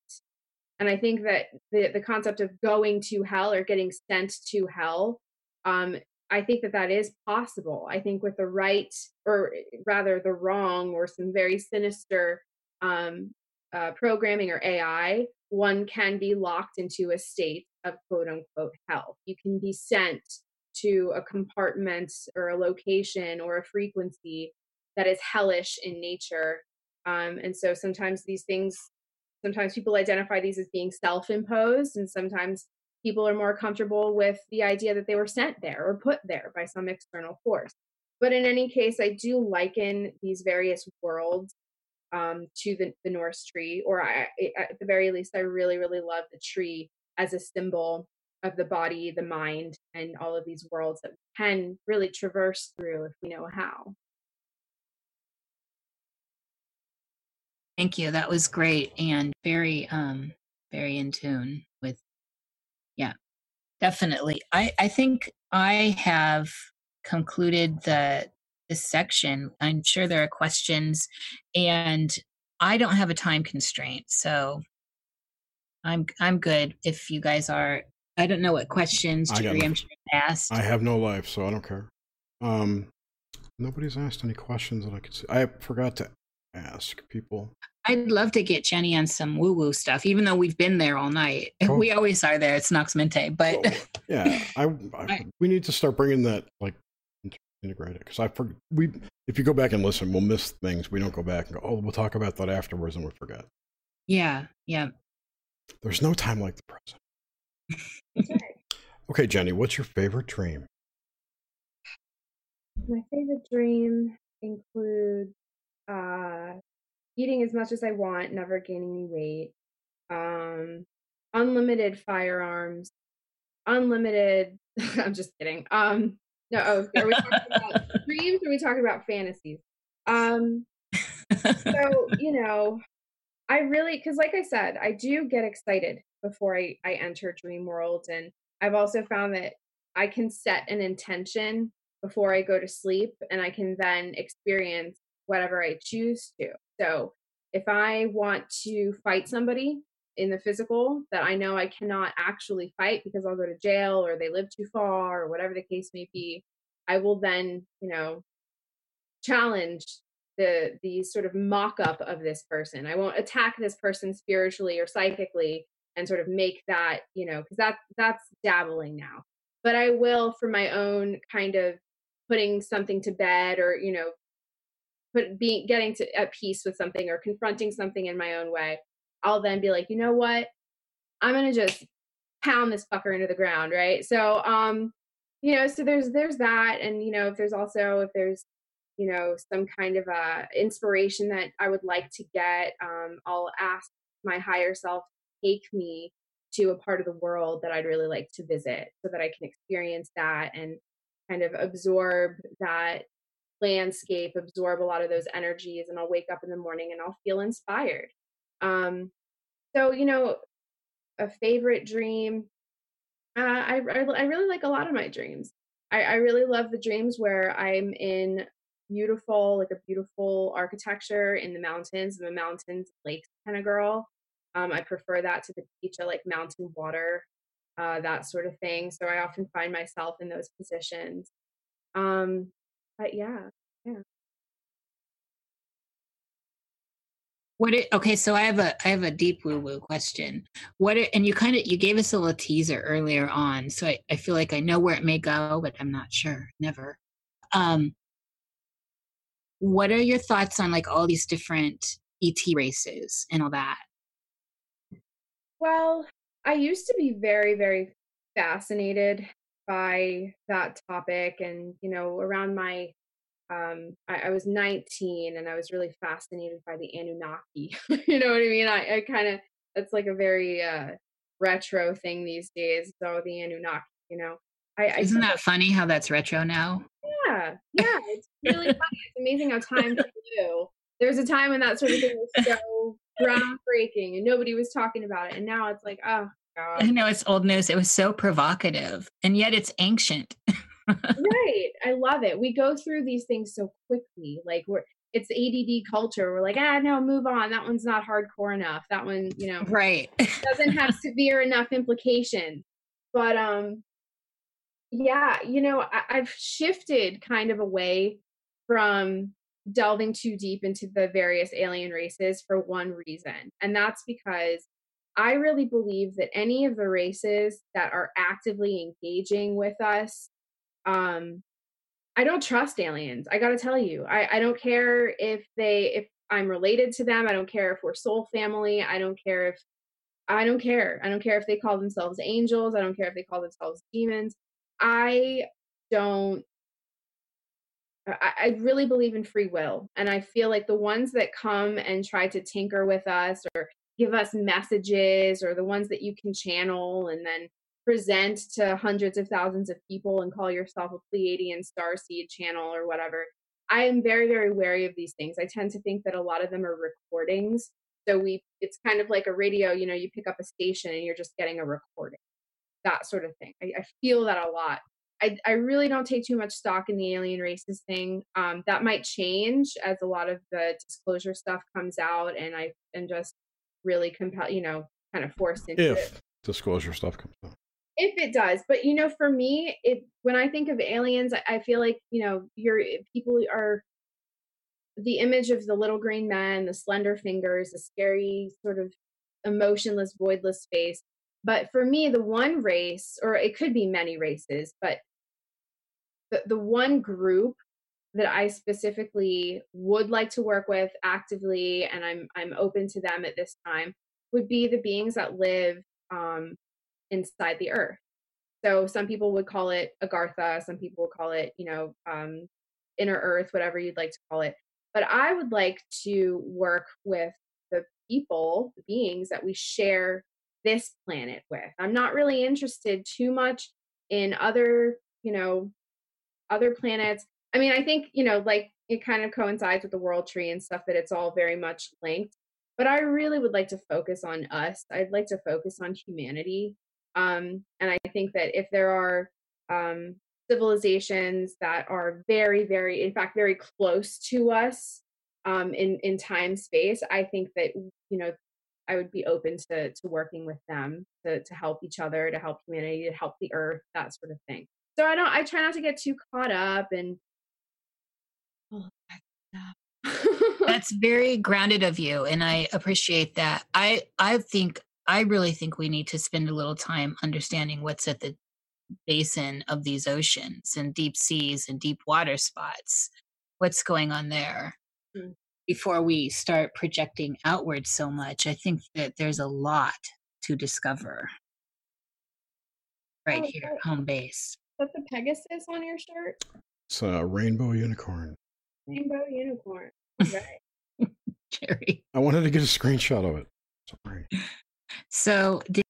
And I think that the the concept of going to hell or getting sent to hell um, I think that that is possible. I think with the right, or rather the wrong, or some very sinister um, uh, programming or AI, one can be locked into a state of quote unquote hell. You can be sent to a compartment or a location or a frequency that is hellish in nature. Um, and so sometimes these things, sometimes people identify these as being self imposed, and sometimes people are more comfortable with the idea that they were sent there or put there by some external force. But in any case, I do liken these various worlds um, to the, the Norse tree, or I, at the very least, I really, really love the tree as a symbol of the body, the mind, and all of these worlds that we can really traverse through if we know how. Thank you. That was great and very, um, very in tune with yeah, definitely. I, I think I have concluded the this section. I'm sure there are questions, and I don't have a time constraint, so I'm I'm good. If you guys are, I don't know what questions Jerry I'm sure asked. I have no life, so I don't care. Um, nobody's asked any questions that I could see. I forgot to ask people. I'd love to get Jenny on some woo woo stuff, even though we've been there all night. Cool. We always are there. It's Nox Mente, but well, yeah, I, I, I, we need to start bringing that like integrated because I forget. We if you go back and listen, we'll miss things. We don't go back and go. Oh, we'll talk about that afterwards, and we forget. Yeah, yeah. There's no time like the present. okay, Jenny, what's your favorite dream? My favorite dream includes uh, eating as much as I want, never gaining any weight, um, unlimited firearms, unlimited. I'm just kidding. Um, no, oh, are we talking about dreams or are we talking about fantasies? Um, so you know, I really because, like I said, I do get excited before I I enter dream world, and I've also found that I can set an intention before I go to sleep, and I can then experience whatever I choose to. So if I want to fight somebody in the physical that I know I cannot actually fight because I'll go to jail or they live too far or whatever the case may be, I will then, you know, challenge the the sort of mock up of this person. I won't attack this person spiritually or psychically and sort of make that, you know, because that that's dabbling now. But I will for my own kind of putting something to bed or, you know, put being getting to at peace with something or confronting something in my own way, I'll then be like, you know what? I'm gonna just pound this fucker into the ground, right? So um, you know, so there's there's that, and you know, if there's also if there's you know some kind of uh inspiration that I would like to get, um, I'll ask my higher self take me to a part of the world that I'd really like to visit so that I can experience that and kind of absorb that landscape, absorb a lot of those energies, and I'll wake up in the morning and I'll feel inspired. Um, so, you know, a favorite dream. Uh, I, I, I really like a lot of my dreams. I, I really love the dreams where I'm in beautiful, like a beautiful architecture in the mountains. I'm a mountains, lakes kind of girl. Um, I prefer that to the beach. I like mountain water, uh, that sort of thing. So I often find myself in those positions. Um, but yeah, yeah. What it, okay, so I have a I have a deep woo woo question. What it, and you kind of you gave us a little teaser earlier on, so I, I feel like I know where it may go, but I'm not sure. Never. Um, what are your thoughts on like all these different ET races and all that? Well, I used to be very, very fascinated by that topic. And, you know, around my, um, I, I was 19 and I was really fascinated by the Anunnaki. you know what I mean? I, I kind of, that's like a very uh, retro thing these days. So the Anunnaki, you know. I, Isn't that funny how that's retro now? Yeah, yeah, it's really funny. It's amazing how time can do. There was a time when that sort of thing was so groundbreaking and nobody was talking about it, and now it's like, oh God. I know it's old news. It was so provocative, and yet it's ancient. right, I love it. We go through these things so quickly. Like we're it's ADD culture. We're like, ah, no, move on. That one's not hardcore enough. That one, you know, right, doesn't have severe enough implications. But um, yeah, you know, I, I've shifted kind of away from delving too deep into the various alien races for one reason. And that's because I really believe that any of the races that are actively engaging with us, um, I don't trust aliens. I got to tell you, I, I don't care if they, if I'm related to them. I don't care if we're soul family. I don't care if, I don't care. I don't care if they call themselves angels. I don't care if they call themselves demons. I don't I, I really believe in free will. And I feel like the ones that come and try to tinker with us or give us messages or the ones that you can channel and then present to hundreds of thousands of people and call yourself a Pleiadian star seed channel or whatever. I am very, very wary of these things. I tend to think that a lot of them are recordings. So we it's kind of like a radio, you know, you pick up a station and you're just getting a recording that sort of thing. I, I feel that a lot. I, I really don't take too much stock in the alien races thing. Um, that might change as a lot of the disclosure stuff comes out, and I am just really compelled, you know, kind of forced into if it. disclosure stuff comes out. If it does, but you know, for me, it when I think of aliens, I, I feel like you know, your people are the image of the little green man, the slender fingers, the scary sort of emotionless, voidless face. But for me, the one race, or it could be many races, but the, the one group that I specifically would like to work with actively, and I'm I'm open to them at this time, would be the beings that live um, inside the earth. So some people would call it Agartha, some people would call it, you know, um, inner earth, whatever you'd like to call it. But I would like to work with the people, the beings that we share this planet with. I'm not really interested too much in other, you know, other planets. I mean, I think, you know, like it kind of coincides with the world tree and stuff that it's all very much linked. But I really would like to focus on us. I'd like to focus on humanity. Um, and I think that if there are um, civilizations that are very, very, in fact, very close to us um, in in time space, I think that you know I would be open to to working with them to to help each other, to help humanity, to help the earth, that sort of thing. So I don't I try not to get too caught up and oh, that's very grounded of you and I appreciate that. I I think I really think we need to spend a little time understanding what's at the basin of these oceans and deep seas and deep water spots. What's going on there? Mm before we start projecting outward so much, I think that there's a lot to discover right oh, here at home base. Is that the Pegasus on your shirt? It's a rainbow unicorn. Rainbow unicorn. Right. Jerry. I wanted to get a screenshot of it. Sorry. So did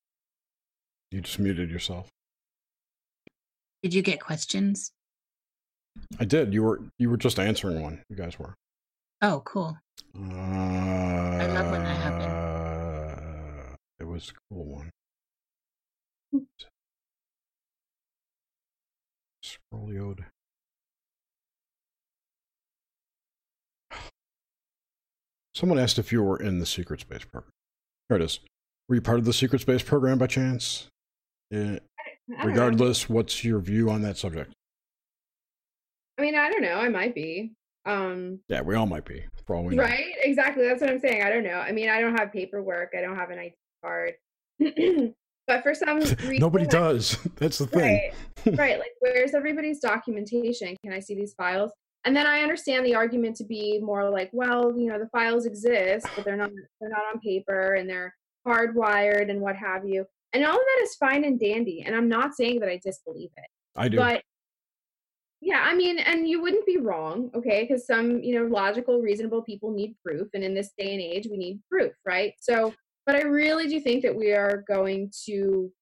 you just muted yourself? Did you get questions? I did. You were you were just answering one. You guys were. Oh, cool. Uh, I love when that happens. It was a cool one. Scrollioed. Someone asked if you were in the secret space program. Here it is. Were you part of the secret space program by chance? Yeah. Regardless, what's your view on that subject? I mean, I don't know. I might be. Um, yeah, we all might be. For all we know. right? Exactly. That's what I'm saying. I don't know. I mean, I don't have paperwork. I don't have an ID card. but for some reason, Nobody does. That's the thing. Right, right. Like, where's everybody's documentation? Can I see these files? And then I understand the argument to be more like, well, you know, the files exist, but they're not they're not on paper and they're hardwired and what have you. And all of that is fine and dandy. And I'm not saying that I disbelieve it. I do. But yeah, I mean, and you wouldn't be wrong, okay? Because some, you know, logical, reasonable people need proof. And in this day and age, we need proof, right? So, but I really do think that we are going to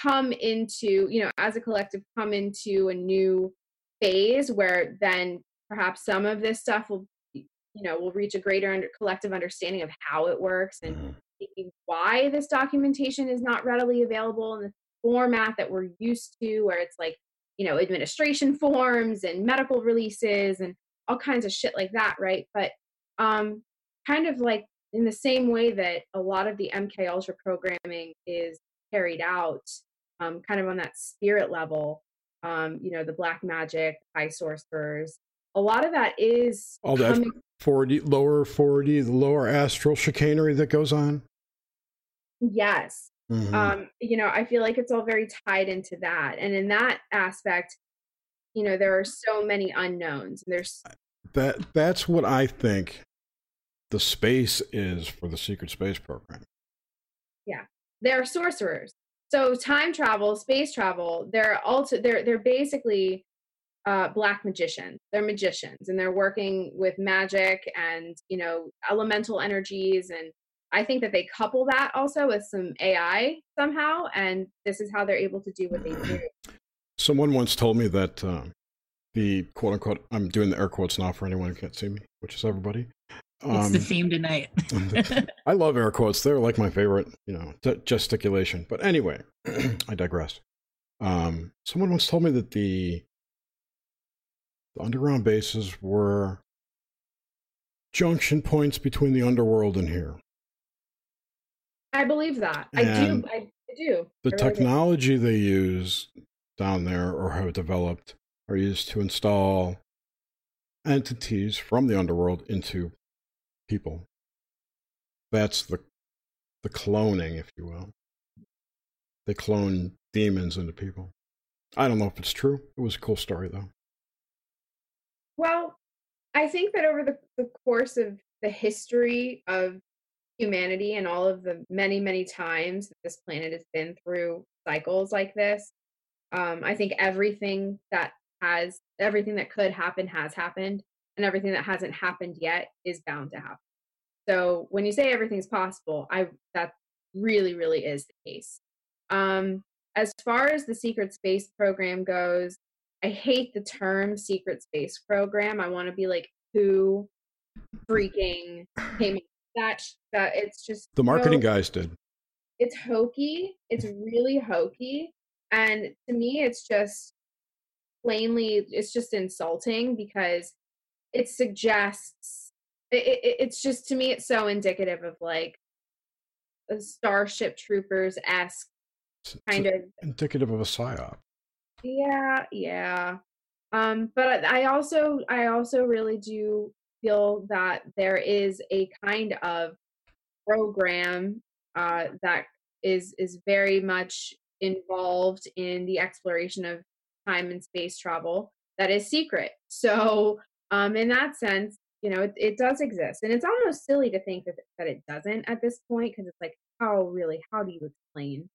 come into, you know, as a collective, come into a new phase where then perhaps some of this stuff will, you know, will reach a greater under, collective understanding of how it works and Mhm. maybe why this documentation is not readily available in the format that we're used to, where it's like, you know, administration forms and medical releases and all kinds of shit like that, right? But um, kind of like in the same way that a lot of the MK Ultra programming is carried out, um, kind of on that spirit level, um, you know, the black magic, high sorcerers, a lot of that is All that coming 4D, lower 4D, the lower astral chicanery that goes on. yes Mhm. um you know i feel like it's all very tied into that and in that aspect you know there are so many unknowns there's that that's what I think the space is for the secret space program. Yeah. They're sorcerers so time travel space travel they're also they're they're basically uh black magicians they're magicians and they're working with magic and you know elemental energies and i think that they couple that also with some ai somehow and this is how they're able to do what they do Someone once told me that uh, the quote unquote, I'm doing the air quotes now for anyone who can't see me, which is everybody. it's the Um, theme tonight. I love air quotes. They're like my favorite, you know, ge- gesticulation. But anyway, I digress. Um, someone once told me that the, the underground bases were junction points between the underworld and here. i believe that i do i do The I really do. technology they use down there or have developed are used to install entities from the underworld into people. That's the the cloning, if you will. They clone demons into people. I don't know if it's true. It was a cool story though. Well, I think that over the, the course of the history of humanity and all of the many, many times that this planet has been through cycles like this, um, I think everything that has, everything that could happen has happened, and everything that hasn't happened yet is bound to happen. So when you say everything's possible, I that really, really is the case. Um, as far as the secret space program goes, I hate the term secret space program. I want to be like, who freaking came up that? That it's just The marketing so- guys did. It's hokey. It's really hokey, and to me, it's just plainly, it's just insulting because it suggests. It, it, it's just to me, it's so indicative of like a Starship Troopers esque kind of indicative of a psyop. Yeah yeah. Um but i also i also really do feel that there is a kind of program uh that is is very much involved in the exploration of time and space travel that is secret. So um in that sense you know it, it does exist. And it's almost silly to think that, that it doesn't at this point because it's like how really how do you explain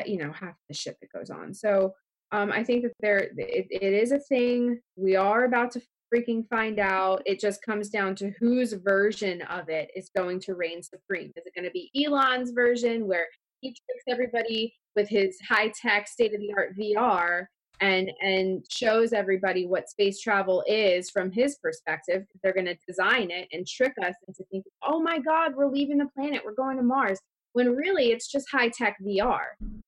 uh, you know half the shit that goes on? So um, I think that there it, it is a thing. We are about to freaking find out. It just comes down to whose version of it is going to reign supreme. Is it going to be Elon's version where he tricks everybody with his high tech, state of the art VR and and shows everybody what space travel is from his perspective? They're going to design it and trick us into thinking, oh my God, we're leaving the planet, we're going to Mars. When really it's just high tech VR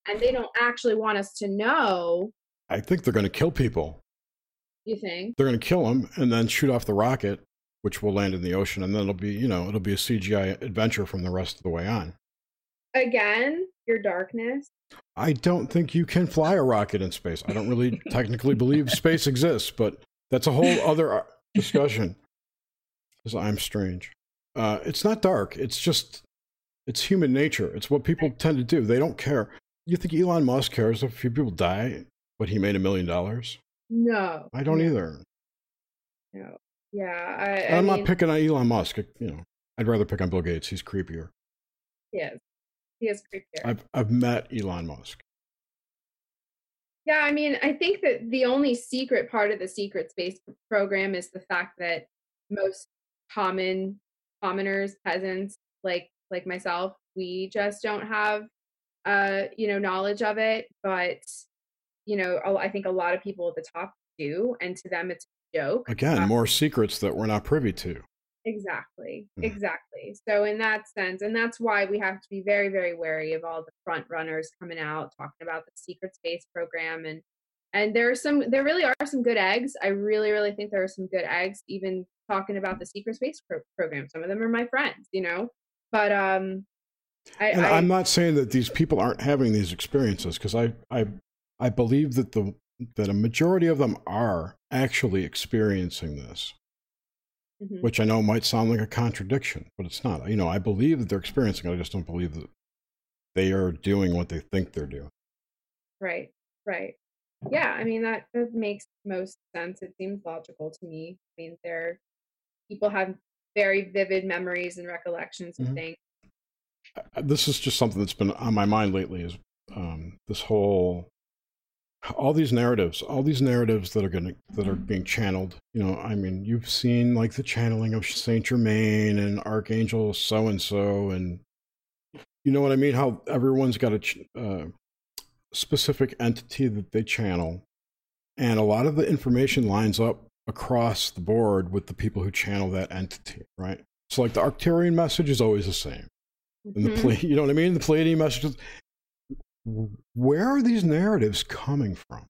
and they don't actually want us to know. I think they're going to kill people. You think? They're going to kill them and then shoot off the rocket, which will land in the ocean, and then it'll be, you know, it'll be a CGI adventure from the rest of the way on. Again, your darkness. I don't think you can fly a rocket in space. I don't really technically believe space exists, but that's a whole other discussion Because I'm strange. Uh, it's not dark. It's just it's human nature. It's what people tend to do. They don't care. You think Elon Musk cares if a few people die, but he made a million dollars? No. I don't no, either. No. Yeah. I, I I'm mean, not picking on Elon Musk. You know, I'd rather pick on Bill Gates. He's creepier. Yes. He is creepier. I've I've met Elon Musk. Yeah, I mean, I think that the only secret part of the secret space program is the fact that most common commoners, peasants like like myself, we just don't have uh, you know, knowledge of it, but you know, I think a lot of people at the top do, and to them it's a joke. Again, Uh, more secrets that we're not privy to. Exactly. Mhm. Exactly. So in that sense, and that's why we have to be very, very wary of all the front runners coming out talking about the secret space program and and there are some there really are some good eggs. I really, really think there are some good eggs, even talking about the secret space pro- program. Some of them are my friends, you know. But um I, And I I'm not saying that these people aren't having these experiences because I, I I believe that the that a majority of them are actually experiencing this, Mhm. which I know might sound like a contradiction, but it's not. You know, I believe that they're experiencing it. I just don't believe that they are doing what they think they're doing. Right, right. Yeah, I mean that that makes most sense. It seems logical to me. I mean, there people have very vivid memories and recollections of Mhm. things. Uh, This is just something that's been on my mind lately. Is um, this whole all these narratives, all these narratives that are going that are being channeled. You know, I mean, you've seen like the channeling of Saint Germain and Archangel so and so, and you know what I mean. How everyone's got a ch- uh, specific entity that they channel, and a lot of the information lines up across the board with the people who channel that entity, right? So, like the Arcturian message is always the same. And the Mhm. you know what I mean? The Pleiadian messages. Where are these narratives coming from?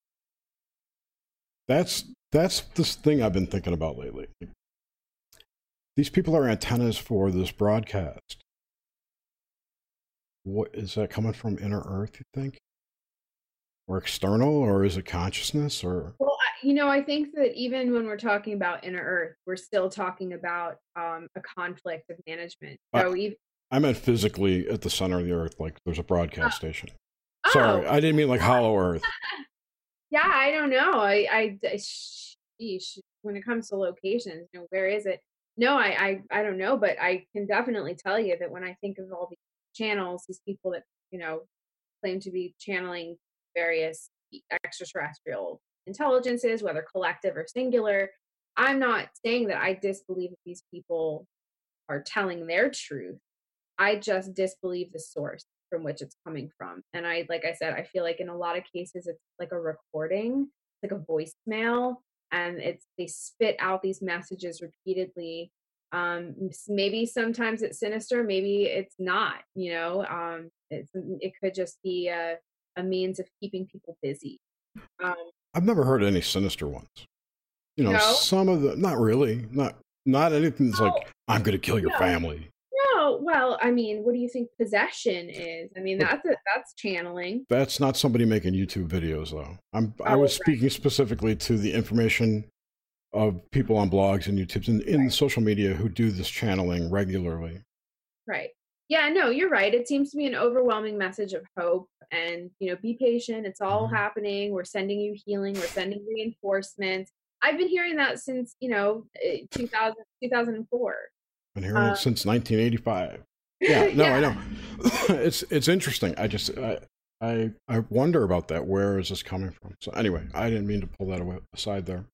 That's that's this thing I've been thinking about lately. These people are antennas for this broadcast. What is that coming from inner earth, you think? Or external, or is it consciousness or Well, you know, I think that even when we're talking about inner Earth, we're still talking about um, a conflict of management. So even I meant physically at the center of the earth, like there's a broadcast station. Sorry, oh, I didn't mean like hollow earth. yeah, I don't know. I, I, I- sheesh, when it comes to locations, you know, where is it? No, I, I, I don't know, but I can definitely tell you that when I think of all these channels, these people that you know claim to be channeling various extraterrestrial intelligences, whether collective or singular, I'm not saying that I disbelieve that these people are telling their truth. I just disbelieve the source from which it's coming from. And I, like I said, I feel like in a lot of cases it's like a recording, like a voicemail, and it's they spit out these messages repeatedly. Um, maybe sometimes it's sinister, maybe it's not. You know, um, it's it could just be a, a means of keeping people busy. Um, I've never heard any sinister ones. You know, No? some of the not really, not not anything that's like I'm going to kill your No. family. no, well, I mean, what do you think possession is? I mean, But- that's a, that's channeling. That's not somebody making YouTube videos though. I'm I was Oh, right. speaking specifically to the information of people on blogs and YouTubes and in social media who do this channeling regularly. Right. Yeah, no, you're right. It seems to be an overwhelming message of hope and, you know, be patient. It's all Mhm. happening. We're sending you healing. We're sending reinforcements. I've been hearing that since, you know, eh, 2000, 2004. Been hearing Uh, it since 1985. Yeah, no, I know. it's it's interesting. I just I, I I wonder about that. Where is this coming from? So anyway, I didn't mean to pull that away, aside there.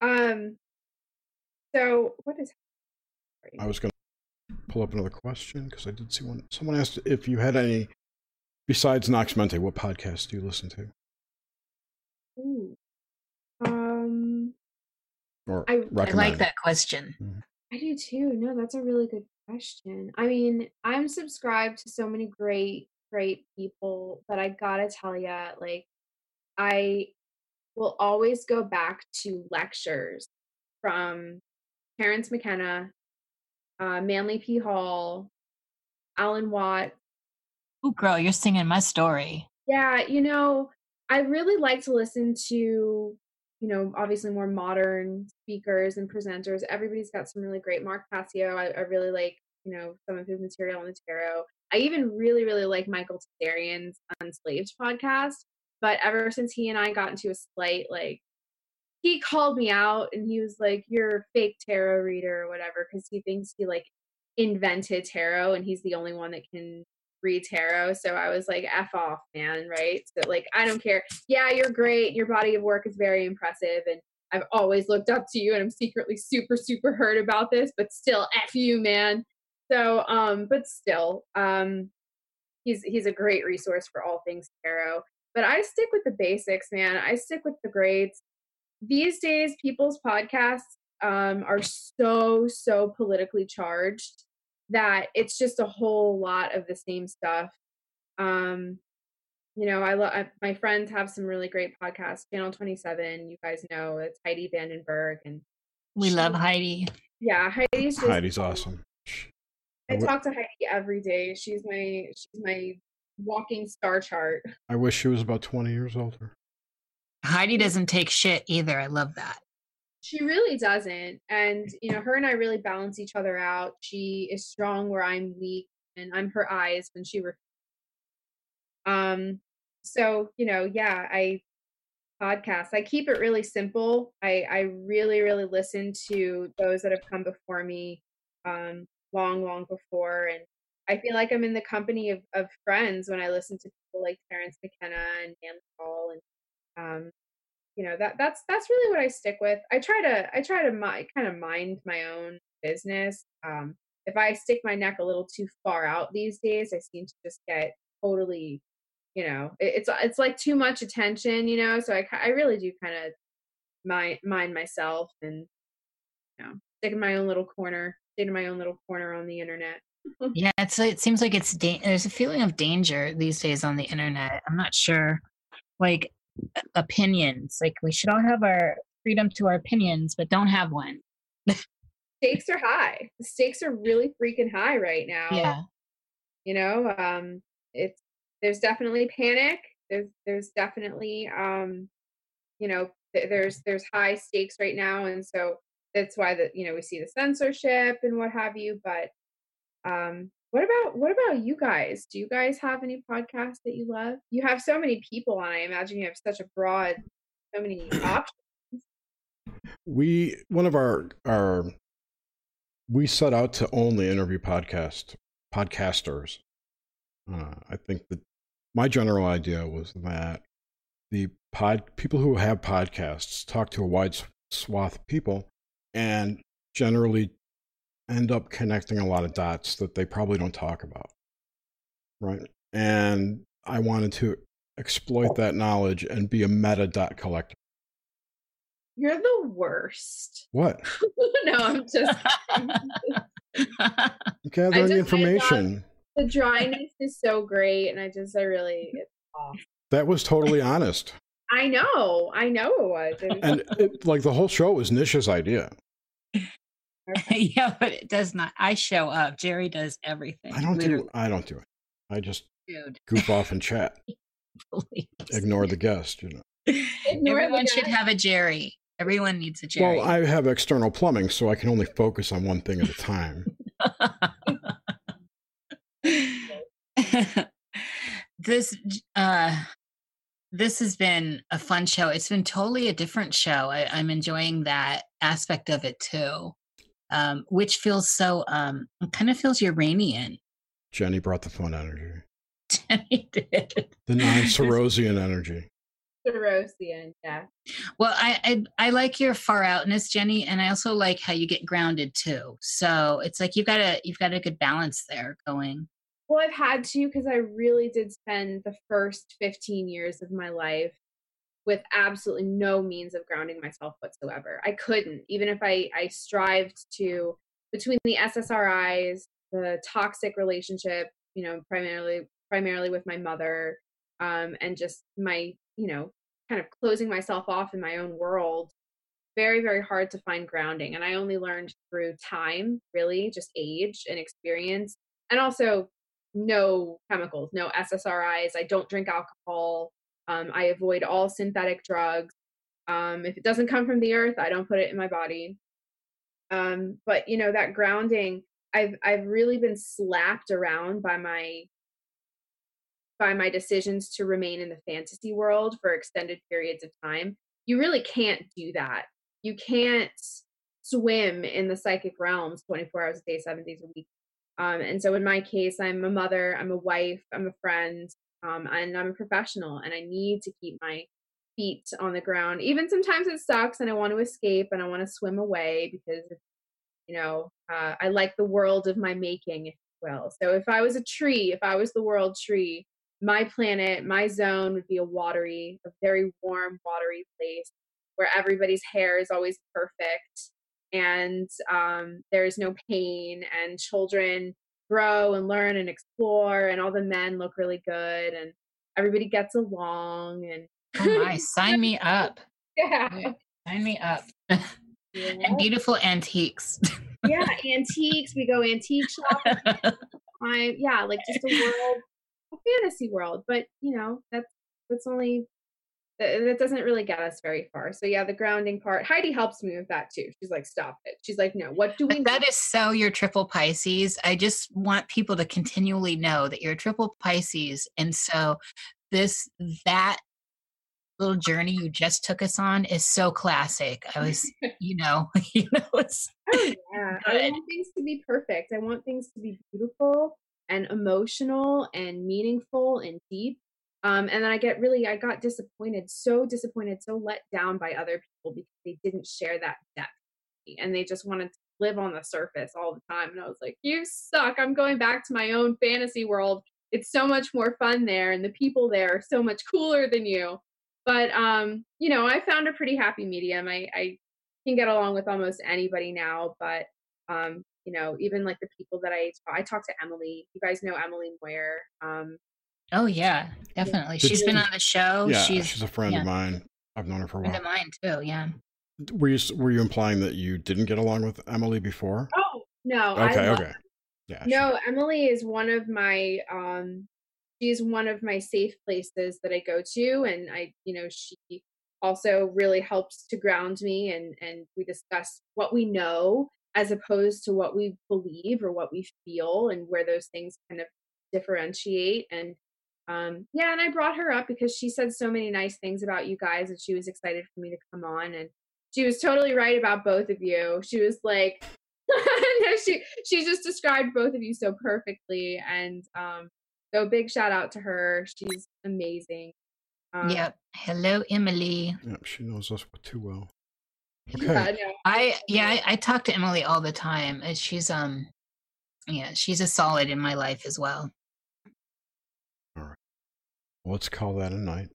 Um, so what is I was going to pull up another question because I did see one. Someone asked if you had any, besides Nox Mente, what podcast do you listen to? Ooh. Um, Or I- I like that question. I do too. No, that's a really good question. I mean, I'm subscribed to so many great, great people, but I gotta tell you, like, I will always go back to lectures from Terence McKenna, uh, Manly P. Hall, Alan Watt. Oh, girl, you're singing my story. Yeah, you know, I really like to listen to, you know, obviously more modern speakers and presenters. Everybody's got some really great. Mark Passio, I, I really like, you know, some of his material on the tarot. I even really, really like Michael Tsarion's Unslaved podcast. But ever since he and I got into a slight, like, he called me out and he was like, You're a fake tarot reader or whatever, because he thinks he like invented tarot and he's the only one that can read tarot. So I was like, F off, man, right? So like I don't care. Yeah, you're great. Your body of work is very impressive and I've always looked up to you and I'm secretly super, super hurt about this, but still F you, man. So um, but still, um he's he's a great resource for all things tarot. But I stick with the basics, man. I stick with the grades. These days, people's podcasts um, are so so politically charged that it's just a whole lot of the same stuff. Um, you know, I love my friends have some really great podcasts. Channel Twenty Seven, you guys know it's Heidi Vandenberg, and we she, love Heidi. Yeah, Heidi's just, Heidi's awesome. I talk to Heidi every day. She's my she's my walking star chart. I wish she was about twenty years older. Heidi doesn't take shit either. I love that. She really doesn't. And, you know, her and I really balance each other out. She is strong where I'm weak, and I'm her eyes when she. Re- um, so, you know, yeah, I podcast. I keep it really simple. I, I really, really listen to those that have come before me um, long, long before. And I feel like I'm in the company of, of friends when I listen to people like Terence McKenna and Dan Paul and um, you know that that's that's really what I stick with. I try to I try to mi- kind of mind my own business. Um, if I stick my neck a little too far out these days, I seem to just get totally, you know, it, it's it's like too much attention, you know. So I I really do kind of mind mind myself and you know stick in my own little corner, stay in my own little corner on the internet. yeah, it's it seems like it's da- there's a feeling of danger these days on the internet. I'm not sure, like opinions. Like we should all have our freedom to our opinions, but don't have one. stakes are high. The stakes are really freaking high right now. Yeah. You know, um, it's there's definitely panic. There's there's definitely um, you know, th- there's there's high stakes right now, and so that's why that you know we see the censorship and what have you. But um, what about what about you guys? Do you guys have any podcasts that you love? You have so many people on. I imagine you have such a broad, so many options. We one of our our we set out to only interview podcast podcasters. Uh, I think that my general idea was that the pod people who have podcasts talk to a wide swath of people and generally end up connecting a lot of dots that they probably don't talk about. Right. And I wanted to exploit oh. that knowledge and be a meta dot collector. You're the worst. What? no, I'm just gathering information. The dryness is so great, and I just, I really, it's off. That was totally honest. I know, I know it was. It was and it, like the whole show was Nisha's idea. yeah, but it does not. I show up. Jerry does everything. I don't literally. do. I don't do it. I just Dude. goof off and chat. Ignore the guest. You know. Ignore Everyone should have a Jerry. Everyone needs a Jerry. Well, I have external plumbing, so I can only focus on one thing at a time. this uh this has been a fun show. It's been totally a different show. I, I'm enjoying that aspect of it too. Um, which feels so um kind of feels Uranian. Jenny brought the fun energy, Jenny did. the non-Sorosian energy. Sorosian, yeah. Well, I, I I like your far outness, Jenny, and I also like how you get grounded too. So it's like you've got a you've got a good balance there going. Well, I've had to because I really did spend the first 15 years of my life with absolutely no means of grounding myself whatsoever. I couldn't, even if I, I strived to, between the SSRIs, the toxic relationship, you know, primarily primarily with my mother, um, and just my, you know, kind of closing myself off in my own world. Very, very hard to find grounding. And I only learned through time, really, just age and experience. And also no chemicals, no SSRIs. I don't drink alcohol. Um, I avoid all synthetic drugs. Um, if it doesn't come from the earth, I don't put it in my body. Um, but you know that grounding, I've I've really been slapped around by my by my decisions to remain in the fantasy world for extended periods of time. You really can't do that. You can't swim in the psychic realms 24 hours a day, seven days a week. Um, and so in my case, I'm a mother, I'm a wife, I'm a friend, um, and I'm a professional, and I need to keep my feet on the ground. Even sometimes it sucks, and I want to escape and I want to swim away because, you know, uh, I like the world of my making, will. So if I was a tree, if I was the world tree, my planet, my zone would be a watery, a very warm, watery place where everybody's hair is always perfect and um, there's no pain and children grow and learn and explore and all the men look really good and everybody gets along and oh my sign me up. Yeah. Sign me up. Yeah. and beautiful antiques. Yeah antiques we go antique shopping I, yeah like just a world a fantasy world but you know that's that's only that doesn't really get us very far. So yeah, the grounding part. Heidi helps me with that too. She's like, "Stop it." She's like, "No, what do we?" That is so your triple Pisces. I just want people to continually know that you're triple Pisces, and so this that little journey you just took us on is so classic. I was, you know, you know, it's oh, yeah. Good. I want things to be perfect. I want things to be beautiful and emotional and meaningful and deep um, and then I get really, I got disappointed, so disappointed, so let down by other people because they didn't share that depth. And they just wanted to live on the surface all the time. And I was like, you suck. I'm going back to my own fantasy world. It's so much more fun there. And the people there are so much cooler than you. But, um, you know, I found a pretty happy medium. I, I can get along with almost anybody now. But, um, you know, even like the people that I, I talk to Emily, you guys know Emily Moyer. Um, Oh yeah, definitely. Did she's you, been on the show. Yeah, she's, she's a friend yeah. of mine. I've known her for a while. Friend of mine too. Yeah. Were you were you implying that you didn't get along with Emily before? Oh no. Okay. okay. Yeah. No, she, Emily is one of my um she's one of my safe places that I go to and I you know she also really helps to ground me and and we discuss what we know as opposed to what we believe or what we feel and where those things kind of differentiate and um, yeah, and I brought her up because she said so many nice things about you guys and she was excited for me to come on and she was totally right about both of you. She was like no, she she just described both of you so perfectly and um so big shout out to her. She's amazing. Um, yep. Hello, Emily. Yep, she knows us too well. Okay. Yeah, no. I yeah, I, I talk to Emily all the time. and She's um yeah, she's a solid in my life as well. Let's call that a night.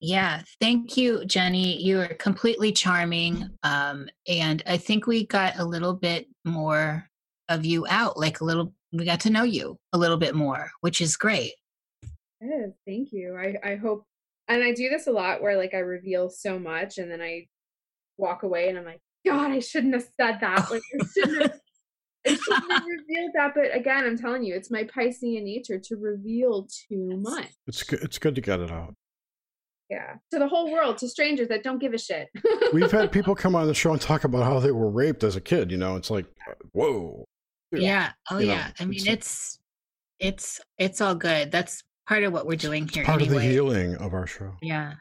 Yeah, thank you, Jenny. You are completely charming. Um, and I think we got a little bit more of you out, like a little, we got to know you a little bit more, which is great. Yes, thank you. I, I hope, and I do this a lot where like I reveal so much and then I walk away and I'm like, God, I shouldn't have said that. Like, I shouldn't have it should have revealed that, but again, I'm telling you, it's my Piscean nature to reveal too much. It's good. It's good to get it out. Yeah, to the whole world, to strangers that don't give a shit. We've had people come on the show and talk about how they were raped as a kid. You know, it's like, whoa. Yeah. Oh you yeah. Know, I mean, it's, it's it's all good. That's part of what we're doing here. Part anyway. of the healing of our show. Yeah.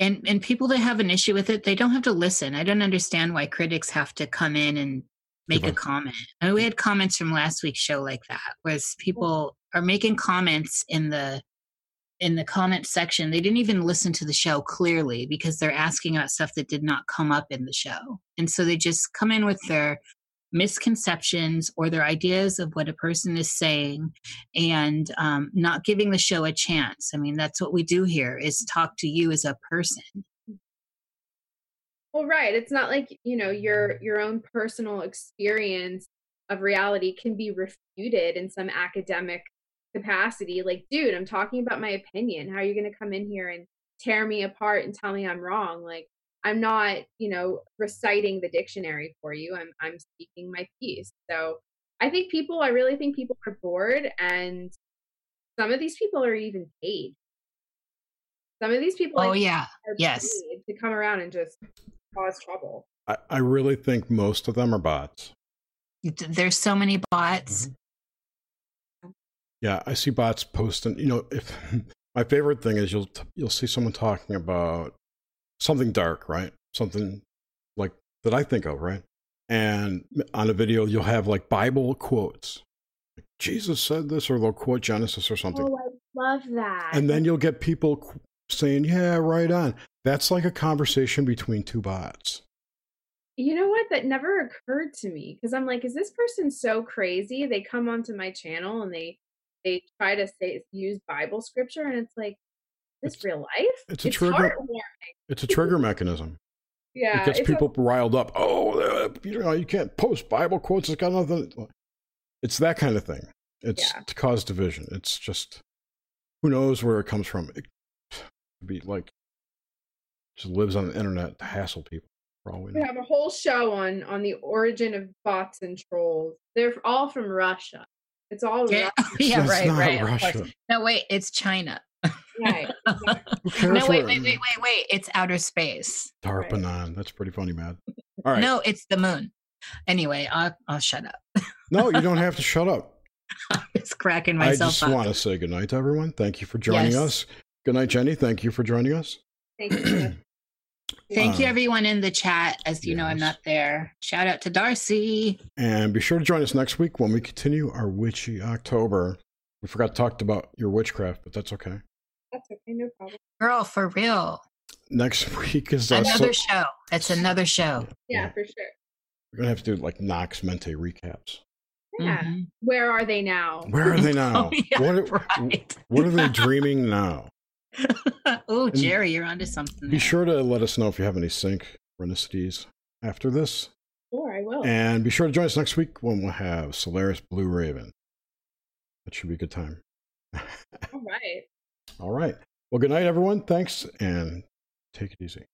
And and people that have an issue with it, they don't have to listen. I don't understand why critics have to come in and make a comment. And we had comments from last week's show like that, was people are making comments in the in the comment section. They didn't even listen to the show clearly because they're asking about stuff that did not come up in the show. And so they just come in with their misconceptions or their ideas of what a person is saying and um, not giving the show a chance. I mean, that's what we do here is talk to you as a person well, right. It's not like, you know, your your own personal experience of reality can be refuted in some academic capacity. Like, dude, I'm talking about my opinion. How are you going to come in here and tear me apart and tell me I'm wrong? Like, I'm not, you know, reciting the dictionary for you. I'm I'm speaking my piece. So, I think people I really think people are bored and some of these people are even paid Some of these people, Oh yeah. yes. to come around and just cause trouble. I, I really think most of them are bots. There's so many bots. Mm-hmm. Yeah, I see bots posting. You know, if my favorite thing is you'll you'll see someone talking about something dark, right? Something like that I think of, right? And on a video, you'll have like Bible quotes. Like, Jesus said this, or they'll quote Genesis or something. Oh, I love that. and then you'll get people qu- saying, "Yeah, right on." That's like a conversation between two bots. you know what? That never occurred to me because I'm like, is this person so crazy? They come onto my channel and they they try to say use Bible scripture, and it's like, this It's- real life? it's a trigger- It's a trigger mechanism. Yeah, it gets it's a- people riled up. Oh, uh, you know, you can't post Bible quotes. It's got nothing. It's that kind of thing. It's Yeah. to cause division. It's just who knows where it comes from. It be like just lives on the internet to hassle people. For all we we have a whole show on on the origin of bots and trolls. They're all from Russia. It's all Yeah, Russia. yeah right, not right. Russia. No, wait, it's China. Right, exactly. No, wait, wait, wait, wait, wait. It's outer space. Tarpon on. That's pretty funny, man. All right. No, it's the moon. Anyway, I'll, I'll shut up. No, you don't have to shut up. It's cracking myself I just up. want to say good night to everyone. Thank you for joining Yes. us. Good night, Jenny. Thank you for joining us. Thank you. Thank you, Um, everyone in the chat. As you know, I'm not there. Shout out to Darcy. And be sure to join us next week when we continue our witchy October. We forgot to talk about your witchcraft, but that's okay. That's okay, no problem. Girl, for real. Next week is uh, Another so- show. It's another show. Yeah, Yeah. for sure. we're gonna have to do like Nox Mente recaps. Yeah. Mhm. Where are they now? Where are they now? Oh, yeah, what, are, right. what are they dreaming now? oh, Jerry, you're onto something. Be there. sure to let us know if you have any synchronicities after this. Sure, I will. And be sure to join us next week when we'll have Solaris Blue Raven. That should be a good time. All right. All right. Well, good night, everyone. Thanks, and take it easy.